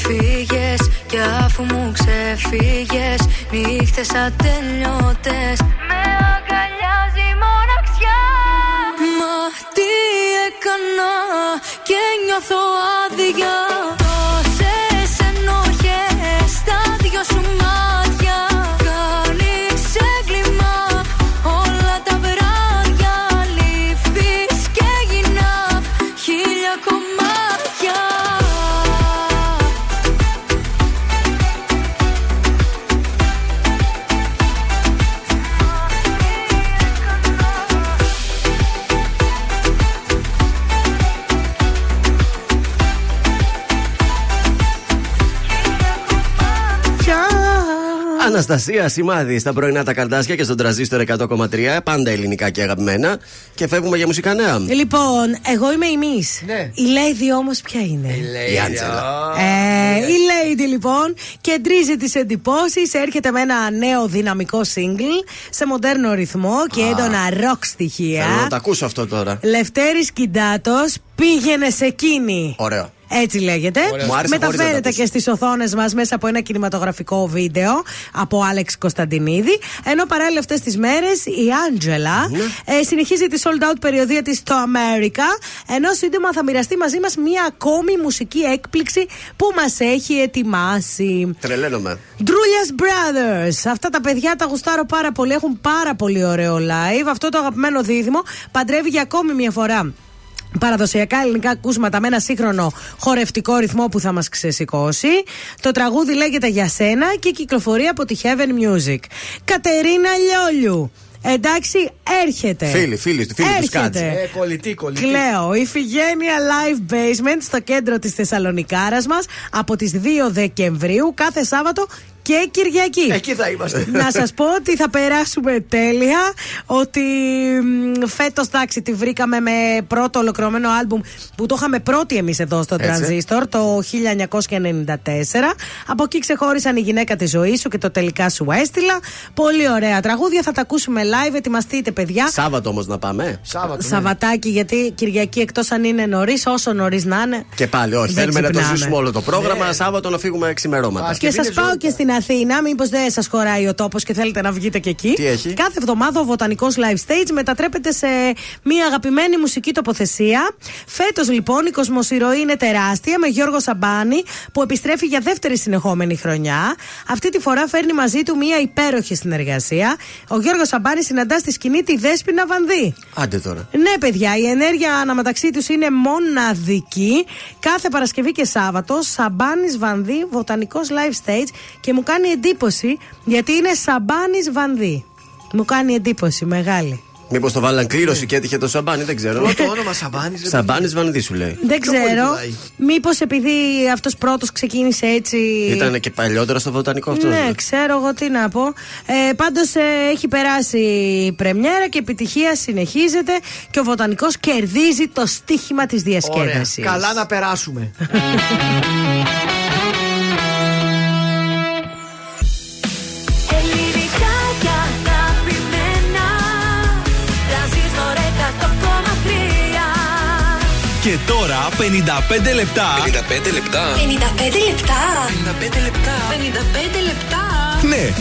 Έφυγες κι αφού μου ξεφύγες Νύχτες ατελειώτες. Με αγκαλιάζει η μοναξιά. Μα τι έκανα και νιώθω άδεια Αναστασία σημάδι στα πρωινά τα καρδάσια και στον τραζίστορ 100,3. Πάντα ελληνικά και αγαπημένα. Και φεύγουμε για μουσικά νέα. Λοιπόν, εγώ είμαι η Μης. Ναι. Η Lady όμως ποια είναι; Η Άντζελα. Ε, η Lady λοιπόν κεντρίζει τις εντυπώσεις, έρχεται με ένα νέο δυναμικό single σε μοντέρνο ρυθμό και έντονα ροκ στοιχεία. Θέλω να το ακούσω αυτό τώρα. Λευτέρης Κιντάτος πήγαινε σε εκείνη. Ωραίο. Έτσι λέγεται. Ωραίο. Μου άρεσε χωρίς να το Μεταφέρεται ακούσω. και στις οθόνες μας μέσα από ένα κινηματογραφικό βίντεο από Άλεξ Κωνσταντινίδη. Ενώ παράλληλα αυτές τις μέρες η Άντζελα Ναι. ε, συνεχίζει τη sold out περιοδία της στο America. Ενώ σύντομα θα μοιραστεί μαζί μας μία ακόμη μουσική έκπληξη που μας έχει ετοιμάσει. Τρελαίνομαι. Ντρούλια Brothers. Αυτά τα παιδιά τα γουστάρω πάρα πολύ. Έχουν πάρα πολύ ωραίο live. Αυτό το αγαπημένο δίδυμο παντρεύει για ακόμη μια φορά. Παραδοσιακά ελληνικά ακούσματα με ένα σύγχρονο χορευτικό ρυθμό που θα μας ξεσηκώσει. Το τραγούδι λέγεται Για σένα και κυκλοφορεί από τη Heaven Music. Κατερίνα Λιόλιου. Εντάξει, έρχεται. Φίλοι, φίλοι, φίλοι του Κάτζ. Ε, κολλητή, κολλητή. Κλαίω. Ιφηγένεια Live Basement στο κέντρο της Θεσσαλονικάρας μας από τις 2 Δεκεμβρίου κάθε Σάββατο και Κυριακή. Εκεί θα είμαστε. Να σας πω ότι θα περάσουμε τέλεια, ότι μ, φέτος εντάξει τη βρήκαμε με πρώτο ολοκληρωμένο άλμπουμ που το είχαμε πρώτοι εμείς εδώ στο Έτσι. Transistor το 1994. Από εκεί ξεχώρισαν η γυναίκα της ζωής σου και το τελικά σου έστειλα. Πολύ ωραία τραγούδια, θα τα ακούσουμε live, ετοιμαστείτε παιδιά. Σάββατο όμως να πάμε. Σάββατο. ναι. Σαββατάκι, γιατί Κυριακή εκτός αν είναι νωρίς, όσο νωρίς να είναι. Και πάλι, όχι. Δεν Θέλουμε να το ξυπνάμε. ζήσουμε όλο το πρόγραμμα. Ναι. Σάββατο να φύγουμε ξημερώματα. Και σας πάω και στην Αθήνα, μήπως δεν σας χωράει ο τόπος και θέλετε να βγείτε και εκεί. Τι έχει; Κάθε εβδομάδα ο Βοτανικός Live Stage μετατρέπεται σε μια αγαπημένη μουσική τοποθεσία. Φέτος λοιπόν η κοσμοσυρροή είναι τεράστια με Γιώργο Σαμπάνη που επιστρέφει για δεύτερη συνεχόμενη χρονιά. Αυτή τη φορά φέρνει μαζί του μια υπέροχη συνεργασία. Ο Γιώργος Σαμπάνης συναντά στη σκηνή τη Δέσποινα Βανδή. Άντε τώρα. Ναι, παιδιά, η ενέργεια αναμεταξύ τους είναι μοναδική. Κάθε Παρασκευή και Σάββατο, Σαμπάνης Βανδή, Βοτανικός live stage και μου κάνει εντύπωση γιατί είναι Σαμπάνης Βανδή. Μου κάνει εντύπωση μεγάλη. Μήπως το βάλαν κλήρωση και έτυχε το σαμπάνι, δεν ξέρω. Πρώτο όνομα Σαμπάνης. Σαμπάνι Βανδί σου λέει. Δεν Πιο πολύ ξέρω. πουλάει. Μήπως επειδή αυτός πρώτος ξεκίνησε έτσι. Ήταν και παλιότερο στο βοτανικό αυτό. Ναι, ξέρω εγώ τι να πω. Ε, Πάντως έχει περάσει η πρεμιέρα και επιτυχία συνεχίζεται και ο Βοτανικός κερδίζει το στίχημα της Ωραία. διασκέδασης. Καλά να περάσουμε. *laughs* Και τώρα 55 λεπτά. 55 λεπτά. 55 λεπτά. 55 λεπτά. 55 λεπτά. Ναι,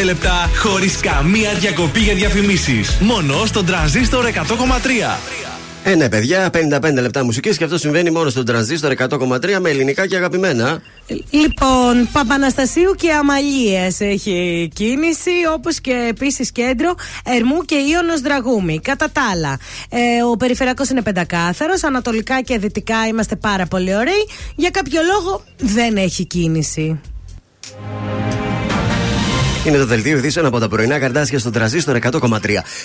55 λεπτά χωρίς καμία διακοπή για διαφημίσεις. Μόνο στον τραζίστορ 100,3. Ε, ναι, παιδιά, 55 λεπτά μουσικής και αυτό συμβαίνει μόνο στον τρανζίστορ 100,3 με ελληνικά και αγαπημένα. Λοιπόν, Παπαναστασίου και Αμαλίες έχει κίνηση, όπως και επίσης κέντρο Ερμού και Ιωνος Δραγούμη. Κατά τα άλλα, ε, ο περιφερειακός είναι πεντακάθαρος, ανατολικά και δυτικά είμαστε πάρα πολύ ωραίοι. Για κάποιο λόγο δεν έχει κίνηση. Είναι το δελτίο ειδήσεων από τα πρωινά καρτάσια στον τραζίστορ 100,3.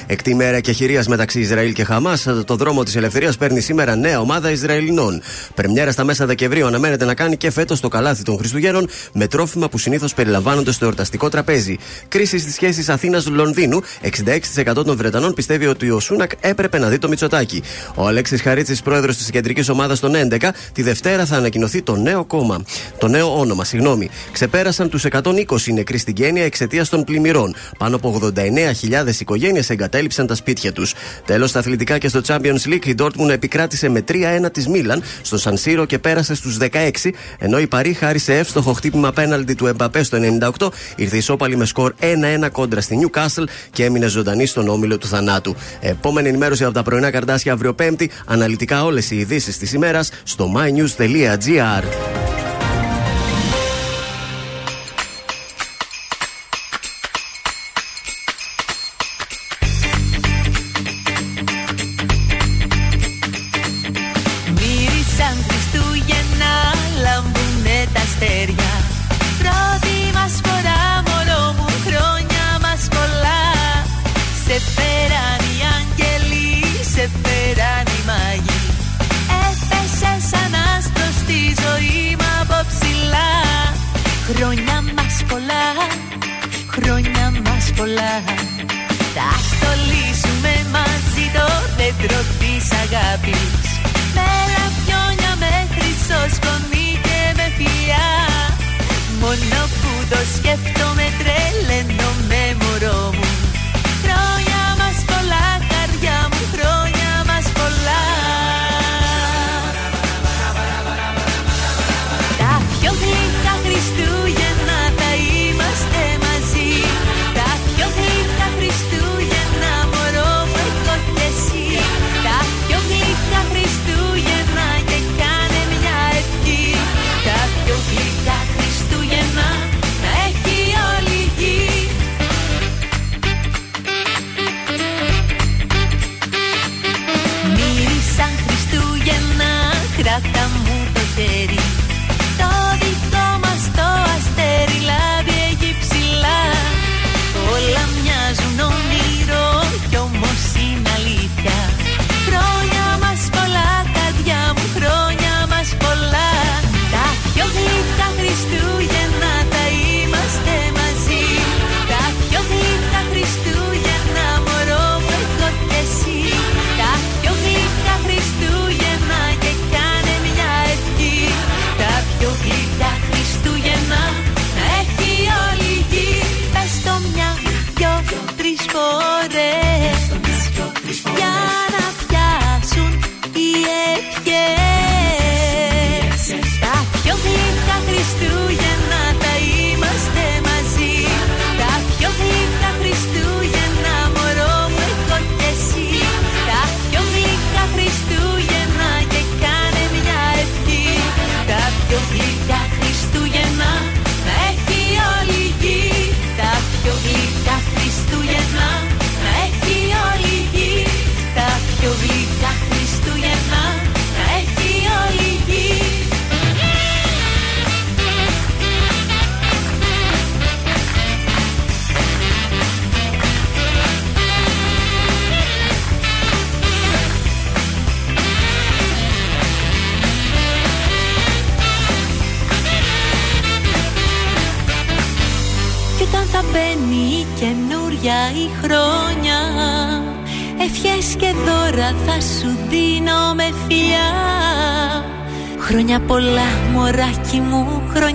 Εκτή μέρα και χειρίας μεταξύ Ισραήλ και Χαμάς. Το δρόμο της ελευθερίας παίρνει σήμερα νέα ομάδα Ισραηλινών. Πρεμιέρα στα μέσα Δεκεμβρίου αναμένεται να κάνει και φέτος το καλάθι των Χριστουγέννων με τρόφιμα που συνήθως περιλαμβάνονται στο εορταστικό τραπέζι. Κρίση στις σχέσεις Αθήνα-Λονδίνου. 66% των Βρετανών πιστεύει ότι ο Σούνακ έπρεπε να δει το Μητσοτάκι. Ο Αλέξης Χαρίτσης, πρόεδρος της κεντρικής ομάδας των 11, τη Δευτέρα θα ανακοινωθεί το νέο κόμμα. Το νέο όνομα, συγγνώμη. Ξεπέρασαν τους 120 νεκροί στην Γένεια εξαιτίας των πλημμυρών. Πάνω από 89.000 οικογένειες εγκατέλειψαν τα σπίτια τους. Τέλος, στα αθλητικά και στο Champions League, η Dortmund επικράτησε με 3-1 της Μίλαν στο Σανσίρο και πέρασε στους 16, ενώ η Παρή χάρη σε εύστοχο χτύπημα πέναλτι του Εμπαπέ στο 98, ήρθε ισόπαλη με σκορ 1-1 κόντρα στη Newcastle και έμεινε ζωντανή στον όμιλο του θανάτου. Επόμενη ενημέρωση από τα πρωινά καρτάσια αύριο Πέμπτη, αναλυτικά όλες οι ειδήσεις της ημέρας στο mynews.gr.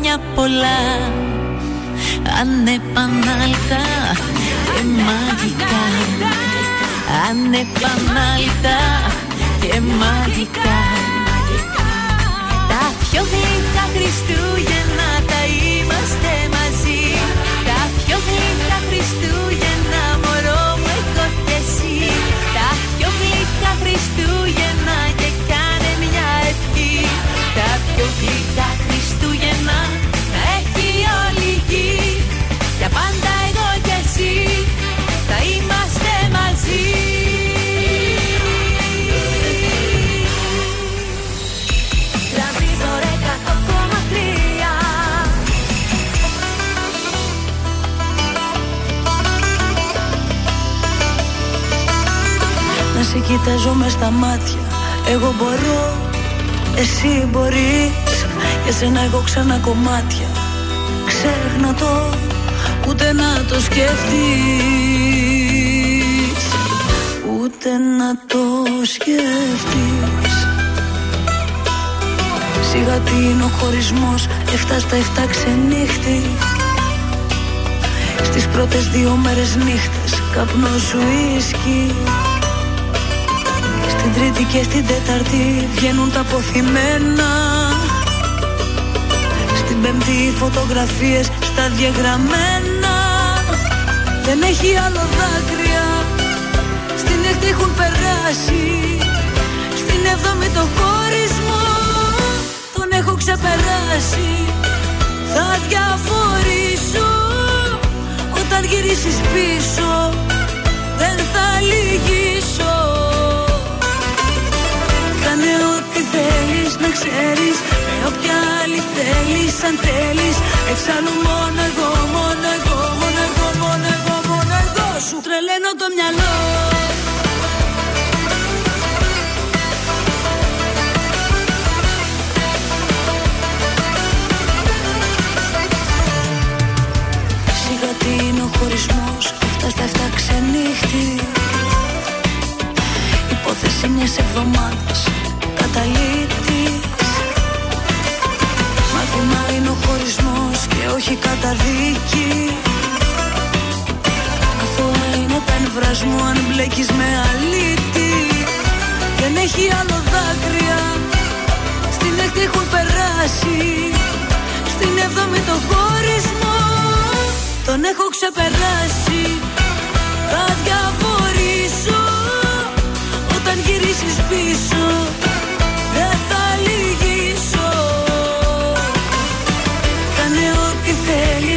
χρόνια πολλά. Ανεπανάληπτα και μαγικά. Ανεπανάληπτα και μαγικά. Τα πιο γλυκά Χριστούγεννα κοιτάζω με στα μάτια. Εγώ μπορώ, εσύ μπορείς. Για σένα έχω ξανά κομμάτια. Ξέχνα το, ούτε να το σκεφτείς Ούτε να το σκεφτείς Σιγά τι είναι ο χωρισμός. Εφτά στα εφτά ξενύχτη. Στις πρώτες δύο μέρες νύχτες. Καπνός σου ίσκι Στην τρίτη και στην τέταρτη Βγαίνουν τα αποθυμένα. Στην πέμπτη οι φωτογραφίες Στα διαγραμμένα. Δεν έχει άλλο δάκρυα. Στην έκτη έχουν περάσει. Στην έβδομη το χωρισμό Τον έχω ξεπεράσει. Θα διαφορήσω Όταν γυρίσεις πίσω. Δεν θα λυγίσω Κάνε ό,τι θέλεις να ξέρεις Με όποια άλλη θέλεις αν θέλεις. Εξάλλου μόνο εγώ, μόνο εγώ, μόνο εγώ, μόνο εγώ, μόνο εγώ Σου τρελαίνω το μυαλό. Σιγά τι είναι ο χωρισμός Αυτά στα εφτά ξενύχτη. Υπόθεση μιας εβδομάδας Καταλήτης. Μάθημα είναι ο χωρισμός Και όχι καταδίκη. Αθώα είναι τα εμβρασμού Αν μπλέκεις με αλήτη. Δεν έχει άλλο δάκρυα. Στην έκτη έχουν περάσει. Στην έβδομη το χωρισμό. Τον έχω ξεπεράσει. Θα διαβορήσω Όταν γυρίσεις πίσω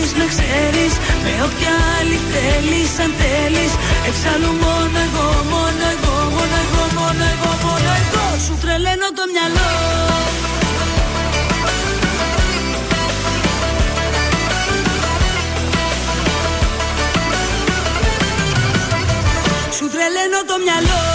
θέλεις να ξέρεις Με όποια άλλη θέλεις αν θέλεις. Εξάλλου μόνο εγώ, μόνο εγώ, μόνο εγώ, μόνο εγώ, μόνο εγώ. Σου τρελαίνω το μυαλό. Σου τρελαίνω το μυαλό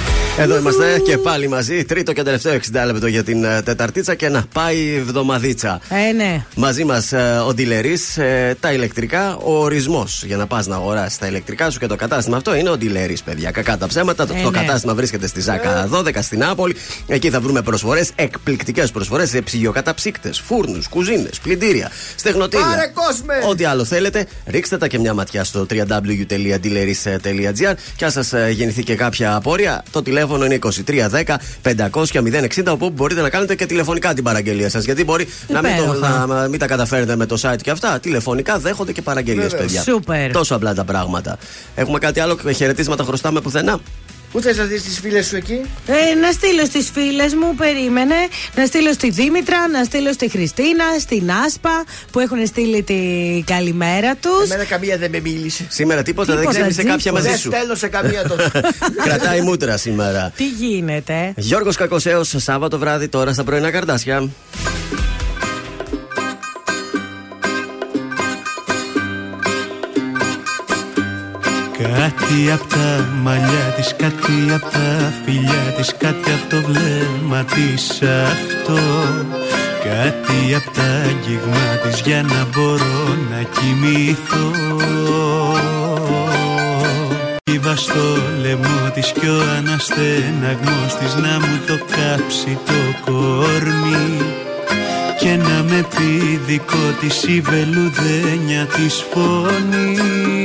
Εδώ είμαστε και πάλι μαζί. Τρίτο και τελευταίο 60 λεπτό για την ε, Τεταρτίτσα και να πάει η εβδομαδίτσα. Ε, ναι. Μαζί μας ο Ντιλερής, τα ηλεκτρικά, ο ορισμός για να πας να αγοράσεις τα ηλεκτρικά σου και το κατάστημα αυτό είναι ο Ντιλερής, παιδιά. Κακά τα ψέματα. Το, Ε, το ναι. κατάστημα βρίσκεται στη Ζάκα 12 στην Νάπολη. Εκεί θα βρούμε προσφορές, εκπληκτικές προσφορές σε ψυγειοκαταψύκτες, φούρνους, κουζίνες, πλυντήρια, στεγνοτήρια. Πάρε κόσμε! Ό,τι άλλο θέλετε, ρίξτε τα και μια ματιά στο www.dealeris.gr και αν σας γεννηθεί και κάποια απόρρια, το τηλέφωνο είναι 2310 500 060 όπου μπορείτε να κάνετε και τηλεφωνικά την παραγγελία σας. Γιατί μπορεί να μην, το, Υπέροχα. να μην τα καταφέρετε με το site και αυτά. Τηλεφωνικά δέχονται και παραγγελίες, Βεβαίως. παιδιά. Σούπερ. Τόσο απλά τα πράγματα. Έχουμε κάτι άλλο, χαιρετίσματα χρωστάμε πουθενά. Πού θες να δεις τις φίλες σου εκεί; Ε, να στείλω στις φίλες μου, περίμενε. Να στείλω στη Δήμητρα, να στείλω στη Χριστίνα, στην Άσπα που έχουν στείλει τη καλημέρα τους. Εμένα καμία δεν με μίλησε Σήμερα τίποτα, δεν Τίποτα, ξύπνησε κάποια τζίφο. μαζί Δεν σου. στέλνω σε καμία τόσο *laughs* Κρατάει μούτρα σήμερα. Τι γίνεται; Γιώργος Κακοσέος, Σάββατο βράδυ τώρα στα πρωινά καρτάσια. Κάτι απ' τα μαλλιά της, κάτι απ' τα φιλιά της Κάτι απ' το βλέμμα της. Αυτό Κάτι απ' τα αγγίγμα της για να μπορώ να κοιμηθώ. Κύβα στο λαιμό της κι ο αναστεναγμός της Να μου το κάψει το κορμί και να με πει δικό της η βελουδένια της φωνής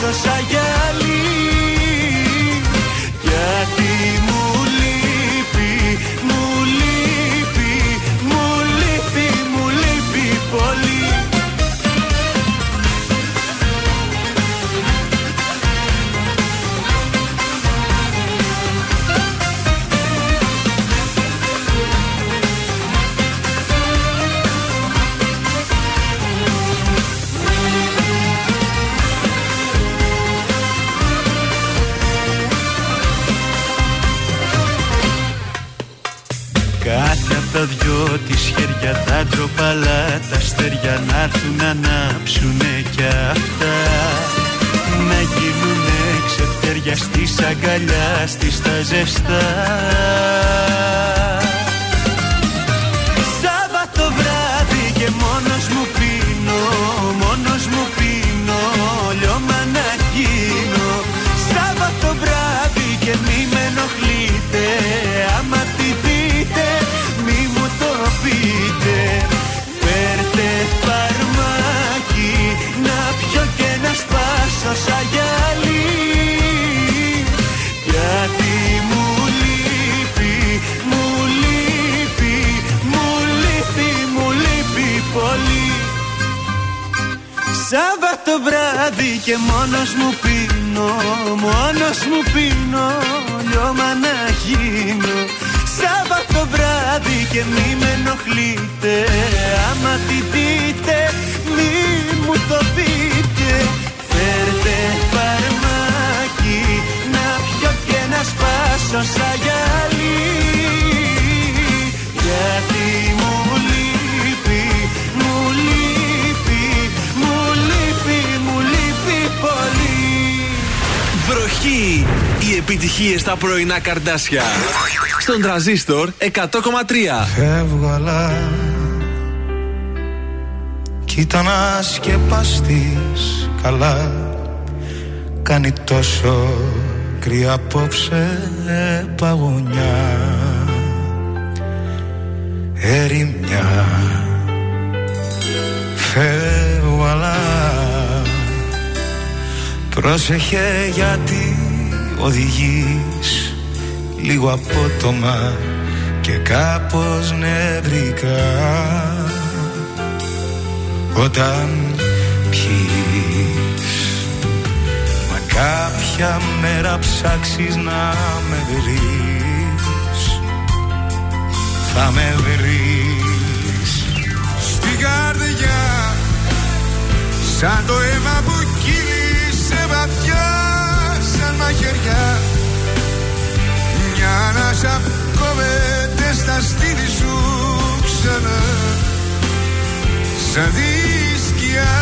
φαρμάκι να της χέρια τα ντροπαλά τα αστέρια να έρθουν να ανάψουνε κι αυτά. Να γίνουνε ξεφτέρια στις αγκαλιάς στις τα ζεστά σπάσω σαν γυαλί. Γιατί μου λείπει, μου λείπει, μου λείπει, μου λείπει πολύ. Σάββατο βράδυ και μόνος μου πίνω, μόνος μου πίνω, λιώμα να γίνω. Σάββατο βράδυ και μη με ενοχλείτε, άμα τη δείτε μη μου το πείτε Φέρτε φαρμάκι να πιω και να σπάσω σαν γυαλί Γιατί μου λείπει, μου λείπει, μου λείπει, μου λείπει πολύ Βροχή! Οι επιτυχίες στα πρωινά καρδάσια. Στον τραζίστορ 100,3. Φεύγω αλλά Κοίτα να σκεπαστείς καλά. Κάνει τόσο κρύα απόψε παγωνιά. Ερημιά. Φεύγω αλλά Πρόσεχε γιατί οδηγείς Λίγο απότομα και κάπως νευρικά Όταν πιείς Μα κάποια μέρα ψάξεις να με βρεις. Θα με βρεις Στην καρδιά Σαν το αίμα που κύλησε βαθιά Σαν μαχαιριά. Μια ανάσα κόβεται στα στήθη σου ξανά Σαν τη σκιά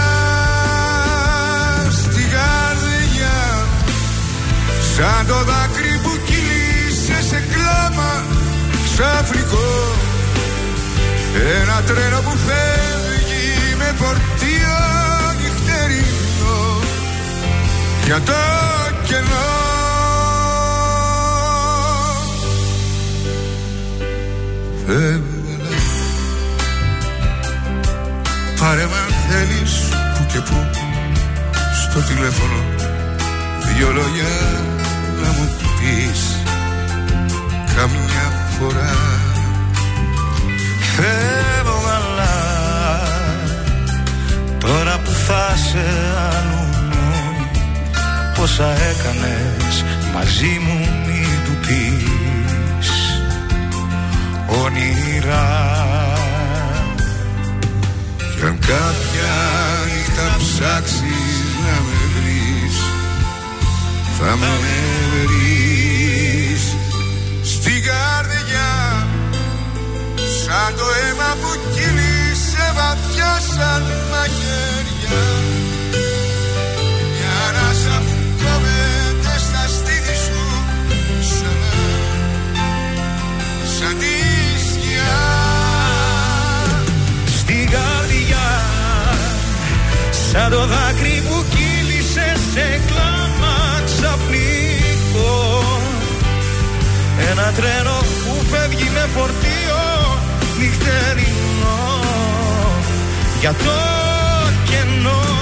Στην καρδιά Σαν το δάκρυ που κύλησε σε κλάμα Ξαφνικό ένα τρένο που φεύγει με φορτίο νυχτερινό για το κενό. Φεύγω πάρε με αν θέλεις που και που στο τηλέφωνο. Δυο λόγια να μου πεις καμιά φορά. Φεύγω αλλά Τώρα που θα σε αλλού Πόσα έκανες μαζί μου μη του πεις. Όνειρα Κι αν κάποια νύχτα ψάξεις να με βρεις Θα με βρεις Στην καρδιά. Σαν το αίμα που κύλησε βαθιά σαν μαχαίρια Σαν το δάκρυ που κύλησε σε κλάμα ξαφνικό. Ένα τρένο που φεύγει με φορτίο νυχτερινό. Για το κενό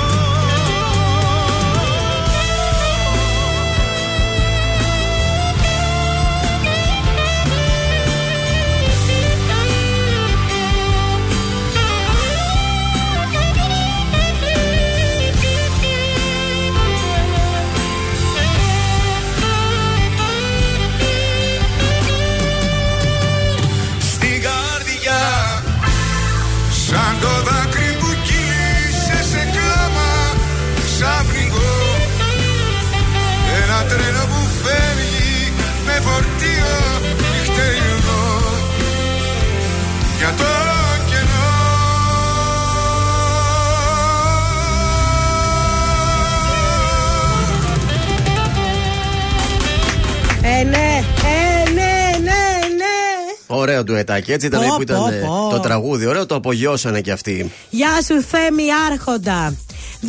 Ε, ναι, ε, ναι, ναι, ναι. Ωραίο ντουετάκι. Έτσι ήταν Πω, που ήταν πω, ε, πω. το τραγούδι. Ωραίο, το απογειώσανε κι αυτοί. Γεια σου Θέμη Άρχοντα 266-233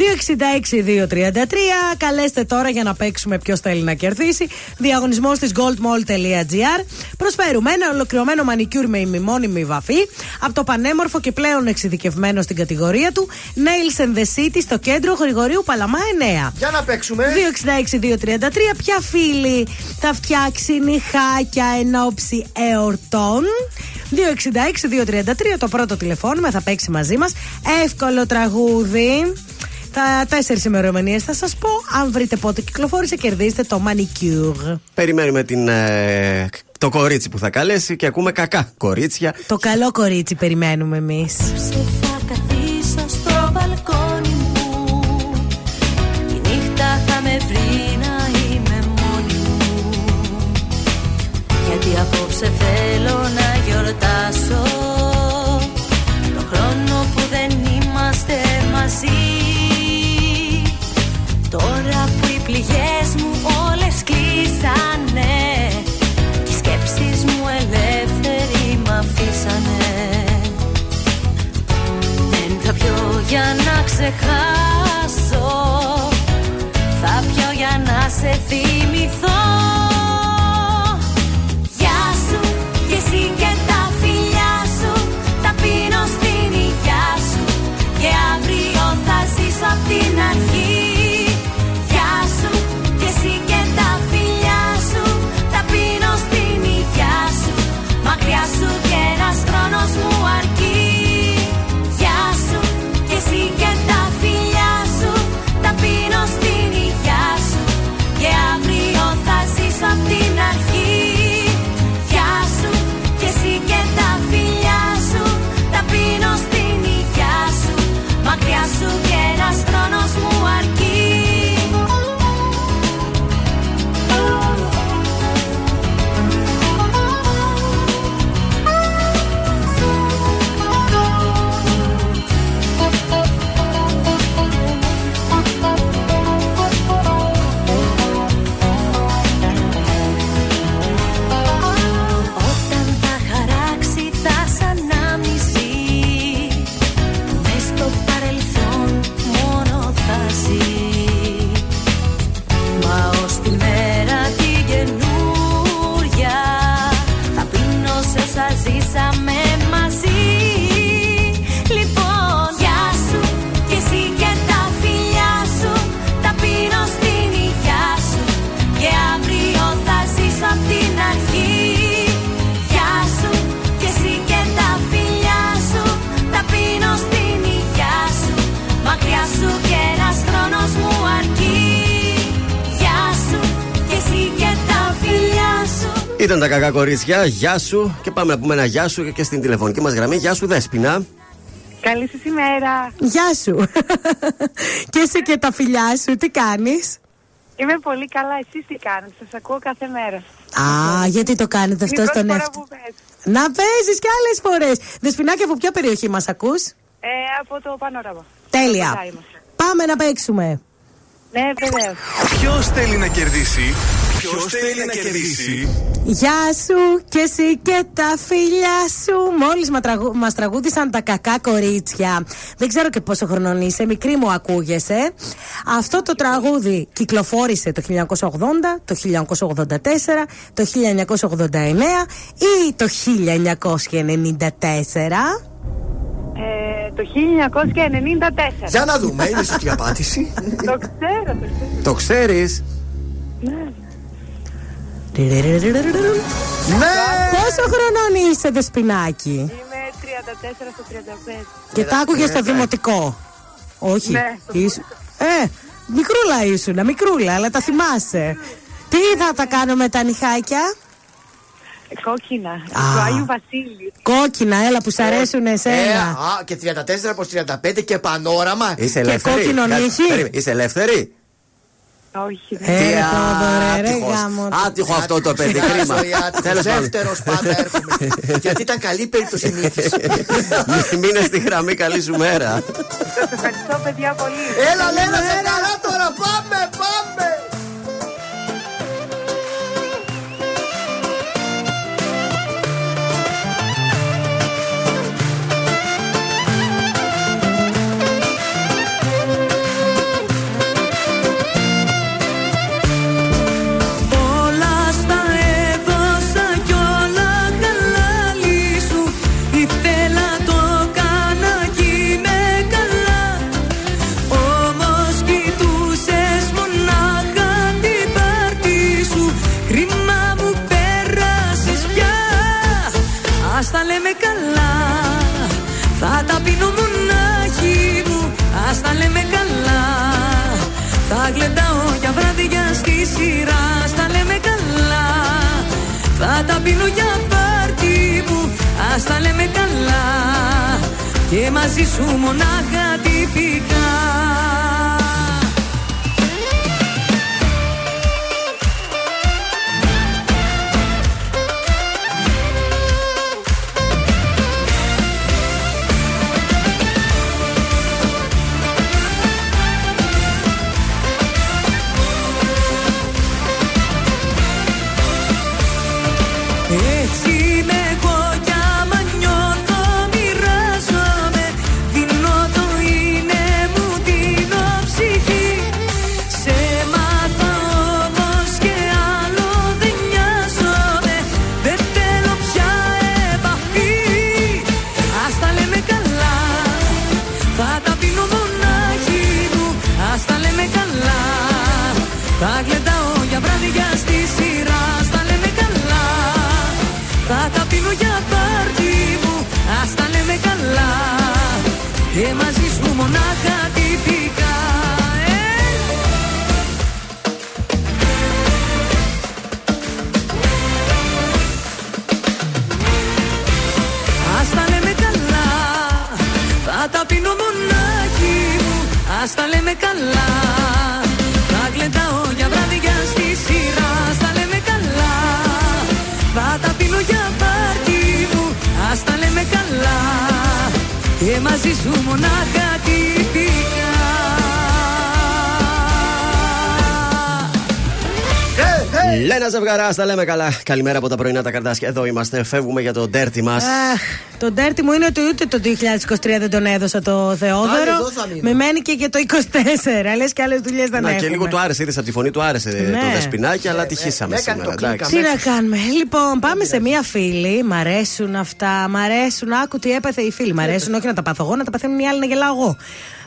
Καλέστε τώρα για να παίξουμε ποιος θέλει να κερδίσει. Διαγωνισμός της goldmall.gr. Προσφέρουμε ένα ολοκληρωμένο μανικιούρ με ημιμόνιμη βαφή από το πανέμορφο και πλέον εξειδικευμένο στην κατηγορία του Nails and the City στο κέντρο Γρηγορίου Παλαμά 9. Για να παίξουμε. 266-233. Ποια φίλη θα φτιάξει νυχάκια εν ώψη εορτών; 266-233 το πρώτο τηλεφώνημα θα παίξει μαζί μας Εύκολο τραγούδι. Τα τέσσερις ημερομηνίες θα σας πω. Αν βρείτε πότε κυκλοφόρησε, κερδίστε το manicure. Περιμένουμε την, ε, το κορίτσι που θα καλέσει και ακούμε κακά κορίτσια. Το καλό κορίτσι περιμένουμε εμείς. Θα καθίσω στο μπαλκόνι μου Η νύχτα θα με βρει να είμαι μόνη μου Γιατί απόψε θέλω να γιορτάσω Το χρόνο που δεν είμαστε μαζί να ξεχάσω τα κακά κορίτσια. Γεια σου. Και πάμε να πούμε ένα γεια σου και στην τηλεφωνική μας γραμμή. Γεια σου, Δέσπινα. Καλή σας ημέρα. Γεια σου. *laughs* και εσύ και τα φιλιά σου, τι κάνεις; Είμαι πολύ καλά. Εσείς τι κάνετε; Σας ακούω κάθε μέρα. Α, γιατί το κάνετε αυτό Είναι η στον πρώτη φορά εαυτό. που παίζω. Να παίζεις κι άλλες φορές. Δεσπινάκι, από ποια περιοχή μας ακούς; Ε, από το πανόραμα. Τέλεια. Κοντά είμαστε. Πάμε να παίξουμε. Ναι, βεβαίως. Ποιος θέλει να κερδίσει. Ποιος θέλει να κερδίσει; Γεια σου και εσύ και τα φιλιά σου. Μόλις μα τραγου... μας τραγούδισαν τα κακά κορίτσια. Δεν ξέρω και πόσο χρονών είσαι, μικρή μου ακούγεσαι. Αυτό το τραγούδι κυκλοφόρησε το 1980, το 1984, το 1989 ή το 1994. Ε, το 1994. Για να δούμε, είναι σωστή απάντηση. το ξέρω, το ξέρω. Το ξέρεις. Ναι. Ναι! Πόσο χρονών είσαι, Δεσπινάκι; Είμαι 34 στο 35. Και τα άκουγε στο δημοτικό. Όχι. Ναι. Ήσου- Ε, μικρούλα ήσουν, μικρούλα, αλλά τα θυμάσαι. Τι θα τα κάνω με τα νυχάκια; Κόκκινα. Α. Το Άγιο Βασίλη. Κόκκινα, έλα που σ' αρέσουν Ε, εσένα. α, και 34 προς 35 και πανόραμα. Είσαι Και ελεύθερη. κόκκινο Κάτσε, νύχι. περίμενε. Είσαι ελεύθερη. Όχι. Ε, ρε, Θόδωρε, ρε, άτυχος. γάμο. Άτυχος αυτό το παιδί, Σιγά κρίμα. ζωή, άτυχος. Τέλος πάντων. Δεύτερος πάντα έρχομαι. Γιατί ήταν καλή περίπτωση νύχης. *laughs* Μείνε στη γραμμή, καλή σου μέρα. Σας ευχαριστώ, παιδιά, πολύ. Έλα, Λένα, σε καλά τώρα. Πάμε, πάμε. Πίνω για πάρτι μου Ας τα λέμε καλά. Και μαζί σου μονάχα τυπικά Θα γλεντάω για βράδια στη σειρά. Ας τα λέμε καλά. Θα τα πίνω για πάρτι μου. Ας τα λέμε καλά. Και μαζί σου μονάχα τυπικά. Ε. Ας τα λέμε καλά. Θα τα πίνω μονάχη μου. Ας τα λέμε καλά μαζί σου μονάχα Λένα ζευγαρά, τα λέμε καλά. Καλημέρα από τα πρωινά τα καρδάσια. Εδώ είμαστε, φεύγουμε για το ντέρτι μας. Αχ, το ντέρτι μου είναι ότι ούτε το 2023 δεν τον έδωσα το Πάλι Θεόδωρο. εδώ θα μείνω. Με μένει και για το 24. Λες και άλλες δουλειές δεν Να έχουμε. και λίγο του άρεσε, είδες από τη φωνή του άρεσε Ναι. το δεσπινάκι, αλλά τυχήσαμε με έκανε σήμερα. το κλικ εντάξει. Τι να κάνουμε. Λοιπόν, πάμε σε μία φίλη. Μ' αρέσουν αυτά. Μ' αρέσουν. Άκου τι έπαθε η φίλη. Μ' αρέσουν όχι να τα πάθω εγώ, να τα παθαίνουν οι άλλοι να γελάω εγώ.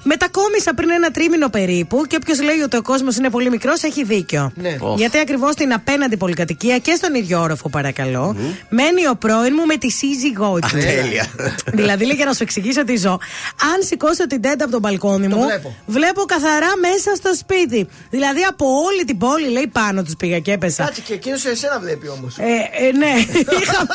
Μετακόμισα πριν ένα τρίμηνο περίπου και όποιος λέει ότι ο κόσμος είναι πολύ μικρός έχει δίκιο. Ναι. Οχ. Γιατί ακριβώς στην απέναντι πολυκατοικία και στον ίδιο όροφο, παρακαλώ, μένει ο πρώην μου με τη σύζυγό του. Τέλεια. δηλαδή, λέει για να σου εξηγήσω τι ζω. Αν σηκώσω την τέντα από τον μπαλκόνι Το μου, βλέπω. καθαρά μέσα στο σπίτι. Δηλαδή από όλη την πόλη, λέει πάνω τους πήγα και έπεσα. Κάτσε και εκείνος εσένα βλέπει όμως. Ε, ε, ναι. *laughs* Είχα-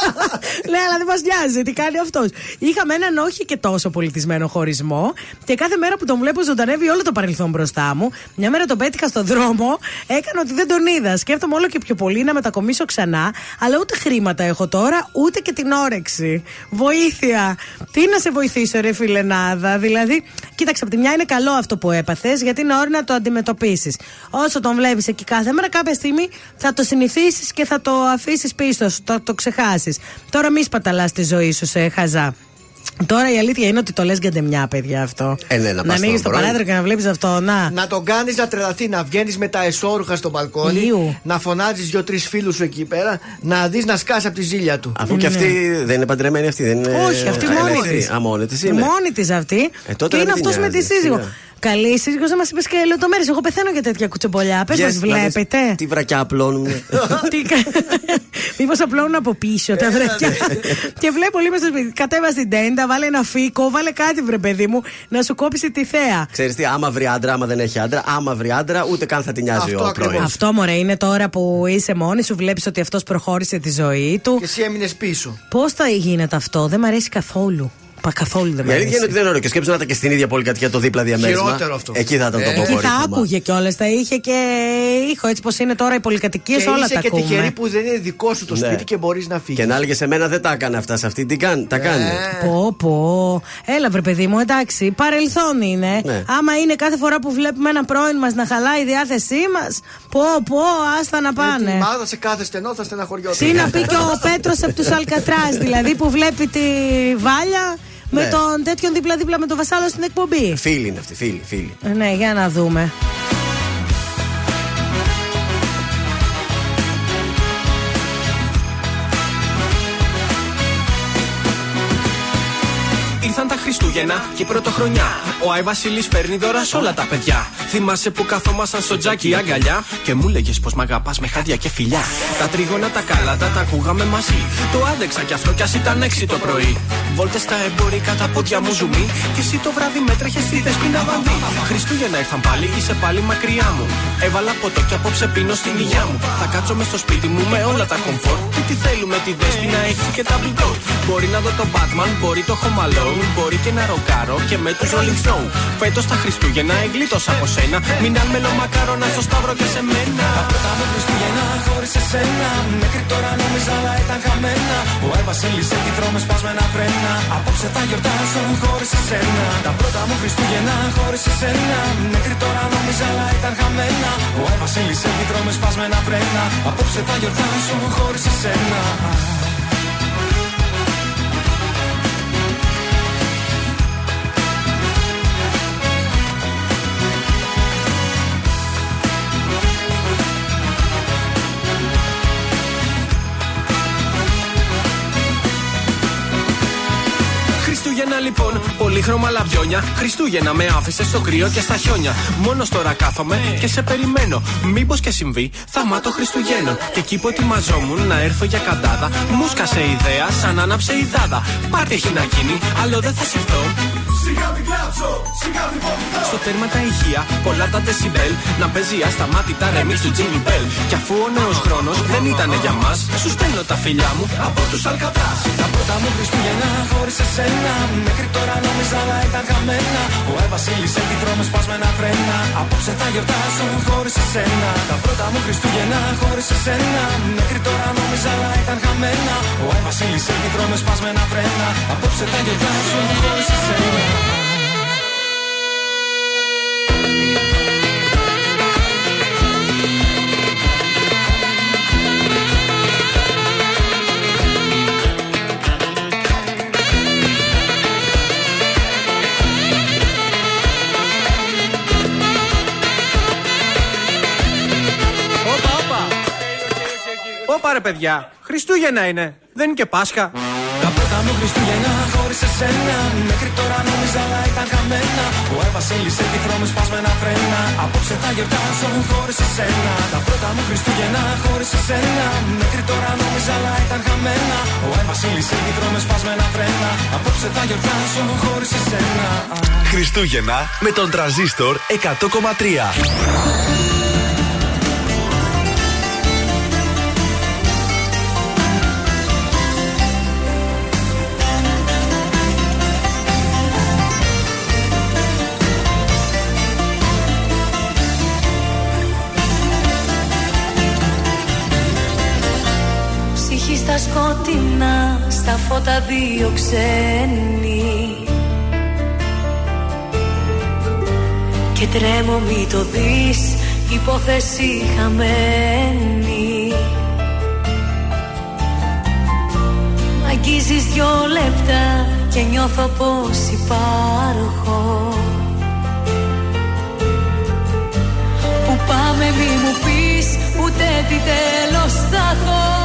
ναι, αλλά δεν μας νοιάζει τι κάνει αυτός. Είχαμε έναν όχι και τόσο πολιτισμένο χωρισμό και κάθε μέρα που τον βλέπω ζωντανεύει όλο το παρελθόν μπροστά μου. Μια μέρα τον πέτυχα στον δρόμο, έκανα ότι δεν τον είδα. Σκέφτομαι όλο και πιο πολύ να μετακομίσω ξανά, αλλά ούτε χρήματα έχω τώρα, ούτε και την όρεξη. Βοήθεια. Τι να σε βοηθήσω, ρε φιλενάδα; Δηλαδή, κοίταξε, από τη μια είναι καλό αυτό που έπαθες, γιατί είναι ώρα να το αντιμετωπίσεις. Όσο τον βλέπεις εκεί κάθε μέρα, κάποια στιγμή θα το συνηθίσεις και θα το αφήσεις πίσω, σου, θα το ξεχάσεις. Τώρα μη σπαταλάς τη ζωή σου σε χαζά. Τώρα η αλήθεια είναι ότι το λες για μια παιδιά αυτό. Ε, ναι, να πας ανοίγεις στον το πρώην. παράθυρο και να βλέπεις αυτό. Να. Να τον κάνεις να τρελαθεί, να βγαίνεις με τα εσόρουχα στο μπαλκόνι, Ιου. να φωνάζεις δύο-τρει φίλους σου εκεί πέρα, να δεις να σκάσει από τη ζήλια του. Αφού και αυτή δεν είναι παντρεμένη αυτή, δεν είναι. Όχι, αυτή Α, μόνη ελεύθερη. της. Α, μόνη της είναι. Μόνη της αυτή. Ε, τότε και δεν είναι την αυτός με τη νοιάζει, σύζυγο. Σιγά. Καλή σύζυγο, δεν μας είπες και λεπτομέρειες. Εγώ πεθαίνω για τέτοια κουτσομπολιά. Πες μας, Βγες να δεις βλέπετε. Τι βρακιά απλώνουμε. *laughs* Μήπως απλώνουν από πίσω τα βρακιά. και βλέπω λίγο στο σπίτι. Κατέβα στην τέντα, βάλε ένα φίκο, βάλε κάτι βρε παιδί μου να σου κόψει τη θέα. Ξέρεις τι, άμα βρει άντρα, άμα δεν έχει άντρα, άμα βρει άντρα, ούτε καν θα την νοιάζει Αυτό ο ακριβώς. πρώην. Αυτό μωρέ είναι τώρα που είσαι μόνη σου, βλέπεις ότι αυτός προχώρησε τη ζωή του. Και εσύ έμεινες πίσω. Πώς θα γίνεται αυτό, δεν μ' αρέσει καθόλου. Πα καθόλου δεν Η με αλήθεια είναι αρέσει. ότι δεν είναι ωραίο. Και σκέψου να ήταν και στην ίδια πολυκατοικία το δίπλα διαμέρισμα. Χειρότερο αυτό. Εκεί θα ήταν το Ε, Εκεί αποκόρυφωμα. θα άκουγε κιόλας, θα είχε και ήχο. Έτσι πως είναι τώρα οι πολυκατοικίες, Και όλα είσαι τα και τυχερή ακούμε. που δεν είναι δικό σου το Ναι. σπίτι και μπορείς να φύγεις. Και να έλεγε σε μένα δεν τα έκανε αυτά. Σε αυτή τι κάνει, τα κάνει. Πω, πω. Έλα, βρε παιδί μου, εντάξει. Παρελθόν είναι. Ναι. Άμα είναι κάθε φορά που βλέπουμε ένα πρώην μας να χαλάει η διάθεσή μας, πω, πω, άστα να Η πάνε. μάδα σε κάθε στενό θα στεναχωριόταν. Τι να πει *laughs* και ο Πέτρος από τους Αλκατράς, δηλαδή που βλέπει τη βάλια με Ναι. τον τέτοιον δίπλα-δίπλα με τον Βασάλο στην εκπομπή. Φίλοι είναι αυτοί, φίλοι, φίλοι. Ε, Ναι, για να δούμε. Χριστούγεννα και η πρωτοχρονιά. Ο Άι Βασίλης φέρνει δώρα σε όλα τα παιδιά. Θυμάσαι που καθόμασταν στο τζάκι αγκαλιά και μου λέγες πως μ' αγαπάς με χάδια και φιλιά. Τα τρίγωνα τα κάλατα τα ακούγαμε μαζί. Το άντεξα κι αυτό κι ας ήταν έξι το πρωί. Βόλτες στα εμπόρικα τα πόδια μου ζουμί. Και εσύ το βράδυ με τρέχε στη δεσπίνα βανδύ. Χριστούγεννα ήρθαν πάλι, είσαι πάλι μακριά μου. Έβαλα ποτό και απόψε πίνω στην υγειά μου. Θα κάτσω μες στο σπίτι μου με όλα τα κομφόρ. Και τι θέλουμε τη δέσπινα έχει και τα μπλουτό. Μπορεί να δω το Batman, μπορεί το Home Alone, μπορεί και να ροκάρω και με τους Rolling Stone. Φέτος τα Χριστούγεννα εγκλήτωσα από σένα. Μην άλμελο μακάρονα στο Σταύρο και σε μένα. Τα πρώτα μου Χριστούγεννα χωρίς εσένα Μέχρι τώρα νόμιζα αλλά ήταν χαμένα. Ο Άι Βασίλης έχει δρόμες σπασμένα φρένα Απόψε θα γιορτάσω χωρίς εσένα Τα πρώτα μου Χριστούγεννα χωρίς εσένα Μέχρι τώρα νόμιζα αλλά ήταν χαμένα. Ο Άι Βασίλης έχει δρόμες σπασμένα φρένα Απόψε θα γιορτάσω χωρίς εσένα Χριστούγεννα λοιπόν, πολύχρωμα λαμπιόνια. Χριστούγεννα με άφησε στο κρύο και στα χιόνια. Μόνο τώρα κάθομαι και σε περιμένω. Μήπως και συμβεί θαύμα Χριστουγέννων. Και εκεί που ετοιμαζόμουν να έρθω για καντάδα, μου σκάσε ιδέα σαν άναψε η δάδα. Πάρτι έχει να γίνει, άλλο δεν θα συρθώ. Σιγά μην κλάψω, σιγά μην βομηθώ Στο τέρμα τα ηχεία, πολλά τα δεσιμπέλ. Να παίζει ασταμάτητα ρεμίξ του Jingle Bell. Κι αφού ο νέος χρόνος δεν ήταν για μας, σου στέλνω τα φιλιά μου από τους Αλκατράς. Τα πρώτα μου Χριστούγεννα χωρίς εσένα Μέχρι τώρα νόμιζα αλλά ήταν χαμένα. Ο Άι Βασίλης έχει δρόμες σπασμένα φρένα. Απόψε θα γιορτάσω χωρίς εσένα. Τα πρώτα μου Χριστούγεννα χωρίς εσένα. Μέχρι τώρα νόμιζα αλλά ήταν χαμένα. Ο Άι Βασίλης έχει δρόμες σπασμένα φρένα. Απόψε θα γιορτάσω χωρίς εσένα Όπα ρε παιδιά, Χριστούγεννα είναι, δεν είναι και Πάσχα. Τα πρώτα μου Χριστούγεννα χωρίς εσένα Μέχρι τώρα νόμιζα αλλά ήταν χαμένα. Ο Άι Βασίλης έχει δρόμες σπασμένα φρένα Απόψε θα γιορτάσω χωρίς εσένα Τα πρώτα μου Χριστούγεννα χωρίς εσένα Μέχρι τώρα νόμιζα αλλά ήταν χαμένα. Ο Άι Βασίλης έχει δρόμες σπασμένα φρένα Απόψε θα γιορτάσω χωρίς εσένα Χριστούγεννα με τον τραζίστορ 100,3. Στα σκοτεινά, στα φώτα δύο ξένοι. Και τρέμω μη το δεις, υπόθεση χαμένη. Μ' αγγίζεις δυο λεπτά και νιώθω πως υπάρχω. Που πάμε μη μου πεις ούτε τι τέλος θα έχω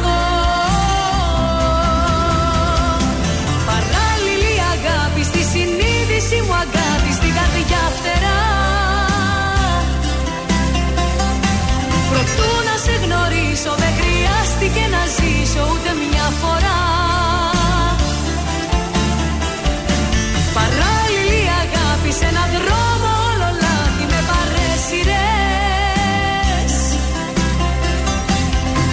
να ζήσω ούτε μια φορά. Παράλληλη αγάπη σε έναν δρόμο όλο λάθη με παρέσιρες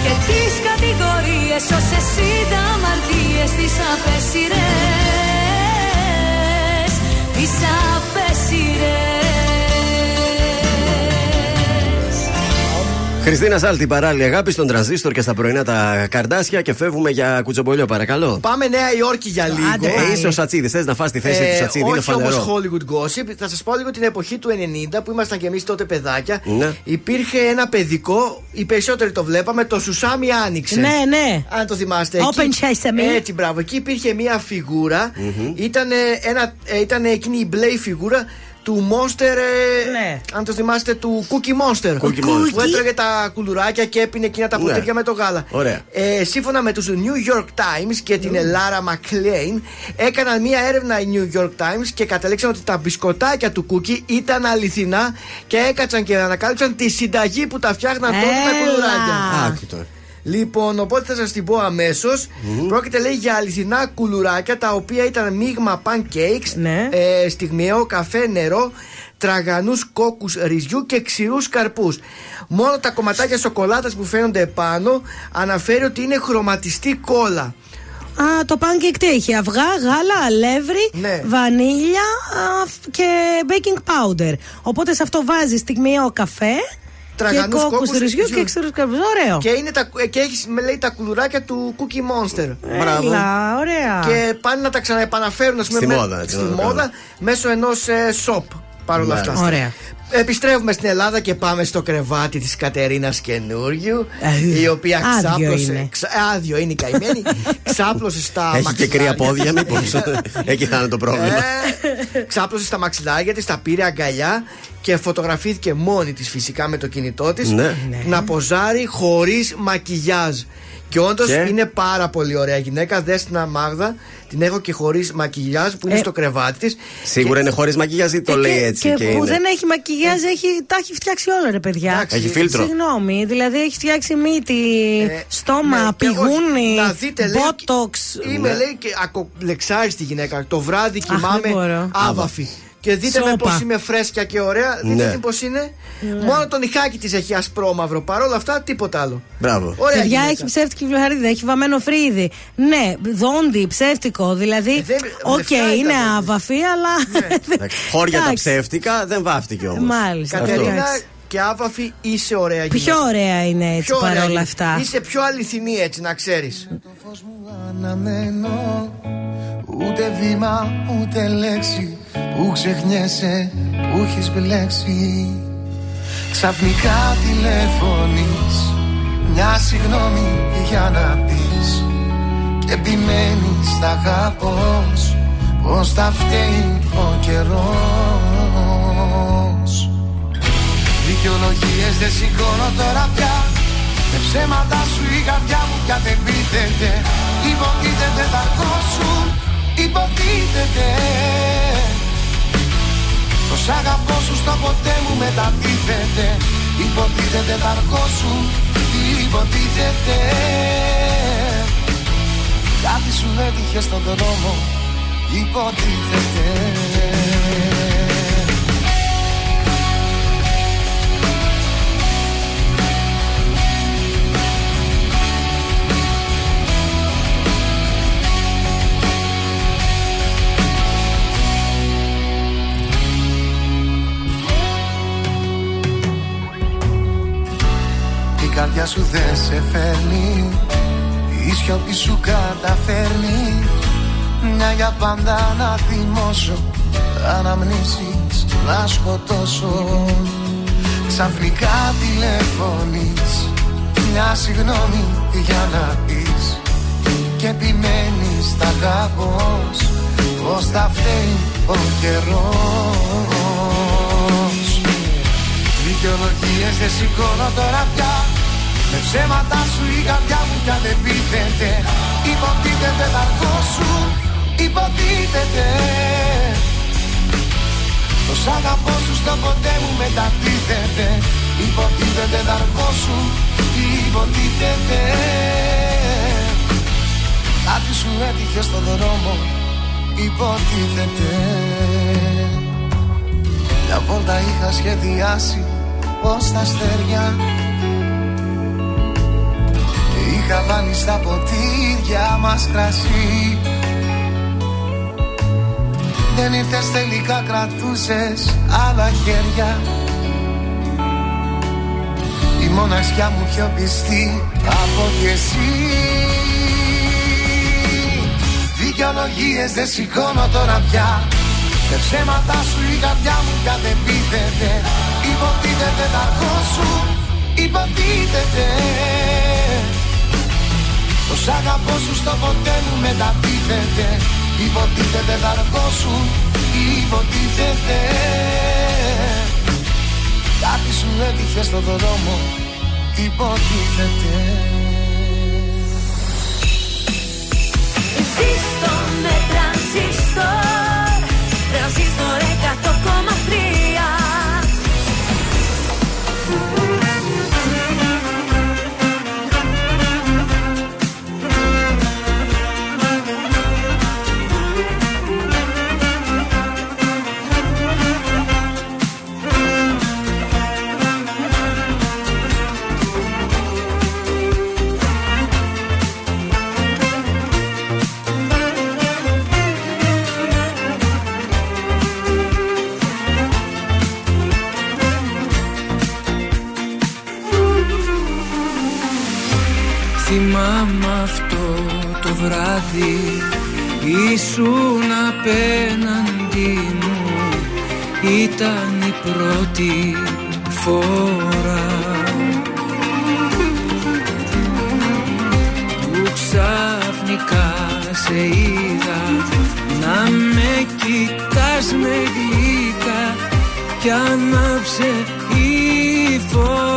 Και τις κατηγορίες όσες είδα αμαρτίες τις απέσιρες Χριστίνα Σάλτη, παράλληλη αγάπη στον τρανζίστορ και στα πρωινά τα καρδάσια και φεύγουμε για κουτσομπολιό, παρακαλώ. Πάμε Νέα Υόρκη για λίγο. Ε, είσαι ο Σατσίδης, θες να φας τη θέση του Σατσίδη, είναι όχι όμως φανερό. Hollywood Gossip. Θα σας πω λίγο την εποχή του 90 που ήμασταν κι εμείς τότε παιδάκια. Ναι. Υπήρχε ένα παιδικό, οι περισσότεροι το βλέπαμε, το Σουσάμι Άνοιξε. Ναι, ναι. Αν το θυμάστε. Open Sesame. Έτσι, μπράβο. Εκεί υπήρχε μια φιγούρα. Ήταν, ένα, ε, ήταν εκείνη η μπλε φιγούρα του Monster. ε, Ναι. Αν το θυμάστε, του Cookie Monster. Cookie Monster. Που έτρωγε τα κουλουράκια και έπινε εκείνα τα Ναι. ποτήρια με το γάλα. Ωραία. Ε, σύμφωνα με τους New York Times και την Lara McLean έκαναν μία έρευνα οι New York Times και κατέληξαν ότι τα μπισκοτάκια του Cookie ήταν αληθινά και έκατσαν και ανακάλυψαν τη συνταγή που τα φτιάχναν τότε τα Έλα. κουλουράκια. Άκου τώρα. Λοιπόν, οπότε θα σας την πω αμέσως. Πρόκειται λέει για αληθινά κουλουράκια τα οποία ήταν μείγμα pancakes, Ναι. ε, στιγμιαίο καφέ, νερό, τραγανούς κόκκους ρυζιού και ξηρούς καρπούς. Μόνο τα κομματάκια σοκολάτας που φαίνονται επάνω αναφέρει ότι είναι χρωματιστή κόλλα. Α, το pancake τι έχει, αυγά, γάλα, αλεύρι, Ναι. βανίλια α, φ- και baking powder. Οπότε σε αυτό βάζεις στιγμιαίο καφέ και Τραγανούς κόκκους κόκκους ρυζιού ρυζιού. και ξηρούς καρπούς. Ωραίο. Και, είναι τα, ε, και έχεις, με λέει, τα κουλουράκια του Cookie Monster. Έλα, ωραία. Και πάνε να τα ξαναεπαναφέρουν ας πούμε, Στη με- μόδα, έτσι, στη να το μόδα κάνουν. μέσω ενός shop. Παρ' όλα Μάλιστα. αυτά. Ωραία. Επιστρέφουμε στην Ελλάδα και πάμε στο κρεβάτι της Κατερίνας καινούριου Ε, η οποία άδειο ξάπλωσε. είναι. ξα- άδειο είναι η καημένη. *laughs* ξάπλωσε στα Έχει και κρύα πόδια, μήπως; *laughs* Εκεί θα είναι το πρόβλημα. Ε, ξάπλωσε στα μαξιλάρια της, τα πήρε αγκαλιά και φωτογραφήθηκε μόνη της φυσικά με το κινητό της Ναι. να ποζάρει χωρίς μακιγιάζ. Και όντως Και; είναι πάρα πολύ ωραία γυναίκα. Δες την Αμάγδα, την έχω και χωρίς μακιγιάζ που είναι Ε, στο κρεβάτι της. Σίγουρα είναι χωρίς μακιγιάζ ή το Ε, λέει και- έτσι. Και, και που είναι. δεν έχει μακιγιάζ, έχει, τα έχει φτιάξει όλα ρε παιδιά. Εντάξει. Έχει φίλτρο. Συγγνώμη, δηλαδή έχει φτιάξει μύτη, Ε, στόμα, ναι, και πηγούνι, όχι, να δείτε, λέει, μπότοξ. Είμαι Ναι. λέει και ακομπλεξάριστη γυναίκα. Το βράδυ δεν κοιμάμαι μπορώ. άβαφη. Και δείτε με Σόπα. πώ είμαι φρέσκια και ωραία. Δείτε Ναι. τι πώ είναι. Μόνο το νυχάκι της έχει ασπρόμαυρο. Παρ' όλα αυτά τίποτα άλλο. Μπράβο. Ωραία Παιδιά γυναίκα. έχει ψεύτικη βλαχαρίδα, έχει βαμμένο φρύδι. Ναι, δόντι, ψεύτικο. Δηλαδή, Ε, δεν- οκ, λεφτά ήταν είναι δόντι. αβαφή, αλλά. *laughs* Εντάξει, Χώρια τα Εντάξει. ψεύτικα δεν βάφτηκε όμως. Μάλιστα. Κατερίνα εντάξει. Και άβαφη είσαι ωραία γυναίκα. Πιο ωραία είναι έτσι Πιο ωραία παρόλα γυναίκα. αυτά. Είσαι πιο αληθινή έτσι να ξέρεις. αναμένω Ούτε βήμα ούτε λέξη που ξεχνιέσαι που έχεις μπλέξει Ξαφνικά τηλεφωνείς μια συγγνώμη για να πεις Και επιμένεις θα αγαπώς πως θα φταίει ο καιρός Δικαιολογίες δεν σηκώνω τώρα πια. Με ψέματα σου η καρδιά μου πια δεν πείθεται. Υποτίθεται θα αρκώσουν Υποτίθεται. Το σ' αγαπώ σου στο ποτέ μου μετατίθεται. Υποτίθεται θα αρκώσουν Υποτίθεται. Κάτι σου έτυχε στον δρόμο Υποτίθεται καρδιά σου δεν σε φέρνει. Η σιωπή σου καταφέρνει. Μια για πάντα να θυμώσω. Αναμνήσεις να σκοτώσω. Ξαφνικά τηλεφωνείς. Μια συγγνώμη για να πεις. Και επιμένεις τα αγαπώς. Πως θα φταίει ο καιρός. Δικαιολογίες δεν σηκώνω τώρα πια Με ψέματα σου η καρδιά μου πια δεν πείθεται Υποτίθεται θα σου. Υποτίθεται. Το σ' αγαπώ σου στο ποτέ μου μετατίθεται. Υποτίθεται θα σου. Υποτίθεται. Κάτι σου έτυχε στο δρόμο. Υποτίθεται. Μια βόλτα είχα σχεδιάσει. Ως τα αστέρια Και είχα βάλει στα ποτήρια μας κρασί. Δεν ήρθες τελικά κρατούσες άλλα χέρια. Η μοναξιά μου πιο πιστή από ότι εσύ. Δικαιολογίες δεν σηκώνω τώρα πια. Με ψέματα σου η καρδιά μου πια δεν πείθεται. Υποτίθεται τα σου Υποτίθεται Το σ' αγαπώ σου στο ποτέ μου μεταπίθεται Υποτίθεται θα σου Υποτίθεται. Κάτι σου έτυχε στο δρόμο Υποτίθεται. Ζήστο με τρανζίστορ Τρανζίστορ 100,3 βράδυ Ήσουν απέναντι μου. Ήταν η πρώτη φορά. Που ξαφνικά σε είδα Να με κοιτάς με γλυκά Κι άναψε η φωτιά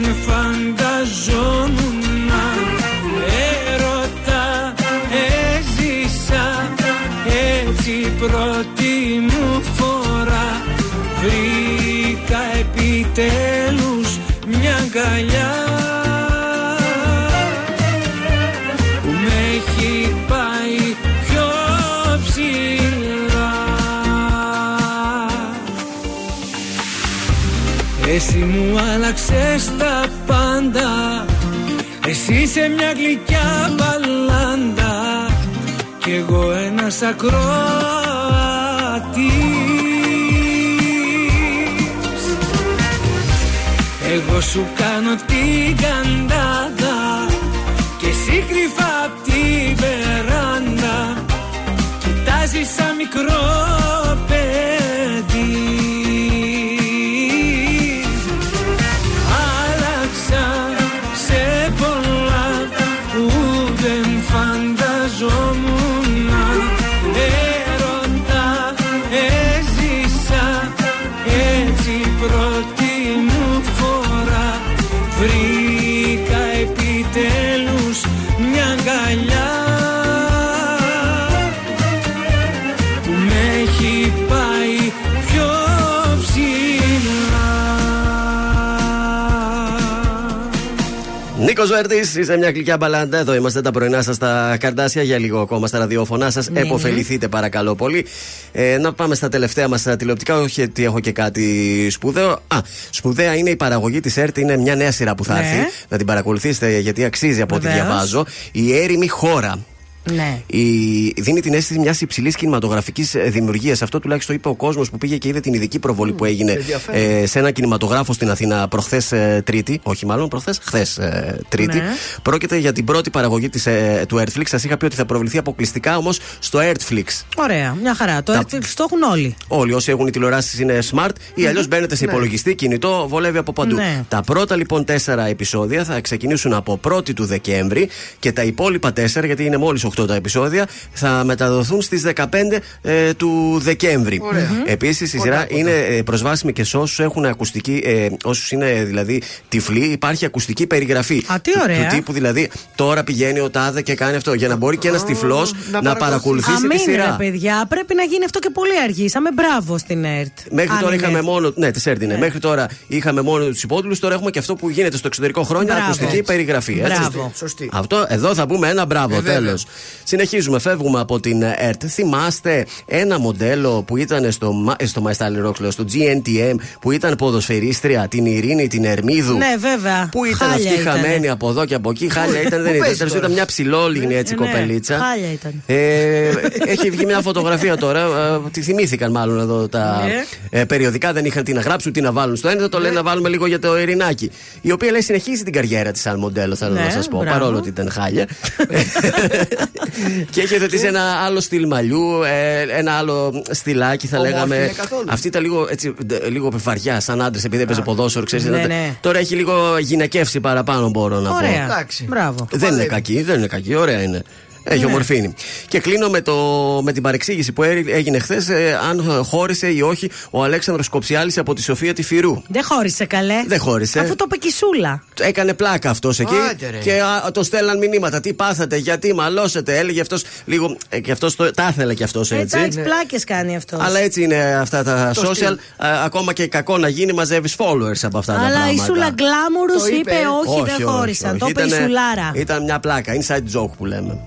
δεν φανταζόμουν Έρωτα έζησα έτσι πρώτη μου φορά. Βρήκα επιτέλους μια αγκαλιά Εσύ μου άλλαξες τα πάντα. Εσύ είσαι μια γλυκιά μπαλάντα. Κι εγώ ένας ακροατής. Εγώ σου κάνω την καντάδα. Και εσύ κρυφά απ' τη βεράντα Κοιτάζεις σαν μικρό Βέρτης, είσαι μια γλυκιά μπαλάντα. Εδώ είμαστε τα πρωινά σας στα καρτάσια για λίγο ακόμα στα ραδιόφωνά σας. Ναι, Εποφεληθείτε παρακαλώ πολύ. Ε, να πάμε στα τελευταία μας τηλεοπτικά. Όχι ότι έχω και κάτι σπουδαίο. Α, σπουδαία είναι η παραγωγή της ΕΡΤ. Είναι μια νέα σειρά που θα Ναι. έρθει. Να την παρακολουθήσετε γιατί αξίζει από ό,τι Βεβαίως. διαβάζω. Η έρημη χώρα. Ναι. Η, δίνει την αίσθηση μιας υψηλής κινηματογραφικής δημιουργίας. Αυτό τουλάχιστον είπε ο κόσμος που πήγε και είδε την ειδική προβολή που έγινε ενδιαφέρον. ε, σε ένα κινηματογράφο στην Αθήνα προχθές Τρίτη. Όχι, μάλλον προχθές, χθες Τρίτη. Ναι. Πρόκειται για την πρώτη παραγωγή της, ε, του Airtflix. Σας είχα πει ότι θα προβληθεί αποκλειστικά όμως στο Airtflix. Ωραία, μια χαρά. Το Τα- Netflix το έχουν όλοι. Όλοι όσοι έχουν οι τηλεοράσεις είναι smart ή αλλιώς μπαίνετε σε Ναι. υπολογιστή, κινητό, βολεύει από παντού. Ναι. Τα πρώτα λοιπόν τέσσερα επεισόδια θα ξεκινήσουν από 1η του Δεκέμβρη και τα υπόλοιπα τέσσερα, γιατί είναι μόλις 8 τα επεισόδια, θα μεταδοθούν στις 15 ε, του Δεκέμβρη. Ωραία. Μμμ. Επίσης η Κοντά, σειρά κοντά. είναι ε, προσβάσιμη και σε όσους έχουν ακουστική, ε, όσους είναι δηλαδή τυφλοί, υπάρχει ακουστική περιγραφή. Α, τι Του- ωραία. Του, τύπου δηλαδή τώρα πηγαίνει ο Τάδε και κάνει αυτό. Για να μπορεί και ένας τυφλός να, να παρακολουθήσει τη Αμήν, ρε σειρά. παιδιά, πρέπει να γίνει αυτό και πολύ αργήσαμε. Μπράβο στην ΕΡΤ. Μέχρι Αν τώρα είναι. είχαμε μόνο. Ναι, της έρτινε. Μέχρι τώρα είχαμε μόνο τους υπότιτλους. Τώρα έχουμε και αυτό που γίνεται στο εξωτερικό χρόνια. Μπράβο. Ακουστική περιγραφή. Έτσι. Μπράβο. Σωστή. Αυτό εδώ θα πούμε ένα μπράβο, Ε, βέβαια. τέλος. Συνεχίζουμε, φεύγουμε από την ΕΡΤ. Θυμάστε ένα μοντέλο που ήταν στο, Ma- ε, στο My Style Rock, λέω, στο GNTM, που ήταν ποδοσφαιρίστρια, την Ειρήνη, την Ερμίδου. Ναι, βέβαια. Που ήταν Χάλια αυτή ήτανε. χαμένη από εδώ και από εκεί. Χάλια ήταν, δεν Πού ήταν. παίζει Τέλος, τώρα; ήταν μια ψηλόλιγνη έτσι Ε, ναι, κοπελίτσα. χάλια ήταν. Ε, έχει βγει μια φωτογραφία τώρα. ε, τη θυμήθηκαν μάλλον εδώ τα Ναι. ε, περιοδικά. Δεν είχαν τι να γράψουν, τι να βάλουν στο ένα. Θα το λένε να βάλουμε λίγο για το Ειρηνάκι. Η οποία λέει συνεχίζει την καριέρα της σαν μοντέλο, θέλω Ναι, να σας πω. μπράβο. Παρόλο ότι ήταν χάλια. *laughs* και έχει υιοθετήσει ένα άλλο στυλ μαλλιού, ε, ένα άλλο στυλάκι θα Όμορφη λέγαμε. είναι καθόλου. Αυτή ήταν λίγο, έτσι, ντε- λίγο πεφαριά, σαν άντρες, επειδή έπαιζε ποδόσφαιρο, ξέρεις. Ναι, ναι. Τώρα έχει λίγο γυναικεύσει παραπάνω, μπορώ να πω. Ωραία. Εντάξει. Μπράβο. Δεν είναι κακή, δεν είναι κακή, ωραία είναι. Έχει Ναι. ομορφήνη. Και κλείνω με, το, με την παρεξήγηση που έ- έγινε χθες, αν χώρισε ή όχι ο Αλέξανδρος Κοψιάλης από τη Σοφία τη Φυρού. Δεν χώρισε καλέ. Δεν χώρισε. Αφού το είπε και η Σούλα. Έκανε πλάκα αυτός εκεί Άντε, ρε. και α, το στέλναν μηνύματα. Τι πάθατε, γιατί μαλώσετε. Έλεγε αυτός λίγο. Ε, και αυτός τα ήθελε κι αυτός έτσι. Εντάξει, πλάκες κάνει αυτός. Αλλά έτσι είναι αυτά τα Το social. στυλ. Α, ακόμα και κακό να γίνει, μαζεύεις followers από αυτά τα Αλλά πράγματα. η Σούλα Γκλάμουρους Το είπε. είπε όχι, δεν χώρισαν. Το είπε η Ήτανε- Σουλάρα. Ήταν μια πλάκα, inside joke που λέμε.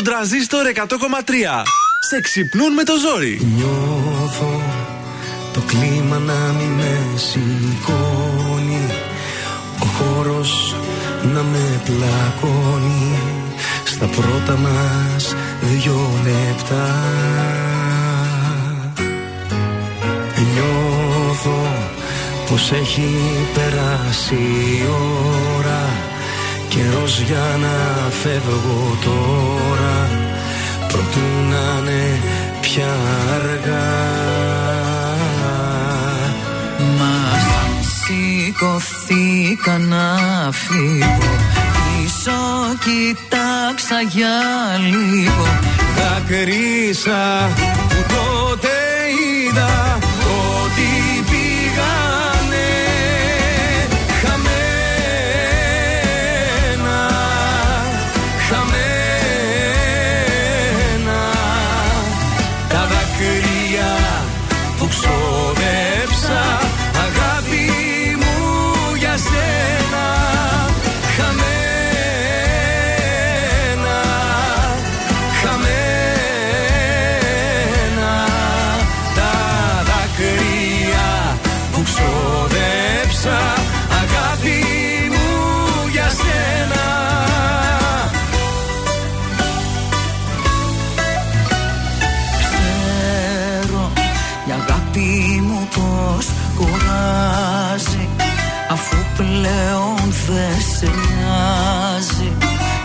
Στον τραζίστορ 100,3. Σε ξυπνούν με το ζόρι. Νιώθω το κλίμα να μην με σηκώνει Ο χώρος να με πλακώνει Στα πρώτα μας δυο λεπτά Νιώθω πως έχει περάσει η ώρα Καιρός για να φεύγω τώρα. Προτού να είναι πια αργά. Μα σηκωθήκα να φύγω. Πίσω κοιτάξα για λίγο. Δακρύσα που τότε είδα ότι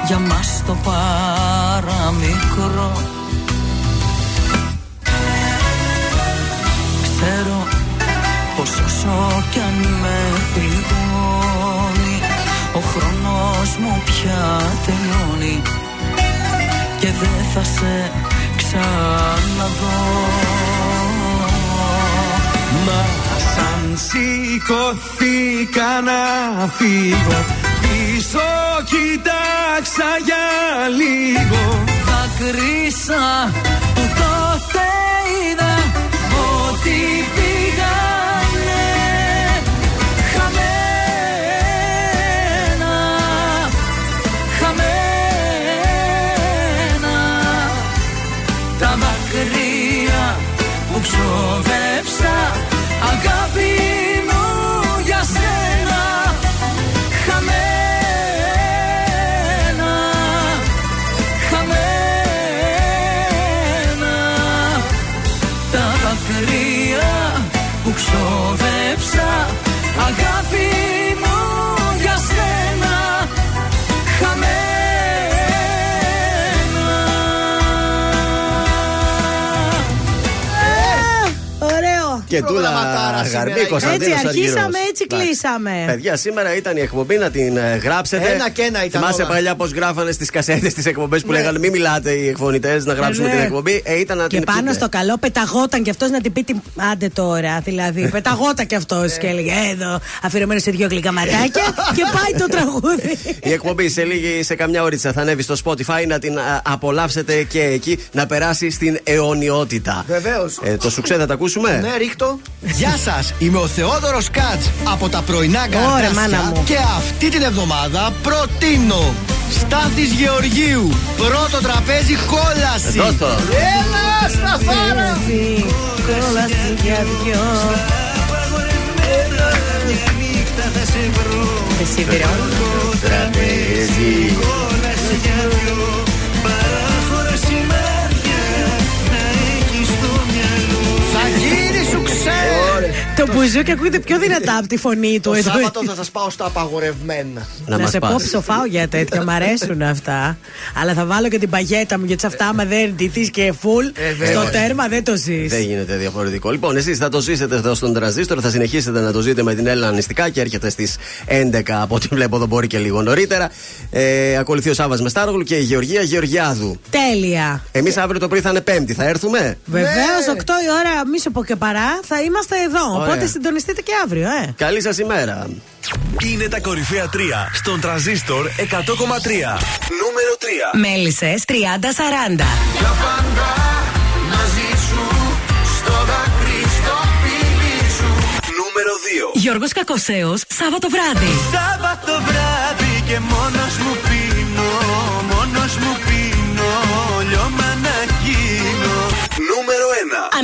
Για μας το παραμικρό. Ξέρω πως όσο κι αν με πληγώνει Ο χρόνος μου πια τελειώνει Και δεν θα σε ξαναδώ. Μα σαν σηκωθήκα να φύγω Πίσω κοιτάξα για λίγο. Δακρύσα που τότε είδα ότι πήγανε Και τούλα Προγραμματάρα σήμερα Γαρμπή, είναι. Κωνσταντίνο Έτσι αρχίσαμε, Αργυρός. έτσι Εντάξει. κλείσαμε. Παιδιά, σήμερα ήταν η εκπομπή να την ε, γράψετε. Ένα και ένα ήταν Θυμάσαι όλα. παλιά πώς γράφανε στις κασέτες τις εκπομπές που Ναι. λέγανε Μην μιλάτε οι εκφωνητές να γράψουμε Ε, την ναι. εκπομπή. Ε, ήταν να Και την πάνω πείτε. στο καλό πεταγόταν και αυτός να την πει την. Άντε τώρα, δηλαδή. πεταγόταν και αυτός Ε. και έλεγε «Ε, Εδώ, αφιερωμένο σε δύο γλυκά ματάκια *laughs* και πάει το τραγούδι. Η εκπομπή σε λίγη, σε καμιά ώριτσα θα ανέβει στο Spotify να την α, απολαύσετε και εκεί να περάσει στην αιωνιότητα. Βεβαίως. Ε, το σουξέ θα τα ακούσουμε; Ναι, ρίχτω. Γεια σας, είμαι ο Θεόδωρος Κάτς από τα πρωινά Ωραία, μάνα καρτάσια μου. και αυτή την εβδομάδα προτείνω Στάθης Γεωργίου, πρώτο τραπέζι κόλαση. Δώσ' το. Έλα, Σταθάρα! Κόλαση για δυο. Εσύ βρω. Τραπέζι. Θα Το μπουζούκι ακούγεται πιο δυνατά από τη φωνή του Το εδώ. Σάββατο θα σας πάω στα απαγορευμένα. Να Να, μας σε πας. πω ψοφάω για τέτοια, μ' αρέσουν αυτά. Αλλά θα βάλω και την παγέτα μου γιατί σε αυτά, άμα δεν ντυθεί και full, βέβαια. στο τέρμα δεν το ζεις. Δεν γίνεται διαφορετικό. Λοιπόν, εσείς θα το ζήσετε εδώ στον τραζίστρο, θα συνεχίσετε να το ζείτε με την Έλληνα Ανιστικά και έρχεται στις 11 από ό,τι βλέπω εδώ μπορεί και λίγο νωρίτερα. Ε, ακολουθεί ο Σάβα Μεστάρογλου και η Γεωργία Γεωργιάδου. Τέλεια. Εμείς αύριο το πρωί θα είναι Πέμπτη, θα έρθουμε; Βεβαίως, 8 η ώρα, μη σου πω και παρά, θα είμαστε εδώ. Ωραία. Οπότε συντονιστείτε και αύριο, ε. Καλή σας ημέρα. Είναι τα κορυφαία 3 στον τραζίστορ 100,3. Νούμερο 3. Μέλισσες 30-40. Για πάντα μαζί σου στο δάκρυ στο φίλι σου Νούμερο 2. Γιώργος Κακοσέος, Σάββατο βράδυ. Σάββατο βράδυ και μόνος μου